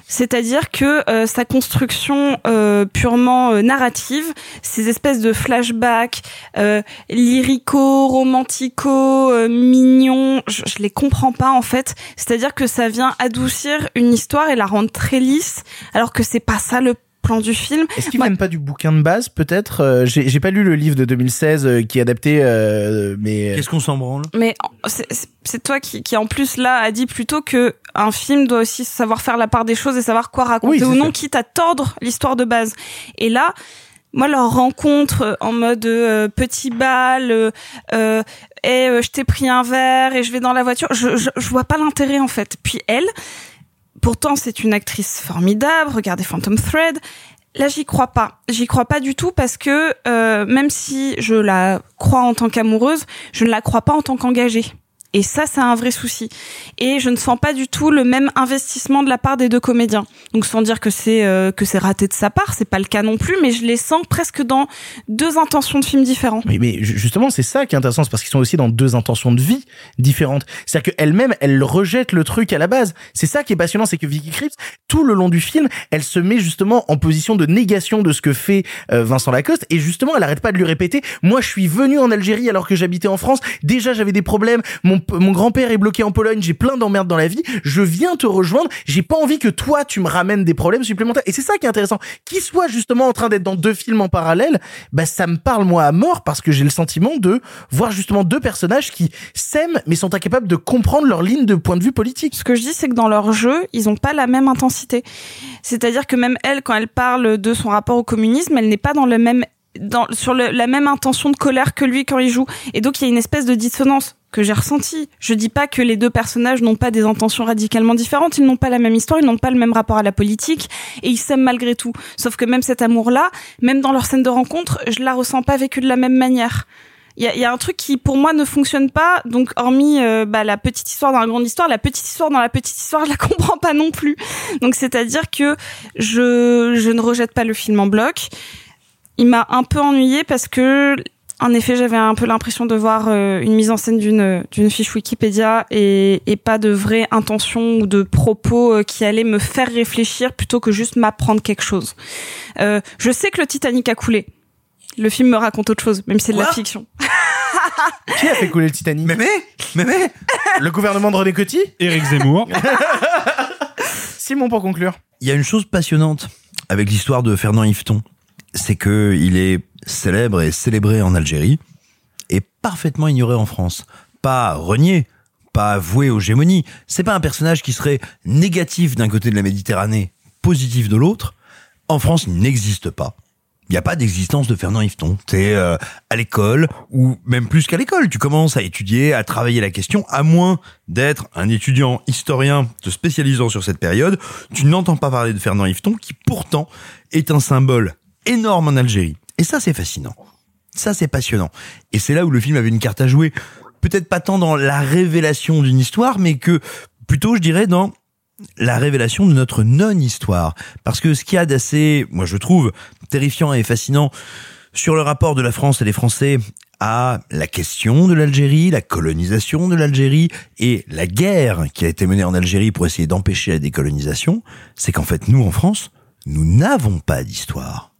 C'est-à-dire que euh, sa construction euh, purement euh, narrative, ces espèces de flashbacks euh, lyrico, romantico, euh, mignons, je, je les comprends pas en fait. C'est-à-dire que ça vient adoucir une histoire et la rendre très lisse, alors que c'est pas ça le plan du film. Est-ce qu'ils viennent pas du bouquin de base, peut-être Euh, J'ai pas lu le livre de 2016 euh, qui est adapté, euh, mais... Qu'est-ce qu'on s'en branle? Mais c'est- toi qui, qui en plus là a dit plutôt que un film doit aussi savoir faire la part des choses et savoir quoi raconter Oui, ou non, ça. quitte à tordre l'histoire de base. Et là, moi leur rencontre en mode euh, petit bal, euh, euh, et euh, je t'ai pris un verre et je vais dans la voiture, je, je, je vois pas l'intérêt en fait. Puis elle, pourtant c'est une actrice formidable. Regardez Phantom Thread. Là, j'y crois pas. J'y crois pas du tout parce que euh, même si je la crois en tant qu'amoureuse, je ne la crois pas en tant qu'engagée. Et ça, c'est un vrai souci. Et je ne sens pas du tout le même investissement de la part des deux comédiens. Donc, sans dire que c'est euh, que c'est raté de sa part, c'est pas le cas non plus, mais je les sens presque dans deux intentions de films différents. Mais, mais ju- justement, c'est ça qui est intéressant, c'est parce qu'ils sont aussi dans deux intentions de vie différentes. C'est-à-dire qu'elle-même, elle rejette le truc à la base. C'est ça qui est passionnant, c'est que Vicky Krieps, tout le long du film, elle se met justement en position de négation de ce que fait euh, Vincent Lacoste, et justement, elle arrête pas de lui répéter, moi je suis venu en Algérie alors que j'habitais en France, déjà j'avais des problèmes, mon, grand-père est bloqué en Pologne, j'ai plein d'emmerdes dans la vie, je viens te rejoindre, j'ai pas envie que toi tu me ramènes des problèmes supplémentaires. Et c'est ça qui est intéressant. Qu'il soit justement en train d'être dans deux films en parallèle, bah ça me parle moi à mort parce que j'ai le sentiment de voir justement deux personnages qui s'aiment mais sont incapables de comprendre leur ligne de point de vue politique. Ce que je dis, c'est que dans leur jeu, ils ont pas la même intensité. C'est-à-dire que même elle, quand elle parle de son rapport au communisme, elle n'est pas dans le même dans, sur la même intention de colère que lui quand il joue. Et donc il y a une espèce de dissonance que j'ai ressentie. Je dis pas que les deux personnages n'ont pas des intentions radicalement différentes, ils n'ont pas la même histoire, ils n'ont pas le même rapport à la politique, et ils s'aiment malgré tout. Sauf que même cet amour-là, même dans leur scène de rencontre, je la ressens pas vécue de la même manière. Il y a, y a un truc qui pour moi ne fonctionne pas donc hormis euh, bah, la petite histoire dans la grande histoire la petite histoire dans la petite histoire je la comprends pas non plus donc c'est à dire que je je ne rejette pas le film en bloc il m'a un peu ennuyé parce que en effet j'avais un peu l'impression de voir euh, une mise en scène d'une d'une fiche Wikipédia et, et pas de vraie intention ou de propos euh, qui allaient me faire réfléchir plutôt que juste m'apprendre quelque chose euh, je sais que le Titanic a coulé Le film me raconte autre chose, même si c'est de la fiction. Qui a fait couler le Titanic? Mais mais mais mais Le gouvernement de René Coty? Éric Zemmour. Simon pour conclure. Il y a une chose passionnante avec l'histoire de Fernand Yveton, c'est que il est célèbre et célébré en Algérie et parfaitement ignoré en France. Pas renié, pas voué aux gémonies. C'est pas un personnage qui serait négatif d'un côté de la Méditerranée, positif de l'autre. En France, il n'existe pas. Il n'y a pas d'existence de Fernand Yveton. T'es euh, à l'école, ou même plus qu'à l'école. Tu commences à étudier, à travailler la question, à moins d'être un étudiant historien te spécialisant sur cette période, tu n'entends pas parler de Fernand Yveton, qui pourtant est un symbole énorme en Algérie. Et ça, c'est fascinant. Ça, c'est passionnant. Et c'est là où le film avait une carte à jouer. Peut-être pas tant dans la révélation d'une histoire, mais que plutôt, je dirais, dans la révélation de notre non-histoire. Parce que ce qu'il y a d'assez, moi je trouve, terrifiant et fascinant sur le rapport de la France et des Français à la question de l'Algérie, la colonisation de l'Algérie et la guerre qui a été menée en Algérie pour essayer d'empêcher la décolonisation, c'est qu'en fait, nous, en France, nous n'avons pas d'histoire.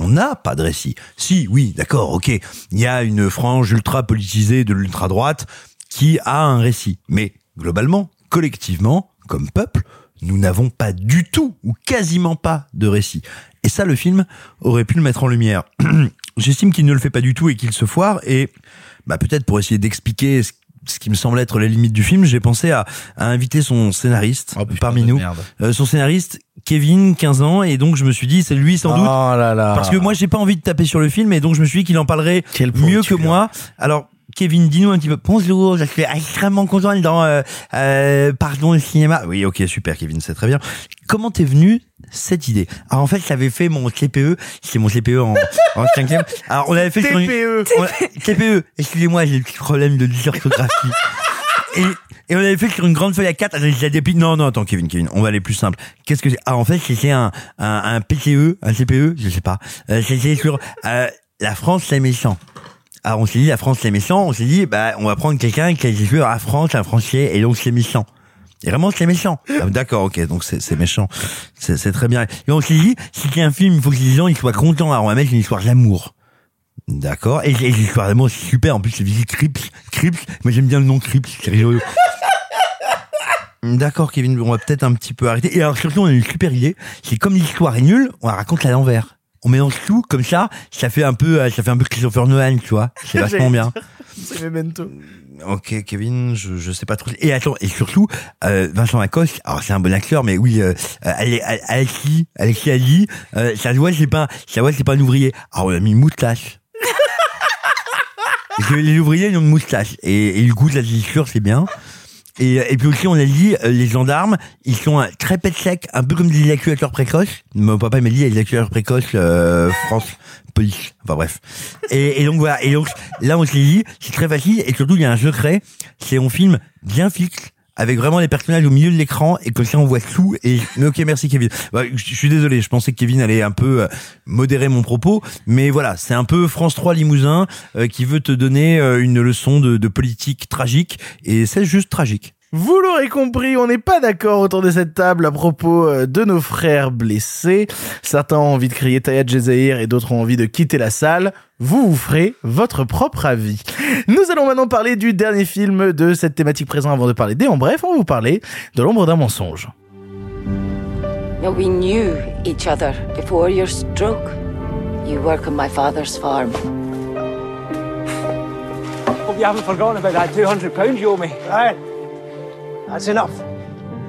On n'a pas de récit. Si, oui, d'accord, ok. Il y a une frange ultra politisée de l'ultra-droite qui a un récit. Mais globalement, collectivement, comme peuple, nous n'avons pas du tout ou quasiment pas de récit. Et ça, le film aurait pu le mettre en lumière. J'estime qu'il ne le fait pas du tout et qu'il se foire. Et bah, peut-être pour essayer d'expliquer ce, ce qui me semble être les limites du film, j'ai pensé à, à inviter son scénariste parmi nous. Euh, son scénariste, Kevin, 15 ans. Et donc je me suis dit, c'est lui sans doute. Oh là là. Parce que moi, j'ai pas envie de taper sur le film. Et donc je me suis dit qu'il en parlerait mieux que moi. Alors, Kevin, dis-nous un petit peu. Bonjour, je suis extrêmement content d'être dans euh, euh, Pardon le cinéma. Oui, ok, super, Kevin, c'est très bien. Comment t'es venu cette idée? Alors en fait, j'avais fait mon TPE, c'est mon TPE en, en cinquième. Alors on avait fait une- on a- TPE. Excusez-moi, j'ai des petits problèmes de dysorthographie. Et, et on avait fait sur une grande feuille à 4 avec la dépit. Non, non, attends, Kevin, Kevin, on va aller plus simple. Qu'est-ce que c'est? Ah, en fait, c'était un, un, un PCE, un CPE, je sais pas. Euh, c'était sur euh, la France, c'est méchant. Alors on s'est dit, la France, c'est méchant. On s'est dit, bah, on va prendre quelqu'un qui a joué à France, un Français, et donc c'est méchant. Et vraiment, c'est méchant. Ah, D'accord, ok, donc c'est méchant. C'est c'est très bien. Et on s'est dit, si c'est un film, il faut que les gens ils soient contents. Alors on va mettre une histoire d'amour. D'accord. Et, et l'histoire d'amour, c'est super. En plus, c'est visite Crips. Crips. Moi, j'aime bien le nom Crips. C'est rigolo. D'accord, Kevin. On va peut-être un petit peu arrêter. Et alors, surtout, on a une super idée. C'est comme l'histoire est nulle, on la raconte à l'envers. On mélange tout, comme ça, ça fait un peu, euh, ça fait un peu Christopher Nolan, tu vois. C'est vachement bien. C'est Memento. Ok, Kevin, je, je sais pas trop. Et attends, et surtout, euh, Vincent Lacoste, alors c'est un bon acteur, mais oui, euh, euh, Ale- Ale- Alexis, Alexis Ali, euh, ça se voit, c'est pas, ça voit, c'est pas un ouvrier. Alors on a mis une moustache. Les ouvriers, ils ont une moustache. Et, et du coup, la texture, c'est bien. Et, et puis aussi, on a dit, euh, les gendarmes, ils sont euh, très pète sec, un peu comme des éjaculateurs précoces. Mon papa m'a dit, les éjaculateurs précoces, euh, France, police. Enfin bref. Et, et donc voilà. Et donc, là, on s'est dit, c'est très facile. Et surtout, il y a un secret. C'est on filme bien fixe. Avec vraiment les personnages au milieu de l'écran et ça on voit tout et ok merci Kevin. Bah, je suis désolé, je pensais que Kevin allait un peu euh, modérer mon propos, mais voilà, c'est un peu France 3 Limousin euh, qui veut te donner euh, une leçon de politique tragique et c'est juste tragique. Vous l'aurez compris, on n'est pas d'accord autour de cette table à propos euh, de nos frères blessés. Certains ont envie de crier Tayat Jezaïr et d'autres ont envie de quitter la salle. Vous vous ferez votre propre avis. Nous allons maintenant parler du dernier film de cette thématique présente avant de parler des en bref, on va vous parler de l'ombre d'un mensonge. No, we knew each other before your stroke. You work on my father's farm. Hope you haven't forgotten about that 200 pounds you owe me. Aye. That's enough.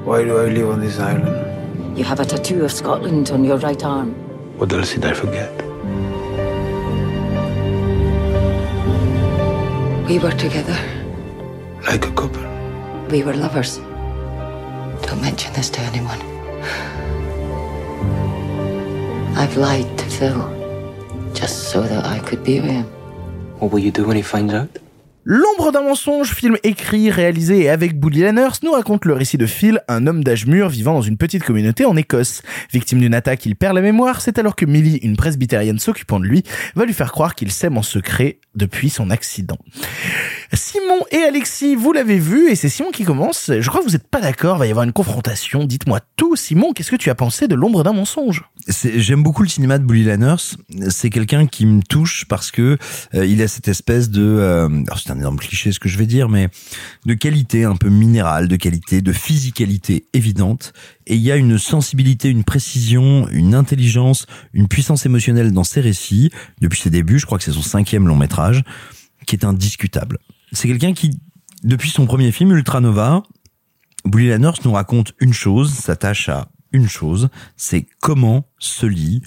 Why do I live on this island? You have a tattoo of Scotland on your right arm. What else did I forget? We were together. Like a couple. We were lovers. Don't mention this to anyone. I've lied to Phil just so that I could be with him. What will you do when he finds out? L'ombre d'un mensonge, film écrit, réalisé et avec Bully Lanners, nous raconte le récit de Phil, un homme d'âge mûr vivant dans une petite communauté en Écosse. Victime d'une attaque, il perd la mémoire, c'est alors que Millie, une presbytérienne s'occupant de lui, va lui faire croire qu'il s'aime en secret depuis son accident. Simon et Alexis, vous l'avez vu, et c'est Simon qui commence. Je crois que vous n'êtes pas d'accord, va y avoir une confrontation. Dites-moi tout. Simon, qu'est-ce que tu as pensé de l'ombre d'un mensonge J'aime beaucoup le cinéma de Bully Lanners. C'est quelqu'un qui me touche parce que euh, il a cette espèce de, euh, c'est un énorme cliché ce que je vais dire, mais de qualité un peu minérale, de qualité, de physicalité évidente. Et il y a une sensibilité, une précision, une intelligence, une puissance émotionnelle dans ses récits. Depuis ses débuts, je crois que c'est son cinquième long métrage, qui est indiscutable. C'est quelqu'un qui, depuis son premier film Ultranova, Bully Lanners nous raconte une chose, s'attache à une chose, c'est comment se lient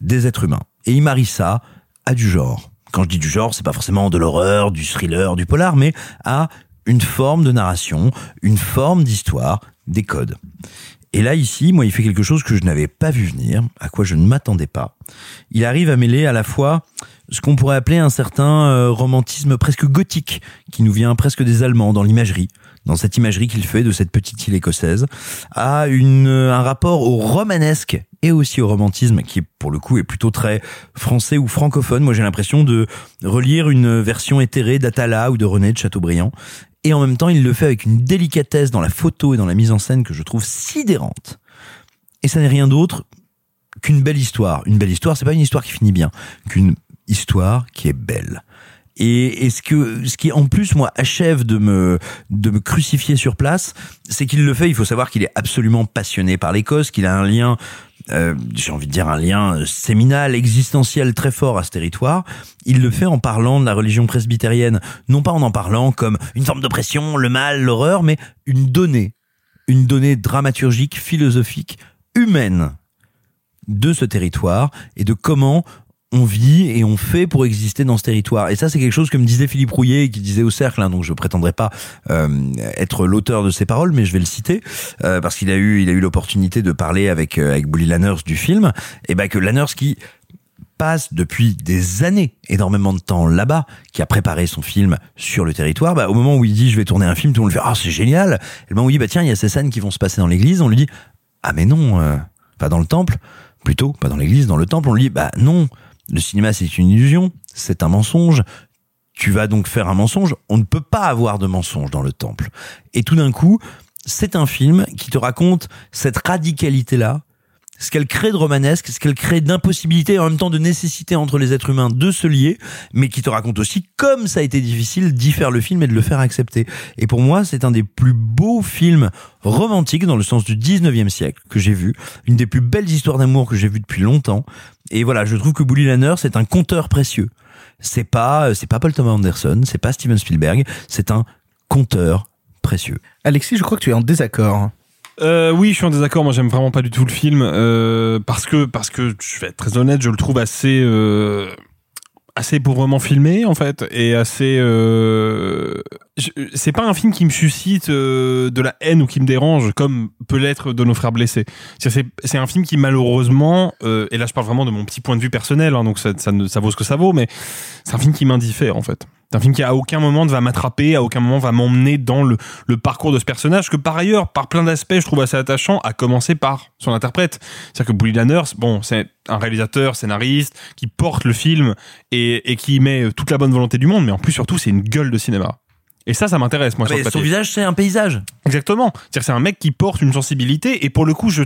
des êtres humains. Et il marie ça à du genre. Quand je dis du genre, c'est pas forcément de l'horreur, du thriller, du polar, mais à une forme de narration, une forme d'histoire, des codes. Et là, ici, moi, il fait quelque chose que je n'avais pas vu venir, à quoi je ne m'attendais pas. Il arrive à mêler à la fois ce qu'on pourrait appeler un certain euh, romantisme presque gothique, qui nous vient presque des Allemands dans l'imagerie, dans cette imagerie qu'il fait de cette petite île écossaise, à une, euh, un rapport au romanesque et aussi au romantisme qui, pour le coup, est plutôt très français ou francophone. Moi, j'ai l'impression de relire une version éthérée d'Atala ou de René de Chateaubriand. Et en même temps, il le fait avec une délicatesse dans la photo et dans la mise en scène que je trouve sidérante. Et ça n'est rien d'autre qu'une belle histoire. Une belle histoire, c'est pas une histoire qui finit bien, qu'une histoire qui est belle. Et, et ce que, ce qui en plus moi achève de me de me crucifier sur place, c'est qu'il le fait. Il faut savoir qu'il est absolument passionné par l'Écosse, qu'il a un lien, euh, j'ai envie de dire un lien euh, séminal, existentiel très fort à ce territoire. Il le fait en parlant de la religion presbytérienne, non pas en en parlant comme une forme d'oppression, le mal, l'horreur, mais une donnée, une donnée dramaturgique, philosophique, humaine de ce territoire et de comment on vit et on fait pour exister dans ce territoire. Et ça, c'est quelque chose que me disait Philippe Rouillet, et qui disait au cercle, hein, donc je prétendrai pas euh, être l'auteur de ces paroles, mais je vais le citer euh, parce qu'il a eu, il a eu l'opportunité de parler avec euh, avec Bully Lanners du film, et ben que Lanners qui passe depuis des années énormément de temps là-bas, qui a préparé son film sur le territoire, bah, au moment où il dit je vais tourner un film, tout le monde fait ah c'est génial. Et le moment où il dit bah tiens il y a ces scènes qui vont se passer dans l'église, on lui dit ah mais non, euh, pas dans le temple, plutôt pas dans l'église, dans le temple, on lui dit bah non, le cinéma c'est une illusion, c'est un mensonge. Tu vas donc faire un mensonge. On ne peut pas avoir de mensonge dans le temple. Et tout d'un coup, c'est un film qui te raconte cette radicalité-là, ce qu'elle crée de romanesque, ce qu'elle crée d'impossibilité et en même temps de nécessité entre les êtres humains de se lier, mais qui te raconte aussi comme ça a été difficile d'y faire le film et de le faire accepter. Et pour moi, c'est un des plus beaux films romantiques dans le sens du 19e siècle que j'ai vu, une des plus belles histoires d'amour que j'ai vues depuis longtemps. Et voilà, je trouve que Bully Lanner, c'est un conteur précieux. C'est pas, c'est pas Paul Thomas Anderson, c'est pas Steven Spielberg, c'est un conteur précieux. Alexis, je crois que tu es en désaccord. Euh, oui, je suis en désaccord. Moi, j'aime vraiment pas du tout le film euh, parce que parce que je vais être très honnête, je le trouve assez euh, assez pauvrement filmé en fait et assez. Euh, c'est pas un film qui me suscite euh, de la haine ou qui me dérange comme peut l'être de nos frères blessés. C'est un film qui malheureusement euh, et là je parle vraiment de mon petit point de vue personnel, hein, donc ça, ça, ça vaut ce que ça vaut, mais c'est un film qui m'indiffère en fait. C'est un film qui à aucun moment ne va m'attraper, à aucun moment va m'emmener dans le, parcours de ce personnage que par ailleurs, par plein d'aspects, je trouve assez attachant, à commencer par son interprète. C'est-à-dire que Bully Lanners, bon, c'est un réalisateur, scénariste, qui porte le film et qui met toute la bonne volonté du monde, mais en plus surtout, c'est une gueule de cinéma. Et ça, ça m'intéresse, moi, sur Mais le son papier. visage, c'est un paysage. Exactement. C'est-à-dire c'est un mec qui porte une sensibilité et pour le coup, je,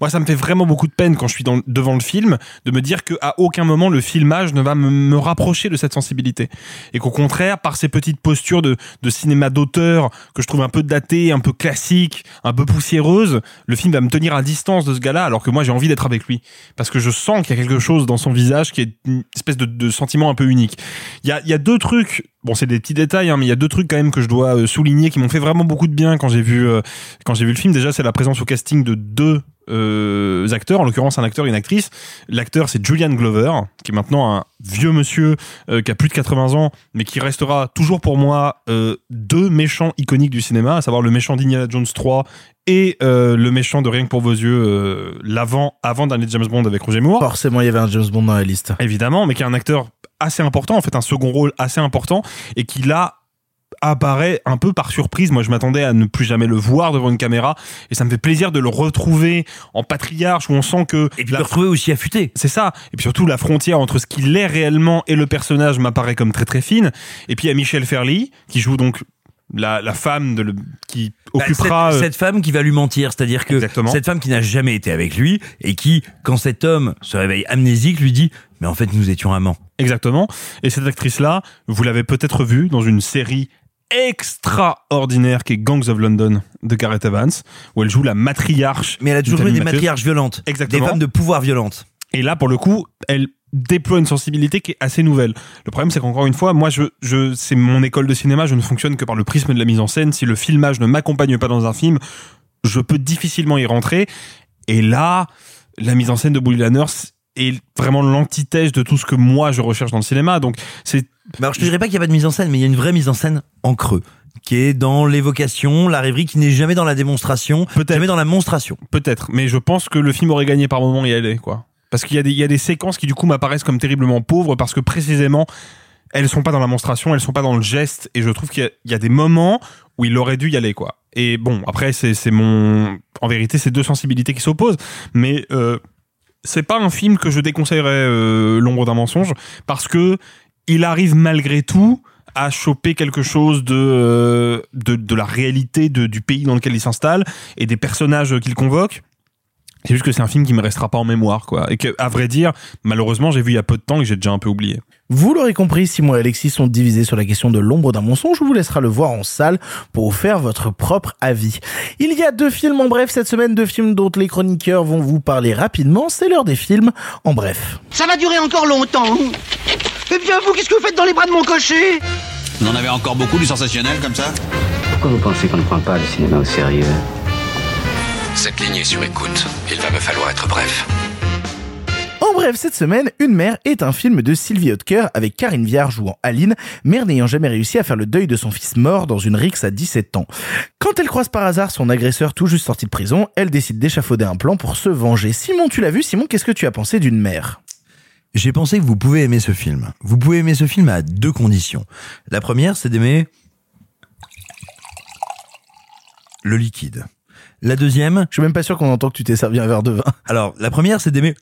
moi, ça me fait vraiment beaucoup de peine quand je suis dans, devant le film de me dire qu'à aucun moment le filmage ne va me, me rapprocher de cette sensibilité et qu'au contraire, par ces petites postures de, de cinéma d'auteur que je trouve un peu datées, un peu classiques, un peu poussiéreuses, le film va me tenir à distance de ce gars-là alors que moi j'ai envie d'être avec lui parce que je sens qu'il y a quelque chose dans son visage qui est une espèce de, de sentiment un peu unique. Il y a, il y a deux trucs Bon, c'est des petits détails, hein, mais il y a deux trucs quand même que je dois euh, souligner qui m'ont fait vraiment beaucoup de bien quand j'ai vu euh, quand j'ai vu le film. Déjà, c'est la présence au casting de deux euh, acteurs, en l'occurrence un acteur et une actrice. L'acteur, c'est Julian Glover, qui est maintenant un vieux monsieur euh, qui a plus de 80 ans, mais qui restera toujours pour moi euh, deux méchants iconiques du cinéma, à savoir le méchant d'Indiana Jones 3 et le méchant de Rien que pour vos yeux, l'avant avant dernier James Bond avec Roger Moore. Forcément, il y avait un James Bond dans la liste. Évidemment, mais qui est un acteur assez important, en fait un second rôle assez important, et qui là apparaît un peu par surprise. Moi, je m'attendais à ne plus jamais le voir devant une caméra, et ça me fait plaisir de le retrouver en patriarche où on sent que et puis le retrouver aussi affûté. C'est ça. Et puis surtout la frontière entre ce qu'il est réellement et le personnage m'apparaît comme très très fine. Et puis il y a Michel Ferly qui joue donc la, la femme de le, qui Bah, occupera cette, euh, cette femme qui va lui mentir, c'est-à-dire que cette femme qui n'a jamais été avec lui et qui, quand cet homme se réveille amnésique, lui dit mais en fait nous étions amants. Exactement. Et cette actrice-là, vous l'avez peut-être vue dans une série extraordinaire qui est Gangs of London de Gareth Evans, où elle joue la matriarche. Mais elle a toujours Tammy des matriarches violentes, Exactement. des femmes de pouvoir violentes. Et là, pour le coup, elle déploie une sensibilité qui est assez nouvelle. Le problème, c'est qu'encore une fois, moi, je, je, c'est mon école de cinéma, je ne fonctionne que par le prisme de la mise en scène. Si le filmage ne m'accompagne pas dans un film, je peux difficilement y rentrer. Et là, la mise en scène de Bully Lanners est vraiment l'antithèse de tout ce que moi je recherche dans le cinéma. Donc, c'est Mais alors je te dirais pas qu'il y a pas de mise en scène, mais il y a une vraie mise en scène en creux, qui est dans l'évocation, la rêverie, qui n'est jamais dans la démonstration, jamais dans la monstration. Peut-être, mais je pense que le film aurait gagné par moment y aller, quoi. Parce qu'il y a des, il y a des séquences qui du coup m'apparaissent comme terriblement pauvres parce que précisément elles sont pas dans la monstration, elles sont pas dans le geste et je trouve qu'il y a, il y a des moments où il aurait dû y aller, quoi. Et bon, après c'est, c'est mon, en vérité c'est deux sensibilités qui s'opposent, mais euh, c'est pas un film que je déconseillerais euh, l'ombre d'un mensonge parce que il arrive malgré tout à choper quelque chose de euh, de, de la réalité de- du pays dans lequel il s'installe et des personnages qu'il convoque. C'est juste que c'est un film qui me restera pas en mémoire, quoi. Et que, à vrai dire, malheureusement, j'ai vu il y a peu de temps et que j'ai déjà un peu oublié. Vous l'aurez compris, Simon et Alexis sont divisés sur la question de l'ombre d'un mensonge. On vous laissera le voir en salle pour vous faire votre propre avis. Il y a deux films en bref cette semaine, deux films dont les chroniqueurs vont vous parler rapidement. C'est l'heure des films en bref. Ça va durer encore longtemps. Eh bien, vous, qu'est-ce que vous faites dans les bras de mon cocher? Vous en avez encore beaucoup du sensationnel comme ça Pourquoi vous pensez qu'on ne prend pas le cinéma au sérieux? Cette ligne est sur écoute. Il va me falloir être bref. En bref, cette semaine, Une mère est un film de Sylvie Hotker avec Karine Viard jouant Aline, mère n'ayant jamais réussi à faire le deuil de son fils mort dans une rixe à 17 ans. Quand elle croise par hasard son agresseur tout juste sorti de prison, elle décide d'échafauder un plan pour se venger. Simon, tu l'as vu? Simon, qu'est-ce que tu as pensé d'Une mère? J'ai pensé que vous pouvez aimer ce film. Vous pouvez aimer ce film à deux conditions. La première, c'est d'aimer le liquide. La deuxième, Je suis même pas sûr qu'on entend que tu t'es servi un verre de vin. alors la première, c'est d'aimer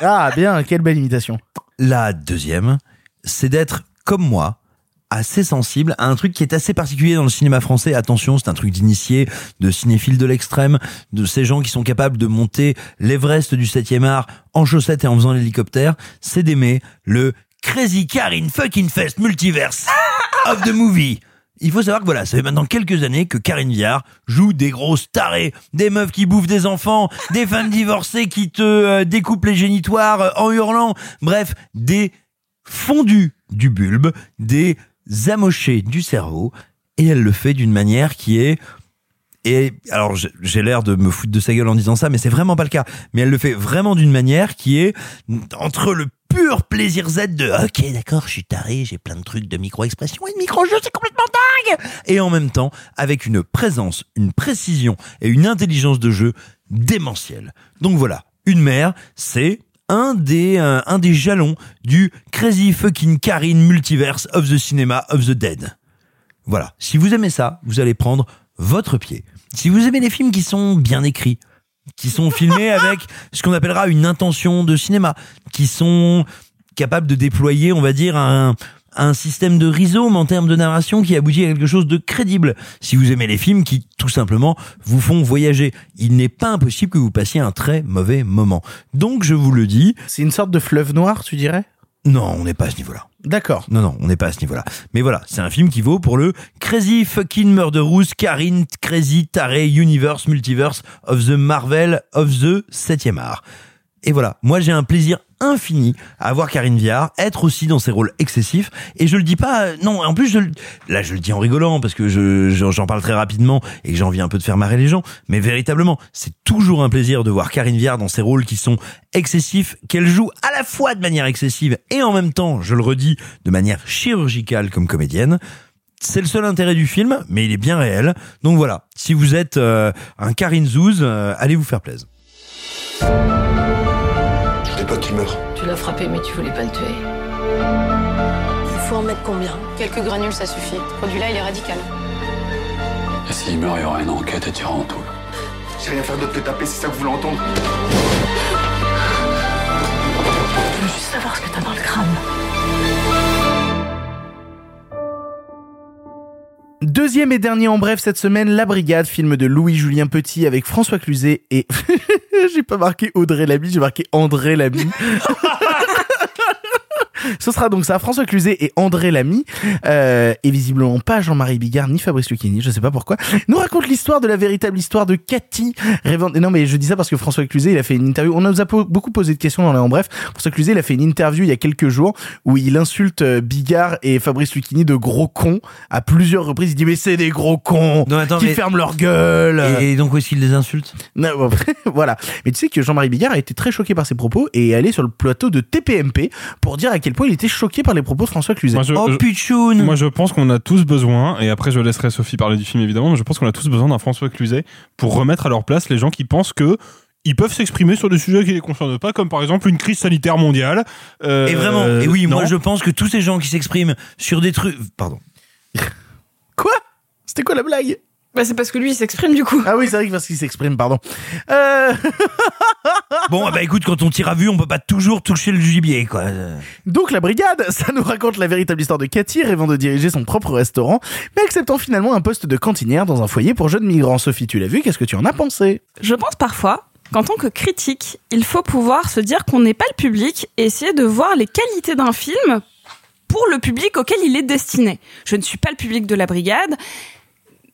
Ah bien, quelle belle imitation. La deuxième, c'est d'être comme moi assez sensible à un truc qui est assez particulier dans le cinéma français. Attention, c'est un truc d'initié, de cinéphile de l'extrême, de ces gens qui sont capables de monter l'Everest du 7e art en chaussettes et en faisant l'hélicoptère. C'est d'aimer le Crazy Karine fucking Fest Multiverse of the Movie. Il faut savoir que voilà, ça fait maintenant quelques années que Karine Viard joue des grosses tarées, des meufs qui bouffent des enfants, des femmes divorcées qui te euh, découpent les génitoires euh, en hurlant, bref, des fondus du bulbe, des amochés du cerveau, et elle le fait d'une manière qui est et alors j'ai- j'ai l'air de me foutre de sa gueule en disant ça, mais c'est vraiment pas le cas. Mais elle le fait vraiment d'une manière qui est entre le pur plaisir Z de ok d'accord, je suis taré, j'ai plein de trucs de micro-expression et de micro-jeu, c'est complètement dingue. Et en même temps avec une présence, une précision et une intelligence de jeu démentielle. Donc voilà, une mère, c'est un des euh, un des jalons du crazy fucking Karine multiverse of the cinema of the dead. Voilà. Si vous aimez ça, vous allez prendre votre pied. Si vous aimez les films qui sont bien écrits, qui sont filmés avec ce qu'on appellera une intention de cinéma, qui sont capables de déployer, on va dire, un, un système de rhizome en termes de narration qui aboutit à quelque chose de crédible. Si vous aimez les films qui, tout simplement, vous font voyager, il n'est pas impossible que vous passiez un très mauvais moment. Donc, je vous le dis. C'est une sorte de fleuve noir, tu dirais? Non, on n'est pas à ce niveau-là. D'accord. Non, non, on n'est pas à ce niveau-là. Mais voilà, c'est un film qui vaut pour le Crazy Fucking Murderous Karine Crazy Taré Universe Multiverse of the Marvel of the 7e art. Et voilà, moi j'ai un plaisir infini à voir Karine Viard être aussi dans ses rôles excessifs et je le dis pas non en plus là je le dis en rigolant parce que je j'en j'en parle très rapidement et que j'ai envie un peu de faire marrer les gens mais véritablement c'est toujours un plaisir de voir Karine Viard dans ses rôles qui sont excessifs qu'elle joue à la fois de manière excessive et en même temps je le redis de manière chirurgicale comme comédienne c'est le seul intérêt du film, mais il est bien réel. Donc voilà, si vous êtes euh, un Karine Zouz, euh, allez vous faire plaisir. Je voulais pas qu'il meure. Tu l'as frappé, mais tu voulais pas le tuer. faut en mettre combien? Quelques granules, ça suffit. Ce produit-là, il est radical. Et s'il meurt, il y aura une enquête et tu en tout. J'ai rien faire d'autre que taper, c'est ça que vous voulez entendre Je veux juste savoir ce que t'as dans le crâne. Deuxième et dernier en bref cette semaine, La Brigade, film de Louis-Julien Petit avec François Cluzet et... j'ai pas marqué Audrey Lamy, j'ai marqué André Lamy. Ce sera donc ça, François Cluzet et André Lamy, euh, et visiblement pas Jean-Marie Bigard ni Fabrice Lucchini, je sais pas pourquoi, nous raconte l'histoire de la véritable histoire de Cathy, rêvant... Non mais je dis ça parce que François Cluzet, il a fait une interview, on nous a beaucoup posé de questions dans les en bref, François Cluzet, il a fait une interview il y a quelques jours où il insulte euh, Bigard et Fabrice Lucchini de gros cons à plusieurs reprises, il dit mais c'est des gros cons Non, attends, qui mais- ferment leur gueule. Et, et donc où est-ce qu'il les insulte non, bon, voilà. Mais tu sais que Jean-Marie Bigard a été très choqué par ses propos et est allé sur le plateau de TPMP pour dire à quel point il était choqué par les propos de François Cluzet. Moi, je- Oh je- puchoun Moi, je pense qu'on a tous besoin, et après je laisserai Sophie parler du film évidemment, mais je pense qu'on a tous besoin d'un François Cluzet pour remettre à leur place les gens qui pensent que ils peuvent s'exprimer sur des sujets qui les concernent pas, comme par exemple une crise sanitaire mondiale. Euh, Et vraiment, et oui, moi je pense que tous ces gens qui s'expriment sur des trucs... Pardon. Quoi? C'était quoi la blague? Bah, c'est parce que lui, il s'exprime du coup. Ah oui, c'est vrai que parce qu'il s'exprime, pardon. Euh... Bon, bah écoute, quand on tire à vue, on peut pas toujours toucher le gibier, quoi. Donc la brigade, ça nous raconte la véritable histoire de Cathy rêvant de diriger son propre restaurant, mais acceptant finalement un poste de cantinière dans un foyer pour jeunes migrants. Sophie, tu l'as vu, qu'est-ce que tu en as pensé? Je pense parfois qu'en tant que critique, il faut pouvoir se dire qu'on n'est pas le public et essayer de voir les qualités d'un film pour le public auquel il est destiné. Je ne suis pas le public de la brigade.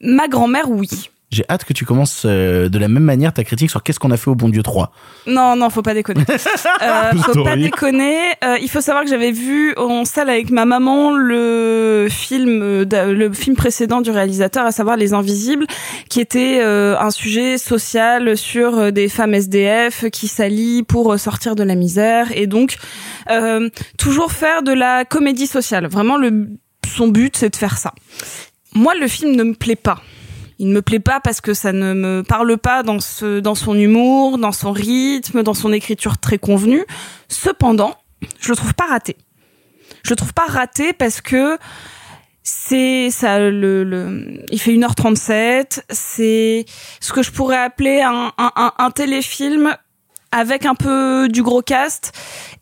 Ma grand-mère, oui. J'ai hâte que tu commences euh, de la même manière ta critique sur Qu'est-ce qu'on a fait au bon Dieu 3. Non, non, faut pas déconner. Euh, faut pas déconner. Euh, il faut savoir que j'avais vu en salle avec ma maman le film, euh, le film précédent du réalisateur, à savoir Les Invisibles, qui était euh, un sujet social sur des femmes SDF qui s'allient pour sortir de la misère et donc euh, toujours faire de la comédie sociale. Vraiment, le son but, c'est de faire ça. Moi, le film ne me plaît pas. Il ne me plaît pas parce que ça ne me parle pas dans son humour, dans son rythme, dans son écriture très convenue. Cependant, je le trouve pas raté. Je le trouve pas raté parce que c'est ça il fait 1h37, c'est ce que je pourrais appeler un téléfilm avec un peu du gros cast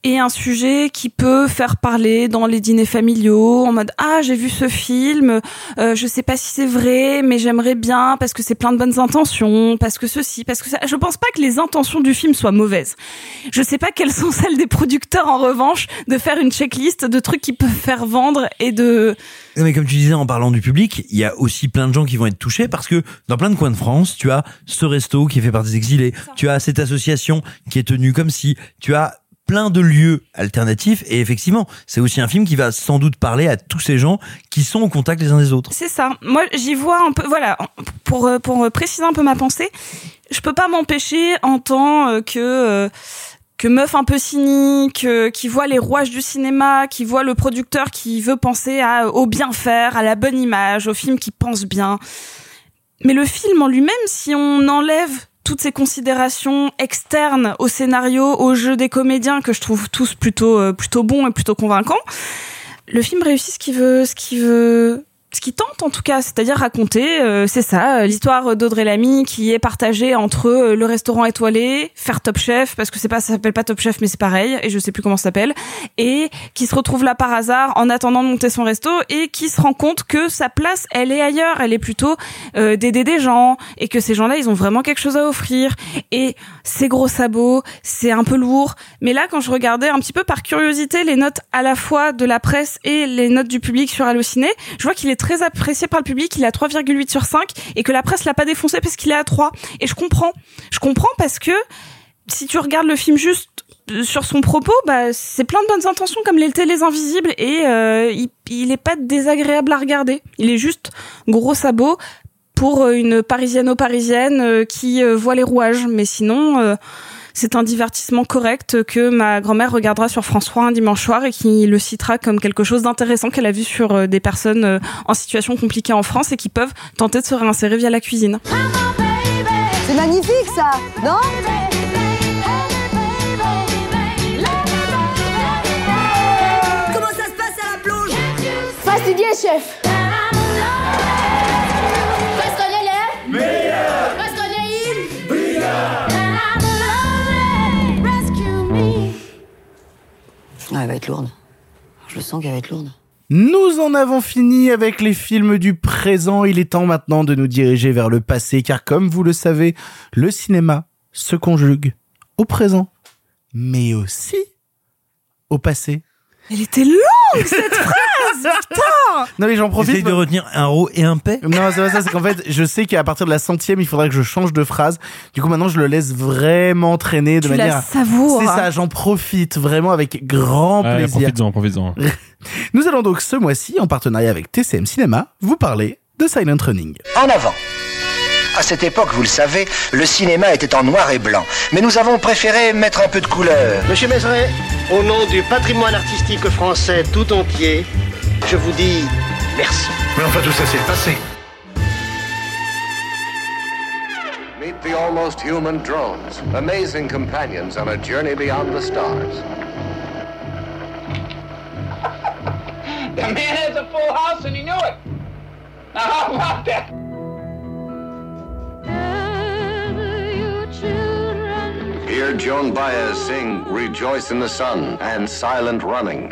et un sujet qui peut faire parler dans les dîners familiaux en mode ah j'ai vu ce film euh, je sais pas si c'est vrai mais j'aimerais bien parce que c'est plein de bonnes intentions parce que ceci parce que ça je pense pas que les intentions du film soient mauvaises. Je sais pas quelles sont celles des producteurs en revanche de faire une checklist de trucs qui peuvent faire vendre et de Non, Mais comme tu disais en parlant du public, il y a aussi plein de gens qui vont être touchés parce que dans plein de coins de France, tu as ce resto qui est fait par des exilés, tu as cette association qui est tenue comme si, tu as plein de lieux alternatifs et effectivement, c'est aussi un film qui va sans doute parler à tous ces gens qui sont au contact les uns des autres. C'est ça. Moi, j'y vois un peu. Voilà, pour euh, pour préciser un peu ma pensée, je peux pas m'empêcher en tant euh, que euh, que meuf un peu cynique, euh, qui voit les rouages du cinéma, qui voit le producteur qui veut penser à au bien faire, à la bonne image, au film qui pense bien. Mais le film en lui-même, si on enlève toutes ces considérations externes au scénario, au jeu des comédiens que je trouve tous plutôt euh, plutôt bons et plutôt convaincants, le film réussit ce qu'il veut, ce qu'il veut, ce qu'il tente en tout cas, c'est-à-dire raconter, euh, c'est ça, euh, l'histoire d'Audrey Lamy qui est partagée entre euh, le restaurant étoilé, faire Top Chef parce que c'est pas ça s'appelle pas Top Chef mais c'est pareil et je sais plus comment ça s'appelle et qui se retrouve là par hasard en attendant de monter son resto et qui se rend compte que sa place elle est ailleurs, elle est plutôt euh, d'aider des gens et que ces gens-là ils ont vraiment quelque chose à offrir et c'est gros sabots, c'est un peu lourd, mais là quand je regardais un petit peu par curiosité les notes à la fois de la presse et les notes du public sur Allociné, je vois qu'il est très apprécié par le public, il à 3,8 sur 5 et que la presse l'a pas défoncé parce qu'il est à 3 et je comprends. Je comprends parce que si tu regardes le film juste sur son propos, bah c'est plein de bonnes intentions comme l'étaient les invisibles et euh, il, il est pas désagréable à regarder. Il est juste gros sabot pour une parisiano-parisienne euh, qui euh, voit les rouages. Mais sinon, c'est un divertissement correct que ma grand-mère regardera sur France 3 un dimanche soir et qui le citera comme quelque chose d'intéressant qu'elle a vu sur euh, des personnes euh, en situation compliquée en France et qui peuvent tenter de se réinsérer via la cuisine. C'est magnifique ça, non? Comment ça se passe à la plonge? Didier, chef Ah, elle va être lourde. Je sens qu'elle va être lourde. Nous en avons fini avec les films du présent. Il est temps maintenant de nous diriger vers le passé, car comme vous le savez, le cinéma se conjugue au présent, mais aussi au passé. Elle était longue cette phrase Putain Non mais j'en profite. Essaye de retenir un ro et un paix Non, c'est pas ça, c'est qu'en fait, je sais qu'à partir de la centième, il faudra que je change de phrase. Du coup, maintenant, je le laisse vraiment traîner de Tu la manière. savoures. C'est ça, j'en profite vraiment avec grand Ouais, plaisir. profites-en, profites-en. Nous allons donc ce mois-ci, en partenariat avec TCM Cinéma, vous parler de Silent Running. En avant. À cette époque, vous le savez, le cinéma était en noir et blanc. Mais nous avons préféré mettre un peu de couleur. Monsieur Mézeret, au nom du patrimoine artistique français tout entier, je vous dis merci. Mais enfin, tout ça, c'est le passé. Meet the almost human drones, amazing companions on a journey beyond the stars. The man has a full house and he knew it. Now, how about that? Hear Joan Baez sing Rejoice in the Sun and Silent Running.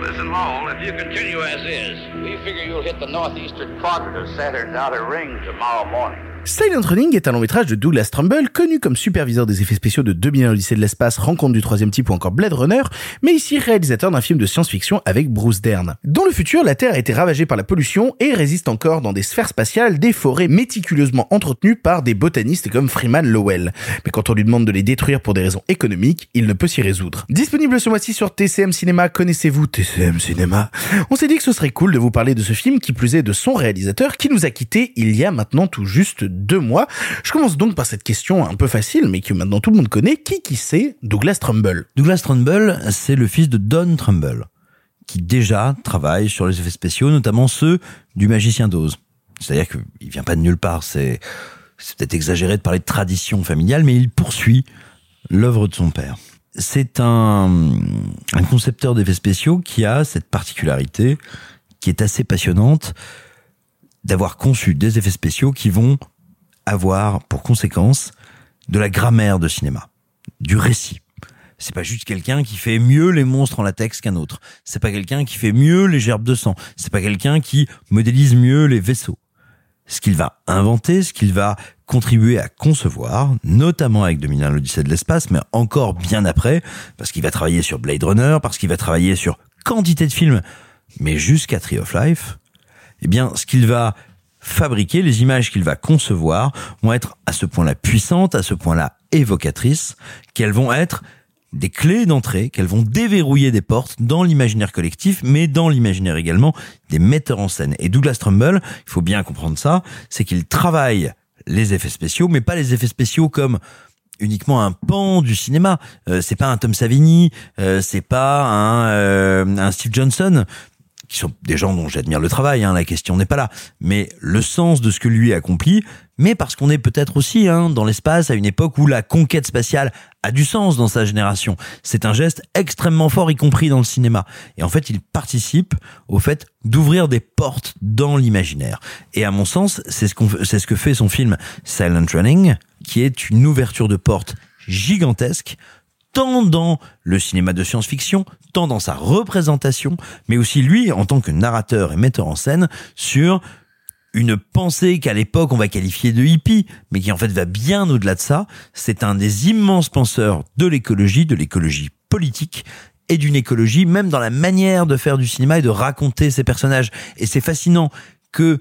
Listen, Lowell, if you continue as is, we figure you'll hit the northeastern quadrant of Saturn's outer ring tomorrow morning. Silent Running est un long métrage de Douglas Trumbull, connu comme superviseur des effets spéciaux de 2001 Odyssée de l'espace, Rencontre du troisième type ou encore Blade Runner, mais ici réalisateur d'un film de science-fiction avec Bruce Dern. Dans le futur, la Terre a été ravagée par la pollution et résiste encore dans des sphères spatiales des forêts méticuleusement entretenues par des botanistes comme Freeman Lowell. Mais quand on lui demande de les détruire pour des raisons économiques, il ne peut s'y résoudre. Disponible ce mois-ci sur TCM Cinéma, connaissez-vous TCM Cinéma? On s'est dit que ce serait cool de vous parler de ce film qui plus est de son réalisateur qui nous a quittés il y a maintenant tout juste deux mois. Je commence donc par cette question un peu facile, mais que maintenant tout le monde connaît. Qui qui c'est Douglas Trumbull Douglas Trumbull, c'est le fils de Don Trumbull, qui déjà travaille sur les effets spéciaux, notamment ceux du magicien d'Oz. C'est-à-dire qu'il vient pas de nulle part, c'est, peut-être exagéré de parler de tradition familiale, mais il poursuit l'œuvre de son père. C'est un concepteur d'effets spéciaux qui a cette particularité, qui est assez passionnante, d'avoir conçu des effets spéciaux qui vont avoir pour conséquence de la grammaire de cinéma, du récit. C'est pas juste quelqu'un qui fait mieux les monstres en latex qu'un autre. C'est pas quelqu'un qui fait mieux les gerbes de sang. C'est pas quelqu'un qui modélise mieux les vaisseaux. Ce qu'il va inventer, ce qu'il va contribuer à concevoir, notamment avec 2001 l'Odyssée de l'espace, mais encore bien après, parce qu'il va travailler sur Blade Runner, parce qu'il va travailler sur quantité de films, mais jusqu'à Tree of Life, eh bien, ce qu'il va fabriquer, les images qu'il va concevoir vont être à ce point-là puissantes, à ce point-là évocatrices, qu'elles vont être des clés d'entrée, qu'elles vont déverrouiller des portes dans l'imaginaire collectif, mais dans l'imaginaire également des metteurs en scène. Et Douglas Trumbull, il faut bien comprendre ça, c'est qu'il travaille les effets spéciaux, mais pas les effets spéciaux comme uniquement un pan du cinéma. Euh, c'est pas un Tom Savini, euh, c'est pas un, euh, un Steve Johnson qui sont des gens dont j'admire le travail, hein, la question n'est pas là, mais le sens de ce que lui accomplit, mais parce qu'on est peut-être aussi hein, dans l'espace à une époque où la conquête spatiale a du sens dans sa génération. C'est un geste extrêmement fort, y compris dans le cinéma. Et en fait, il participe au fait d'ouvrir des portes dans l'imaginaire. Et à mon sens, c'est ce, c'est ce que fait son film Silent Running, qui est une ouverture de porte gigantesque tant dans le cinéma de science-fiction, tant dans sa représentation, mais aussi lui en tant que narrateur et metteur en scène sur une pensée qu'à l'époque on va qualifier de hippie, mais qui en fait va bien au-delà de ça. C'est un des immenses penseurs de l'écologie, de l'écologie politique et d'une écologie, même dans la manière de faire du cinéma et de raconter ses personnages. Et c'est fascinant que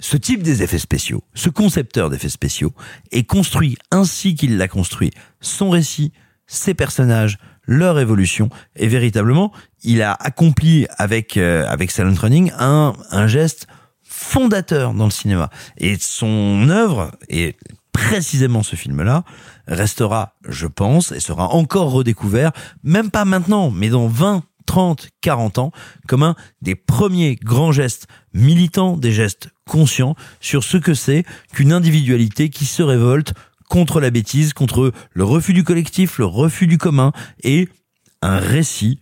ce type des effets spéciaux, ce concepteur d'effets spéciaux, est construit ainsi qu'il l'a construit, son récit, ses personnages, leur évolution, et véritablement, il a accompli avec euh, avec Silent Running un un geste fondateur dans le cinéma. Et son œuvre, et précisément ce film-là, restera, je pense, et sera encore redécouvert, même pas maintenant, mais dans 20, 30, 40 ans, comme un des premiers grands gestes militants, des gestes conscients sur ce que c'est qu'une individualité qui se révolte contre la bêtise, contre le refus du collectif, le refus du commun, et un récit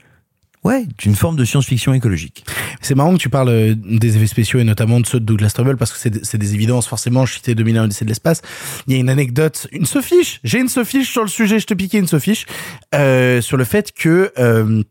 Ouais, d'une forme de science-fiction écologique. C'est marrant que tu parles euh, des effets spéciaux et notamment de ceux de Douglas Trumbull parce que c'est des évidences forcément. Je citais 2001 Odyssée de l'espace. Il y a une anecdote, une sophiche. J'ai une sophiche sur le sujet. Je te piquais une sophiche euh, sur le fait que euh,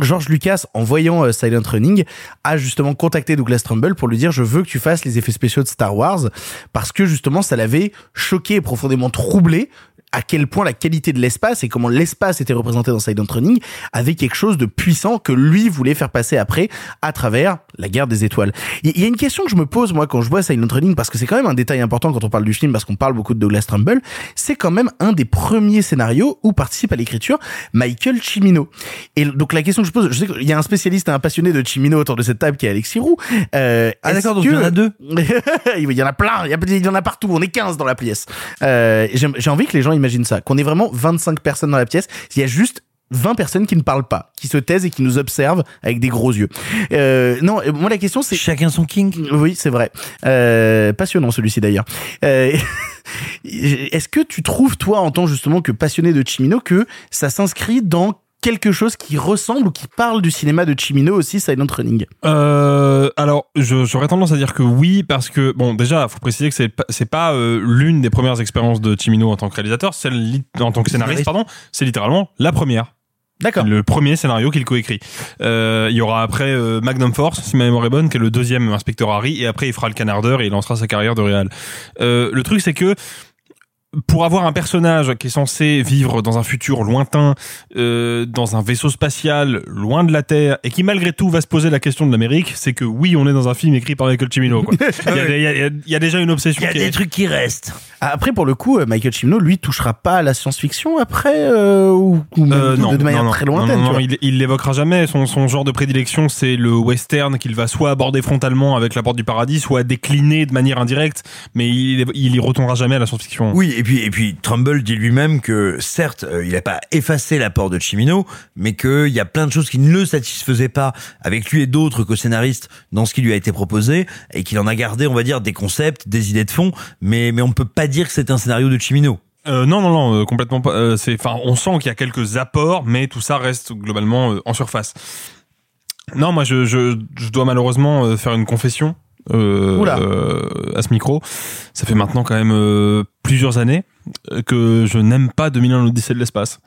George Lucas, en voyant euh, Silent Running, a justement contacté Douglas Trumbull pour lui dire je veux que tu fasses les effets spéciaux de Star Wars parce que justement ça l'avait choqué et profondément troublé à quel point la qualité de l'espace et comment l'espace était représenté dans Silent Running avait quelque chose de puissant que lui voulait faire passer après à travers la guerre des étoiles. Il y a une question que je me pose moi quand je vois Silent Running parce que c'est quand même un détail important quand on parle du film parce qu'on parle beaucoup de Douglas Trumbull, c'est quand même un des premiers scénarios où participe à l'écriture Michael Cimino. Et donc la question que je pose, je sais qu'il y a un spécialiste et un passionné de Cimino autour de cette table qui est Alexis Roux. Euh, Ah, d'accord, donc que- il y en a deux. il y en a plein, il y, en a partout, on est 15 dans la pièce. Euh, j'ai envie que les gens imaginent ça, qu'on est vraiment 25 personnes dans la pièce, il y a juste 20 personnes qui ne parlent pas, qui se taisent et qui nous observent avec des gros yeux. Euh, non, euh, moi la question c'est... Chacun son king Oui, c'est vrai. Euh, passionnant celui-ci d'ailleurs. Euh, Est-ce que tu trouves, toi, en tant justement que passionné de Chimino, que ça s'inscrit dans quelque chose qui ressemble ou qui parle du cinéma de Chimino aussi, Silent Running Euh, alors, j'aurais tendance à dire que oui, parce que bon, déjà, faut préciser que c'est pas, pas euh, l'une des premières expériences de Chimino en tant que réalisateur, celle en tant que scénariste, pardon, c'est littéralement la première. D'accord. Le premier scénario qu'il coécrit. Euh, il y aura après euh, Magnum Force, si ma mémoire est bonne, qui est le deuxième inspecteur Harry, et après il fera le canardeur et il lancera sa carrière de réal. Euh, le truc, c'est que pour avoir un personnage qui est censé vivre dans un futur lointain, euh, dans un vaisseau spatial loin de la Terre, et qui malgré tout va se poser la question de l'Amérique, c'est que oui, on est dans un film écrit par Michael Cimino. Quoi. Il, y a, y y déjà une obsession. Il y a qui des est- trucs qui restent. Après, pour le coup, euh, Michael Cimino, lui, touchera pas à la science-fiction après, euh, ou, ou même Euh, de, non, de manière non, non. très Non, lointaine. non, tu non, vois. il, il l'évoquera jamais. Son, son genre de prédilection, c'est le western qu'il va soit aborder frontalement avec La Porte du Paradis, soit décliner de manière indirecte, mais il, il y retournera jamais à la science-fiction. Oui, et puis, et puis Trumbull dit lui-même que certes, euh, il n'a pas effacé l'apport de Chimino, mais qu'il y a plein de choses qui ne le satisfaisaient pas avec lui et d'autres co-scénaristes dans ce qui lui a été proposé, et qu'il en a gardé, on va dire, des concepts, des idées de fond, mais, mais on peut pas dire que c'est un scénario de Chimino. Euh, non, non, non, euh, complètement pas. c'est, enfin, on sent qu'il y a quelques apports, mais tout ça reste globalement en surface. Non, moi, je, je, dois malheureusement faire une confession à ce micro. Ça fait maintenant quand même euh, plusieurs années euh, que je n'aime pas 2001 l'Odyssée de l'espace.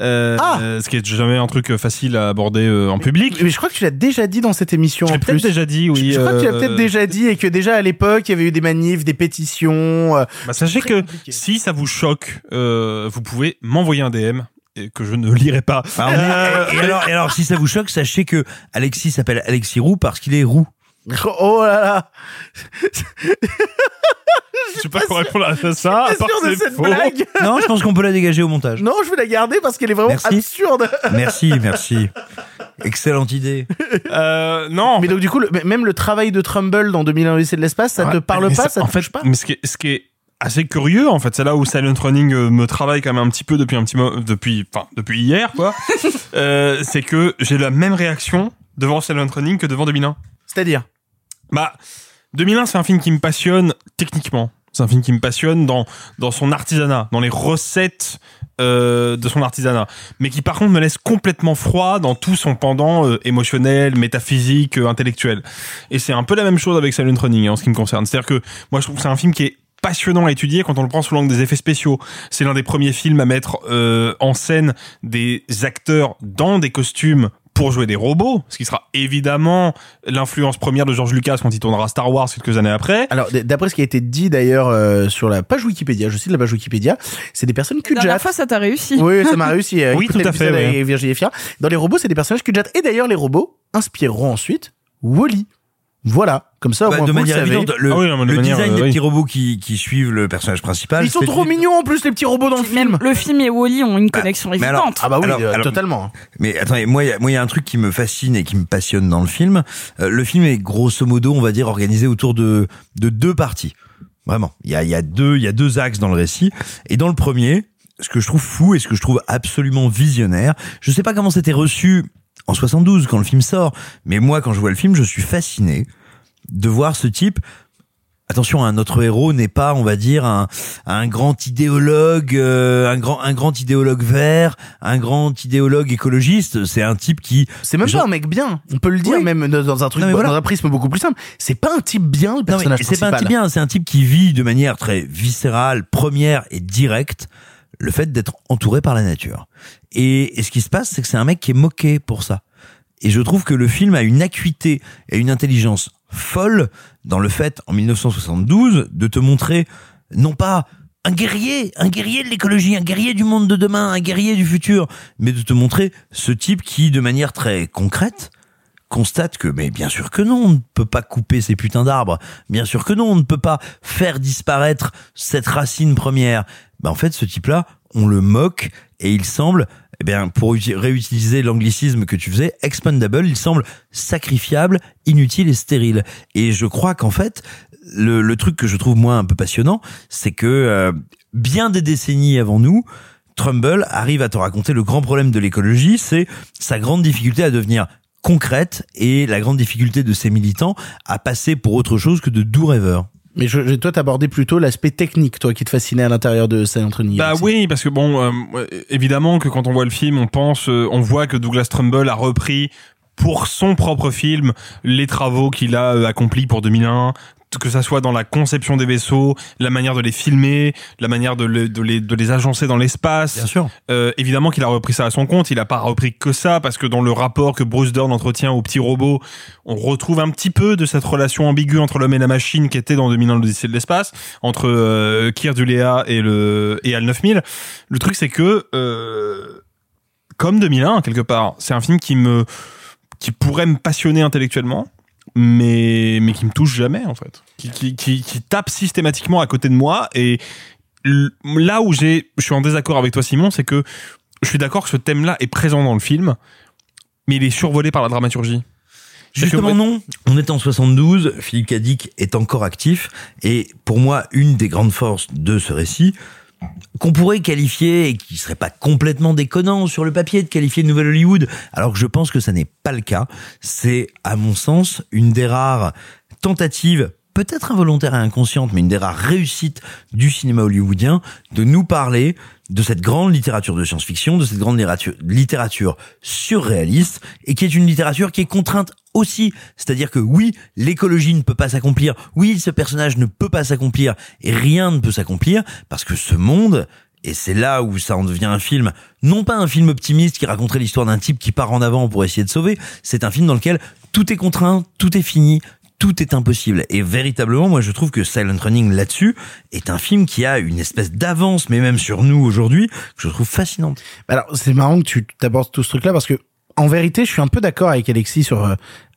Euh, Ce qui est jamais un truc facile à aborder euh, en public. Mais je crois que tu l'as déjà dit dans cette émission. Je l'ai peut-être déjà dit, oui. Je, je crois que tu l'as euh, peut-être déjà dit et que déjà à l'époque, il y avait eu des manifs, des pétitions. euh, Bah, sachez que si ça vous choque, euh, vous pouvez m'envoyer un DM et que je ne lirai pas. Euh, et alors, et alors, si ça vous choque, sachez que Alexis s'appelle Alexis Roux parce qu'il est roux. Oh là là Je sais pas comment répondre à ça. Pas à part sûr de cette faux. blague. Non, je pense qu'on peut la dégager au montage. Non, je vais la garder parce qu'elle est vraiment Merci. absurde. Merci, merci. Excellente idée. Euh, non. Mais donc du coup, le- même le travail de Trumbull dans 2001 Odyssée de l'espace, ça te Ouais, parle mais pas, ça- ça en te fait, touche pas Mais ce qui est, ce qui est assez curieux, en fait, c'est là où Silent Running euh, me travaille quand même un petit peu depuis un petit depuis, enfin, depuis hier, quoi. euh, c'est que j'ai la même réaction devant Silent Running que devant 2001. C'est-à-dire Bah, 2001, c'est un film qui me passionne techniquement. C'est un film qui me passionne dans dans son artisanat, dans les recettes euh, de son artisanat, mais qui par contre me laisse complètement froid dans tout son pendant euh, émotionnel, métaphysique, euh, intellectuel. Et c'est un peu la même chose avec Silent Running hein, en ce qui me concerne. C'est-à-dire que moi je trouve que c'est un film qui est passionnant à étudier quand on le prend sous l'angle des effets spéciaux. C'est l'un des premiers films à mettre euh, en scène des acteurs dans des costumes pour jouer des robots, ce qui sera évidemment l'influence première de George Lucas quand il tournera Star Wars quelques années après. Alors, d'après ce qui a été dit d'ailleurs euh, sur la page Wikipédia, je cite la page Wikipédia, c'est des personnes La dernière fois, ça t'a réussi. Oui, ça m'a réussi. euh, Oui, tout à fait, ouais. Virginie Fira. Dans les robots, c'est des personnages QJAT. Et d'ailleurs, les robots inspireront ensuite Wally. Voilà, comme ça, Bah, moins, de vous manière savez. évidente, le, Ah oui, non, de le manière, design euh, des oui. petits robots qui, qui suivent le personnage principal. Ils sont trop mignons en plus, les petits robots dans le film. Même le film et Wally ont une connexion mais évidente. alors- Ah bah oui, Alors- euh, alors- totalement. Mais attendez, moi, il y a- moi, il y a un truc qui me fascine et qui me passionne dans le film. Euh, le film est grosso modo, on va dire, organisé autour de, de deux parties. Vraiment. Il y a, il y a deux, il y a deux axes dans le récit. Et dans le premier, ce que je trouve fou et ce que je trouve absolument visionnaire, je sais pas comment c'était reçu en 72 quand le film sort, mais moi, quand je vois le film, je suis fasciné de voir ce type attention, un notre héros n'est pas, on va dire, un, un grand idéologue, euh, un grand un grand idéologue vert, un grand idéologue écologiste. C'est un type qui. C'est même pas un mec bien. On peut le dire Oui. même dans un truc, Non, mais voilà. dans un prisme beaucoup plus simple. C'est pas un type bien le personnage c'est pas un type bien, c'est un type qui vit de manière très viscérale, première et directe le fait d'être entouré par la nature. Et, ce qui se passe, c'est que c'est un mec qui est moqué pour ça. Et je trouve que le film a une acuité et une intelligence folle dans le fait, en 1972, de te montrer non pas un guerrier, un guerrier de l'écologie, un guerrier du monde de demain, un guerrier du futur, mais de te montrer ce type qui, de manière très concrète, constate que, mais bien sûr que non, on ne peut pas couper ces putains d'arbres. Bien sûr que non, on ne peut pas faire disparaître cette racine première. Ben, en fait, ce type-là, on le moque et il semble, eh bien, pour uti- réutiliser l'anglicisme que tu faisais, expendable, il semble sacrifiable, inutile et stérile. Et je crois qu'en fait, le, le truc que je trouve moi un peu passionnant, c'est que euh, bien des décennies avant nous, Trumbull arrive à te raconter le grand problème de l'écologie, c'est sa grande difficulté à devenir concrète et la grande difficulté de ses militants à passer pour autre chose que de doux rêveurs. Mais je, je- toi, t'abordais plutôt l'aspect technique, toi, qui te fascinait à l'intérieur de Running. Bah oui, parce que bon, euh, ouais, évidemment que quand on voit le film, on pense, euh, on voit que Douglas Trumbull a repris pour son propre film les travaux qu'il a euh, accomplis pour 2001 que ça soit dans la conception des vaisseaux, la manière de les filmer, la manière de, le- de les, de les agencer dans l'espace. Bien sûr. Euh, évidemment qu'il a repris ça à son compte. Il a pas repris que ça parce que dans le rapport que Bruce Dern entretient au petit robot, on retrouve un petit peu de cette relation ambiguë entre l'homme et la machine qui était dans 2001 l'Odyssée de l'espace entre euh, Kier Duléa et le et Al 9000. Le truc c'est que euh, comme 2001 quelque part, c'est un film qui me qui pourrait me passionner intellectuellement mais mais qui me touche jamais en fait. Qui qui qui, qui tape systématiquement à côté de moi et là où j'ai je suis en désaccord avec toi Simon c'est que je suis d'accord que ce thème là est présent dans le film mais il est survolé par la dramaturgie. Que- Justement non, on est en 72, Philippe Cadic est encore actif et pour moi une des grandes forces de ce récit qu'on pourrait qualifier et qui serait pas complètement déconnant sur le papier de qualifier de Nouvelle Hollywood, alors que je pense que ça n'est pas le cas. C'est, à mon sens, une des rares tentatives peut-être involontaire et inconsciente, mais une des rares réussites du cinéma hollywoodien, de nous parler de cette grande littérature de science-fiction, de cette grande littérature, surréaliste, et qui est une littérature qui est contrainte aussi. C'est-à-dire que oui, l'écologie ne peut pas s'accomplir, oui, ce personnage ne peut pas s'accomplir, et rien ne peut s'accomplir, parce que ce monde, et c'est là où ça en devient un film, non pas un film optimiste qui raconterait l'histoire d'un type qui part en avant pour essayer de sauver, c'est un film dans lequel tout est contraint, tout est fini, tout est impossible. Et véritablement, moi, je trouve que Silent Running là-dessus est un film qui a une espèce d'avance, mais même sur nous aujourd'hui, que je trouve fascinante. Alors, c'est marrant que tu t'abordes tout ce truc-là parce que, en vérité, je suis un peu d'accord avec Alexis sur euh,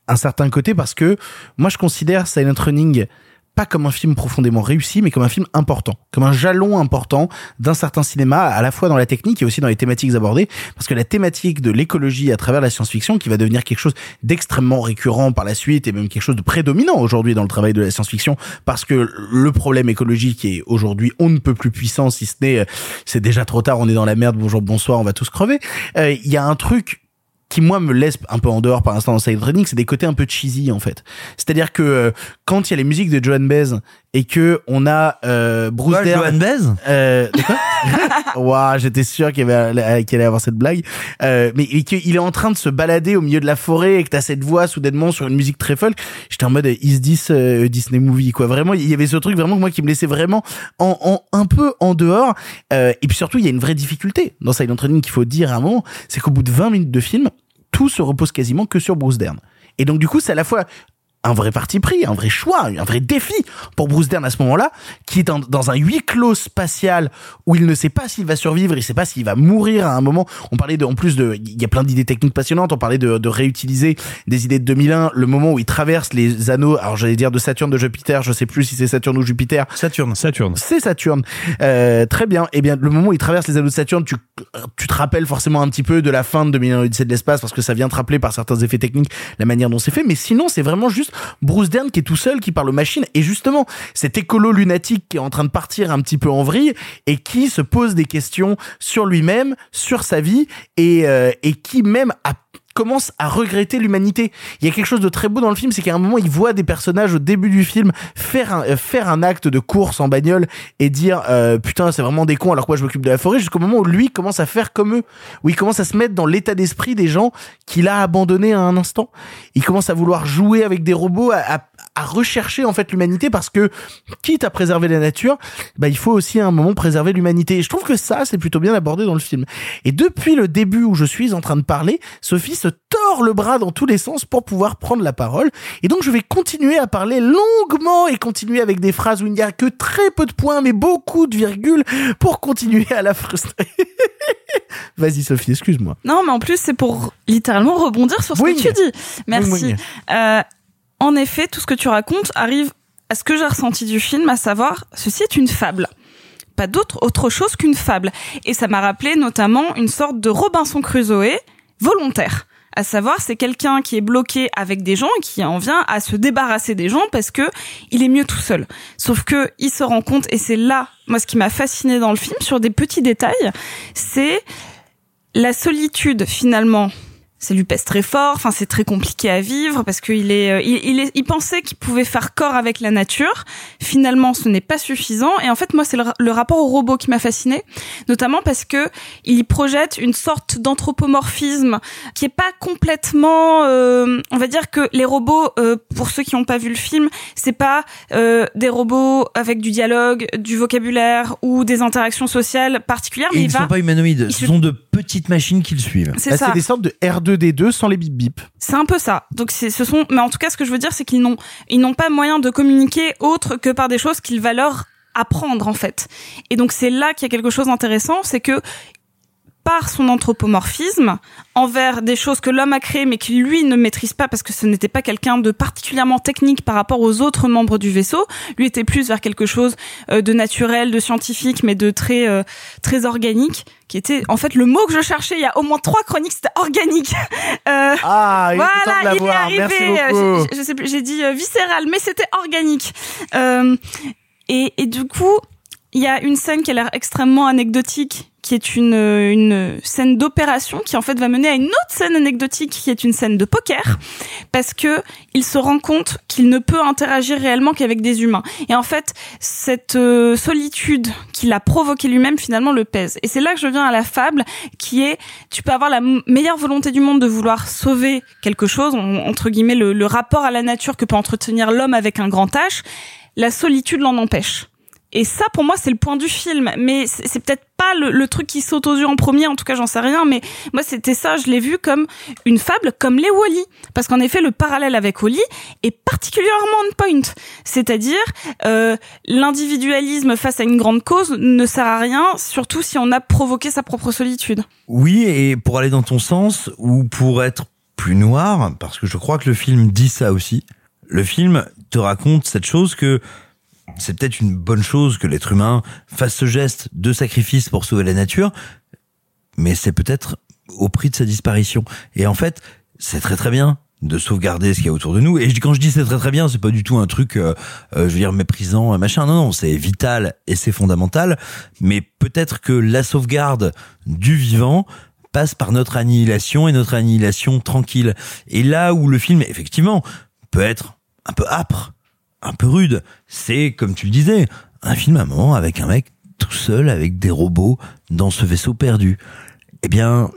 un certain côté parce que moi, je considère Silent Running pas comme un film profondément réussi, mais comme un film important, comme un jalon important d'un certain cinéma, à la fois dans la technique et aussi dans les thématiques abordées, parce que la thématique de l'écologie à travers la science-fiction, qui va devenir quelque chose d'extrêmement récurrent par la suite, et même quelque chose de prédominant aujourd'hui dans le travail de la science-fiction, parce que le problème écologique est aujourd'hui on ne peut plus puissant, si ce n'est euh, c'est déjà trop tard, on est dans la merde, bonjour, bonsoir, on va tous crever. Euh, Il y a un truc qui moi me laisse un peu en dehors par l'instant dans Silent Running, c'est des côtés un peu cheesy en fait. C'est-à-dire que euh, quand il y a les musiques de Joan Baez et que on a euh, Bruce Dern, Joan Baez? euh, Waouh, j'étais sûr qu'il avait qu'il allait avoir cette blague. Euh, mais qu'il est en train de se balader au milieu de la forêt et que t'as cette voix soudainement sur une musique très folk. J'étais en mode is this euh, Disney movie quoi. Vraiment, il y avait ce truc vraiment moi qui me laissait vraiment en, en un peu en dehors. Euh, et puis surtout, il y a une vraie difficulté dans Silent Running qu'il faut dire à un moment, c'est qu'au bout de 20 minutes de film, tout se repose quasiment que sur Bruce Dern. Et donc du coup, c'est à la fois un vrai parti pris, un vrai choix, un vrai défi pour Bruce Dern à ce moment-là, qui est dans, dans un huis clos spatial où il ne sait pas s'il va survivre, il sait pas s'il va mourir à un moment. On parlait de, en plus de, il y a plein d'idées techniques passionnantes. On parlait de, de réutiliser des idées de 2001, le moment où il traverse les anneaux. Alors j'allais dire de Saturne, de Jupiter, je sais plus si c'est Saturne ou Jupiter. Saturne. Saturne. C'est Saturne. Euh, très bien. Eh bien, le moment où il traverse les anneaux de Saturne, tu, tu te rappelles forcément un petit peu de la fin de 2001 Odyssée de l'espace parce que ça vient te rappeler par certains effets techniques la manière dont c'est fait. Mais sinon, c'est vraiment juste Bruce Dern qui est tout seul, qui parle aux machines. Et justement, cet écolo lunatique qui est en train de partir un petit peu en vrille et qui se pose des questions sur lui-même, sur sa vie et, euh, et qui même a commence à regretter l'humanité. Il y a quelque chose de très beau dans le film, c'est qu'à un moment, il voit des personnages au début du film faire un, euh, faire un acte de course en bagnole et dire euh, putain, c'est vraiment des cons alors que moi je m'occupe de la forêt, jusqu'au moment où lui commence à faire comme eux, où il commence à se mettre dans l'état d'esprit des gens qu'il a abandonnés à un instant. Il commence à vouloir jouer avec des robots, à, à- rechercher en fait l'humanité parce que quitte à préserver la nature, bah il faut aussi à un moment préserver l'humanité. Et je trouve que ça c'est plutôt bien abordé dans le film. Et depuis le début où je suis en train de parler, Sophie se tord le bras dans tous les sens pour pouvoir prendre la parole. Et donc je vais continuer à parler longuement et continuer avec des phrases où il n'y a que très peu de points mais beaucoup de virgules pour continuer à la frustrer. Vas-y Sophie, excuse-moi. Non, mais en plus, c'est pour littéralement rebondir sur ce Oui. que tu dis. Merci. Oui, oui. Euh, en effet, tout ce que tu racontes arrive à ce que j'ai ressenti du film, à savoir, ceci est une fable. Pas d'autre, autre chose qu'une fable. Et ça m'a rappelé notamment une sorte de Robinson Crusoe volontaire. À savoir, c'est quelqu'un qui est bloqué avec des gens et qui en vient à se débarrasser des gens parce que il est mieux tout seul. Sauf que il se rend compte, et c'est là, moi, ce qui m'a fasciné dans le film, sur des petits détails, c'est la solitude finalement ça lui pèse très fort enfin c'est très compliqué à vivre parce qu'il est euh, il, il est il pensait qu'il pouvait faire corps avec la nature. Finalement ce n'est pas suffisant. Et en fait moi c'est le, le rapport au robot qui m'a fasciné notamment parce que il y projette une sorte d'anthropomorphisme qui est pas complètement euh, on va dire que les robots euh, pour ceux qui n'ont pas vu le film c'est pas euh, des robots avec du dialogue du vocabulaire ou des interactions sociales particulières Et mais ils il ne va sont pas humanoïdes, il ce se- sont de petites machines qui le suivent. C'est Bah, ça. c'est des sortes de R2D2 sans les bip bip. C'est un peu ça. Donc ce sont mais en tout cas ce que je veux dire c'est qu'ils n'ont ils n'ont pas moyen de communiquer autre que par des choses qu'il va leur apprendre en fait. Et donc c'est là qu'il y a quelque chose d'intéressant, c'est que par son anthropomorphisme envers des choses que l'homme a créées mais qu'il lui ne maîtrise pas parce que ce n'était pas quelqu'un de particulièrement technique par rapport aux autres membres du vaisseau, lui était plus vers quelque chose euh, de naturel, de scientifique mais de très euh, très organique qui était en fait le mot que je cherchais il y a au moins trois chroniques c'était organique. Euh, Ah, il est voilà, il est arrivé. Je, je sais plus, j'ai dit viscéral, mais c'était organique. Euh, et, et du coup, il y a une scène qui a l'air extrêmement anecdotique, qui est une, euh, une scène d'opération qui en fait va mener à une autre scène anecdotique qui est une scène de poker parce que il se rend compte qu'il ne peut interagir réellement qu'avec des humains. Et en fait, cette euh, solitude qu'il a provoquée lui-même finalement le pèse. Et c'est là que je viens à la fable qui est tu peux avoir la meilleure volonté du monde de vouloir sauver quelque chose, on- entre guillemets le, le rapport à la nature que peut entretenir l'homme avec un grand H, la solitude l'en empêche. Et ça, pour moi, c'est le point du film. Mais c'est peut-être pas le, le truc qui saute aux yeux en premier. En tout cas, j'en sais rien. Mais moi, c'était ça. Je l'ai vu comme une fable, comme les Wally. Parce qu'en effet, le parallèle avec Wally est particulièrement on point. C'est-à-dire, euh, l'individualisme face à une grande cause ne sert à rien, surtout si on a provoqué sa propre solitude. Oui, et pour aller dans ton sens, ou pour être plus noir, parce que je crois que le film dit ça aussi, le film te raconte cette chose que c'est peut-être une bonne chose que l'être humain fasse ce geste de sacrifice pour sauver la nature, mais c'est peut-être au prix de sa disparition. Et en fait, c'est très très bien de sauvegarder ce qu'il y a autour de nous. Et quand je dis c'est très très bien, c'est pas du tout un truc, euh, euh, je veux dire, méprisant, machin. Non, non, c'est vital et c'est fondamental. Mais peut-être que la sauvegarde du vivant passe par notre annihilation et notre annihilation tranquille. Et là où le film, effectivement, peut être un peu âpre, un peu rude, c'est, comme tu le disais, un film à moment avec un mec tout seul avec des robots dans ce vaisseau perdu. Eh bien,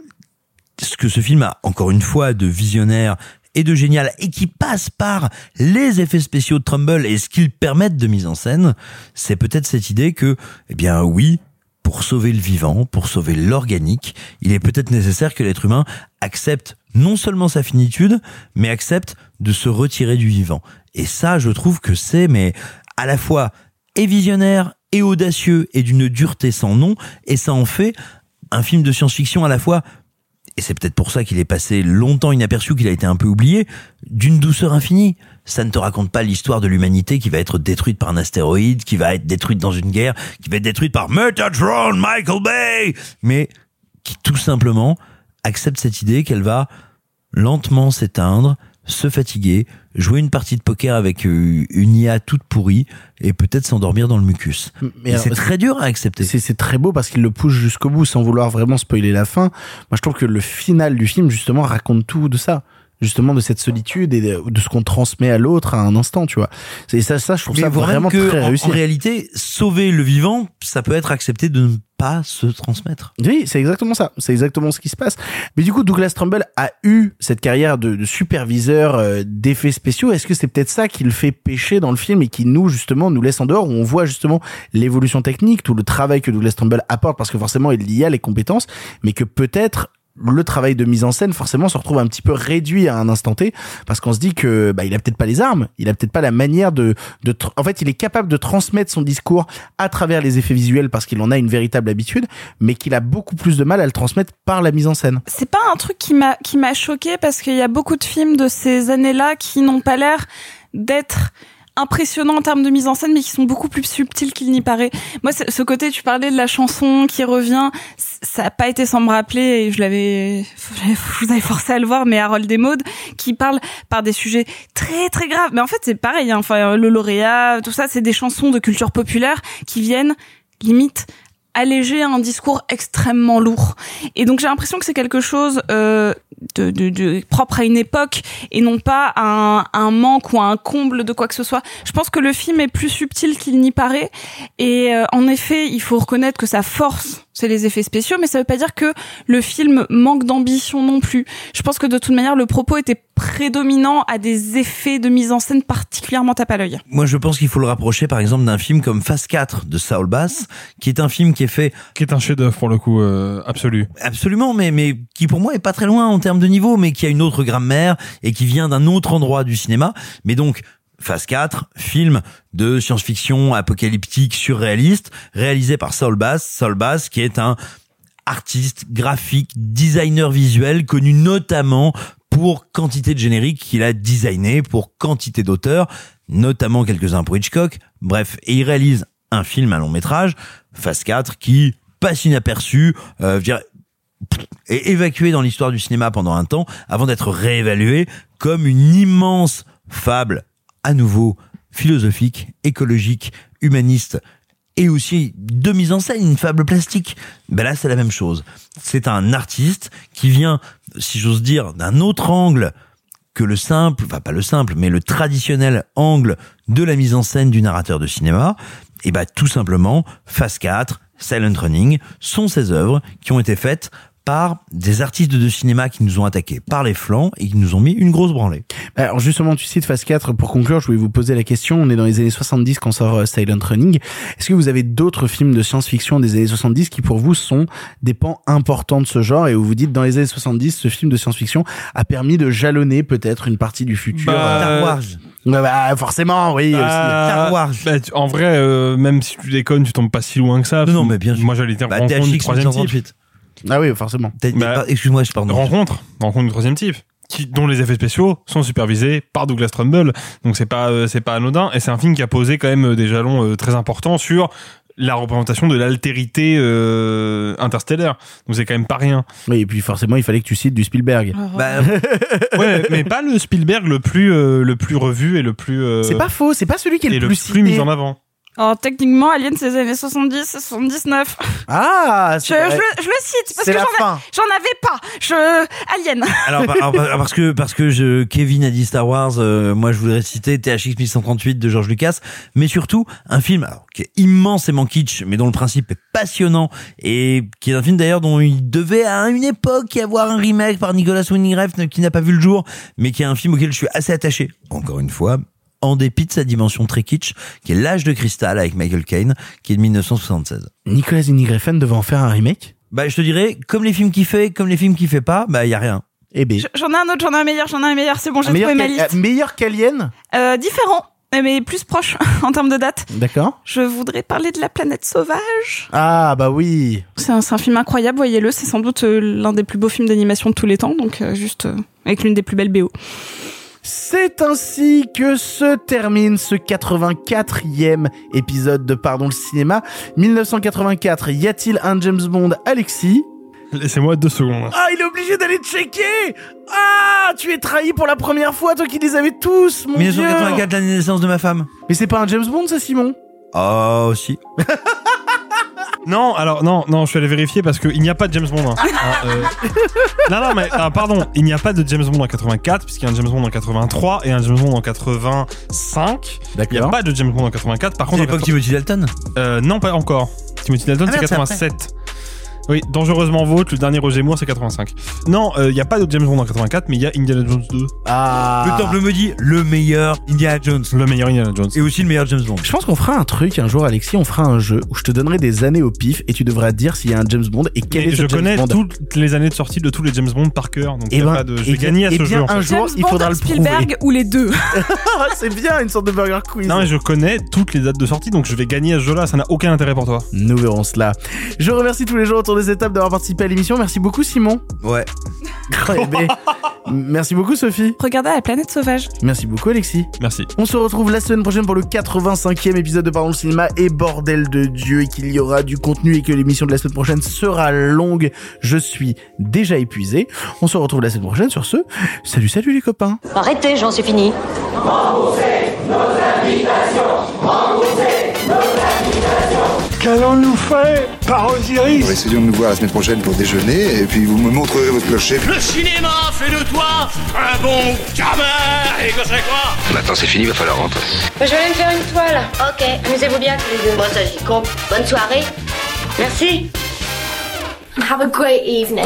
ce que ce film a encore une fois de visionnaire et de génial et qui passe par les effets spéciaux de Trumbull et ce qu'ils permettent de mise en scène, c'est peut-être cette idée que, eh bien oui, pour sauver le vivant, pour sauver l'organique, il est peut-être nécessaire que l'être humain accepte non seulement sa finitude, mais accepte de se retirer du vivant. Et ça, je trouve que c'est, mais à la fois et visionnaire et audacieux et d'une dureté sans nom, et ça en fait un film de science-fiction à la fois et c'est peut-être pour ça qu'il est passé longtemps inaperçu, qu'il a été un peu oublié, d'une douceur infinie. Ça ne te raconte pas l'histoire de l'humanité qui va être détruite par un astéroïde, qui va être détruite dans une guerre, qui va être détruite par Metatron, Michael Bay, mais qui tout simplement accepte cette idée qu'elle va lentement s'éteindre se fatiguer, jouer une partie de poker avec euh, une IA toute pourrie et peut-être s'endormir dans le mucus. Mais c'est très dur à accepter. C'est très beau parce qu'il le pousse jusqu'au bout sans vouloir vraiment spoiler la fin. Moi, je trouve que le final du film, justement, raconte tout de ça. Justement, de cette solitude et de, ce qu'on transmet à l'autre à un instant, tu vois. C'est ça, ça, je trouve Mais ça vraiment que, très réussi. En réalité, sauver le vivant, ça peut être accepté de ne pas se transmettre. Oui, c'est exactement ça. C'est exactement ce qui se passe. Mais du coup, Douglas Trumbull a eu cette carrière de, de superviseur euh, d'effets spéciaux. Est-ce que c'est peut-être ça qui le fait pêcher dans le film et qui nous, justement, nous laisse en dehors où on voit justement l'évolution technique, tout le travail que Douglas Trumbull apporte parce que forcément, il y a les compétences, mais que peut-être le travail de mise en scène forcément se retrouve un petit peu réduit à un instant T parce qu'on se dit que bah il a peut-être pas les armes, il a peut-être pas la manière de de en fait il est capable de transmettre son discours à travers les effets visuels parce qu'il en a une véritable habitude mais qu'il a beaucoup plus de mal à le transmettre par la mise en scène. C'est pas un truc qui m'a qui m'a choqué parce qu'il y a beaucoup de films de ces années-là qui n'ont pas l'air d'être impressionnants en termes de mise en scène mais qui sont beaucoup plus subtils qu'il n'y paraît. Moi ce côté tu parlais de la chanson qui revient, ça a pas été sans me rappeler et je l'avais je vous avais forcé à le voir mais Harold et Maud qui parle par des sujets très très graves. Mais en fait c'est pareil hein. enfin le lauréat, tout ça c'est des chansons de culture populaire qui viennent limite alléger un discours extrêmement lourd. Et donc j'ai l'impression que c'est quelque chose euh, de, de, de propre à une époque et non pas un, un manque ou un comble de quoi que ce soit. Je pense que le film est plus subtil qu'il n'y paraît. Et euh, en effet, il faut reconnaître que sa force, c'est les effets spéciaux, mais ça veut pas dire que le film manque d'ambition non plus. Je pense que de toute manière, le propos était prédominant à des effets de mise en scène particulièrement tape à l'œil. Moi, je pense qu'il faut le rapprocher, par exemple, d'un film comme Phase 4 de Saul Bass, qui est un film qui est fait Qui est un chef-d'œuvre pour le coup euh, absolu. absolument, mais mais qui pour moi est pas très loin en termes de niveau, mais qui a une autre grammaire et qui vient d'un autre endroit du cinéma. Mais donc Phase 4, film de science-fiction apocalyptique surréaliste, réalisé par Saul Bass. Saul Bass, qui est un artiste, graphique, designer visuel, connu notamment pour quantité de génériques qu'il a designé, pour quantité d'auteurs, notamment quelques-uns pour Hitchcock. Bref, et il réalise un film, un long métrage, Phase 4, qui passe inaperçu, euh, est évacué dans l'histoire du cinéma pendant un temps avant d'être réévalué comme une immense fable à nouveau philosophique, écologique, humaniste et aussi de mise en scène, une fable plastique. Ben là, c'est la même chose. C'est un artiste qui vient, si j'ose dire, d'un autre angle que le simple, enfin pas le simple, mais le traditionnel angle de la mise en scène du narrateur de cinéma. Et bah tout simplement, Phase 4, Silent Running, sont ces œuvres qui ont été faites par des artistes de cinéma qui nous ont attaqués par les flancs et qui nous ont mis une grosse branlée. Bah, alors justement, tu cites Phase 4 pour conclure, je voulais vous poser la question, on est dans les années 70 quand sort euh, Silent Running. Est-ce que vous avez d'autres films de science-fiction des années 70 qui pour vous sont des pans importants de ce genre? Et où vous dites dans les années 70 ce film de science-fiction a permis de jalonner peut-être une partie du futur bah, Star Wars. Bah, forcément, oui, bah. Star Wars. Bah, en vrai euh, même si tu déconnes, tu tombes pas si loin que ça. Non, non mais bien sûr. Moi j'allais dire bah, 38. Ah oui, forcément. Bah, Excuse-moi, je pardon. Rencontre, rencontre du troisième type. Qui, dont les effets spéciaux sont supervisés par Douglas Trumbull. Donc c'est pas euh, c'est pas anodin et c'est un film qui a posé quand même euh, des jalons euh, très importants sur la représentation de l'altérité euh, interstellaire. Donc c'est quand même pas rien. Oui, et puis forcément, il fallait que tu cites du Spielberg. Bah, ouais, mais pas le Spielberg le plus euh, le plus revu et le plus euh, C'est pas faux, c'est pas celui qui est et le le plus plus cité. mis en avant. Alors techniquement, Alien c'est les années 70, 79. Ah, Je, c'est je, je le cite parce que j'en a- fin. j'en avais pas. Je Alien. Alors, par- alors, par- parce que parce que je, Kevin a dit Star Wars, euh, moi je voudrais citer THX 1138 de George Lucas, mais surtout un film alors, qui est immensément kitsch, mais dont le principe est passionnant et qui est un film d'ailleurs dont il devait à une époque y avoir un remake par Nicolas Winding Refn qui n'a pas vu le jour, mais qui est un film auquel je suis assez attaché. Encore une fois. En dépit de sa dimension très kitsch, qui est L'âge de cristal avec Michael Caine, qui est de 1976. Nicolas devait en faire un remake Bah, je te dirais, comme les films qu'il fait, comme les films qu'il fait pas, bah, y a rien. Eh ben, J'en ai un autre, j'en ai un meilleur, j'en ai un meilleur. C'est bon, j'ai trouvé ma liste. meilleur qu'Alien Euh, différent, mais plus proche en termes de date. D'accord. Je voudrais parler de La planète sauvage. Ah, bah oui. C'est un, un film incroyable, voyez-le. C'est sans doute euh, l'un des plus beaux films d'animation de tous les temps, donc euh, juste euh, avec l'une des plus belles BO. C'est ainsi que se termine ce 84e épisode de Pardon le cinéma. 1984, y a-t-il un James Bond Alexis? Laissez-moi deux secondes. Ah, il est obligé d'aller checker Ah, tu es trahi pour la première fois, toi qui les avais tous, mon 1984, Dieu l'année de naissance de ma femme. Mais c'est pas un James Bond, ça, Simon? Oh, si. Non, alors non, non, je suis allé vérifier parce qu'il n'y a pas de James Bond. hein. Ah, euh, Non, non, mais ah, pardon, il n'y a pas de James Bond en 84 puisqu'il y a un James Bond en 83 et un James Bond en 85. Il n'y a pas de James Bond en 84. Par contre, C'est en l'époque 80 Timothy Dalton Euh, non, pas encore. Timothy Dalton, Ah c'est merde, c'est 87. Oui, Dangereusement Vôtre, le dernier Roger Moore, c'est 85. Non, il n'y a pas de James Bond en 84, mais il y a Indiana Jones 2. Ah Le temple me dit le meilleur Indiana Jones. Le meilleur Indiana Jones. Et aussi le meilleur James Bond. Je pense qu'on fera un truc un jour, Alexis, on fera un jeu où je te donnerai des années au pif et tu devras dire s'il y a un James Bond et quel Et est ce je James connais Bond. toutes les années de sortie de tous les James Bond par cœur, donc Eh y a ben, pas de, je eh vais bien- gagner à eh ce bien, jeu. en un fait. jour, James il Bond, faudra le Spielberg ou les deux c'est bien une sorte de burger quiz. Non, mais je connais toutes les dates de sortie, donc je vais gagner à ce jeu-là. Ça n'a aucun intérêt pour toi. Nous verrons cela. Je remercie tous les gens autour des étapes d'avoir participé à l'émission. Merci beaucoup, Simon. Ouais. Merci beaucoup, Sophie. Regardez la planète sauvage. Merci beaucoup, Alexis. Merci. On se retrouve la semaine prochaine pour le 85e épisode de Parlons Cinéma et bordel de Dieu et qu'il y aura du contenu et que l'émission de la semaine prochaine sera longue. Je suis déjà épuisé. On se retrouve la semaine prochaine sur ce. Salut, salut les copains. Arrêtez, j'en suis fini. Qu'allons-nous faire par Osiris Essayons de nous voir la semaine prochaine pour déjeuner, et puis vous me montrerez votre clocher. Le cinéma fait de toi un bon gamin Et que c'est quoi? Maintenant c'est fini, va falloir rentrer. je vais aller me faire une toile. Ok, amusez-vous bien tous les deux. Moi, ça, j'y compte. Bonne soirée. Merci. Have a great evening.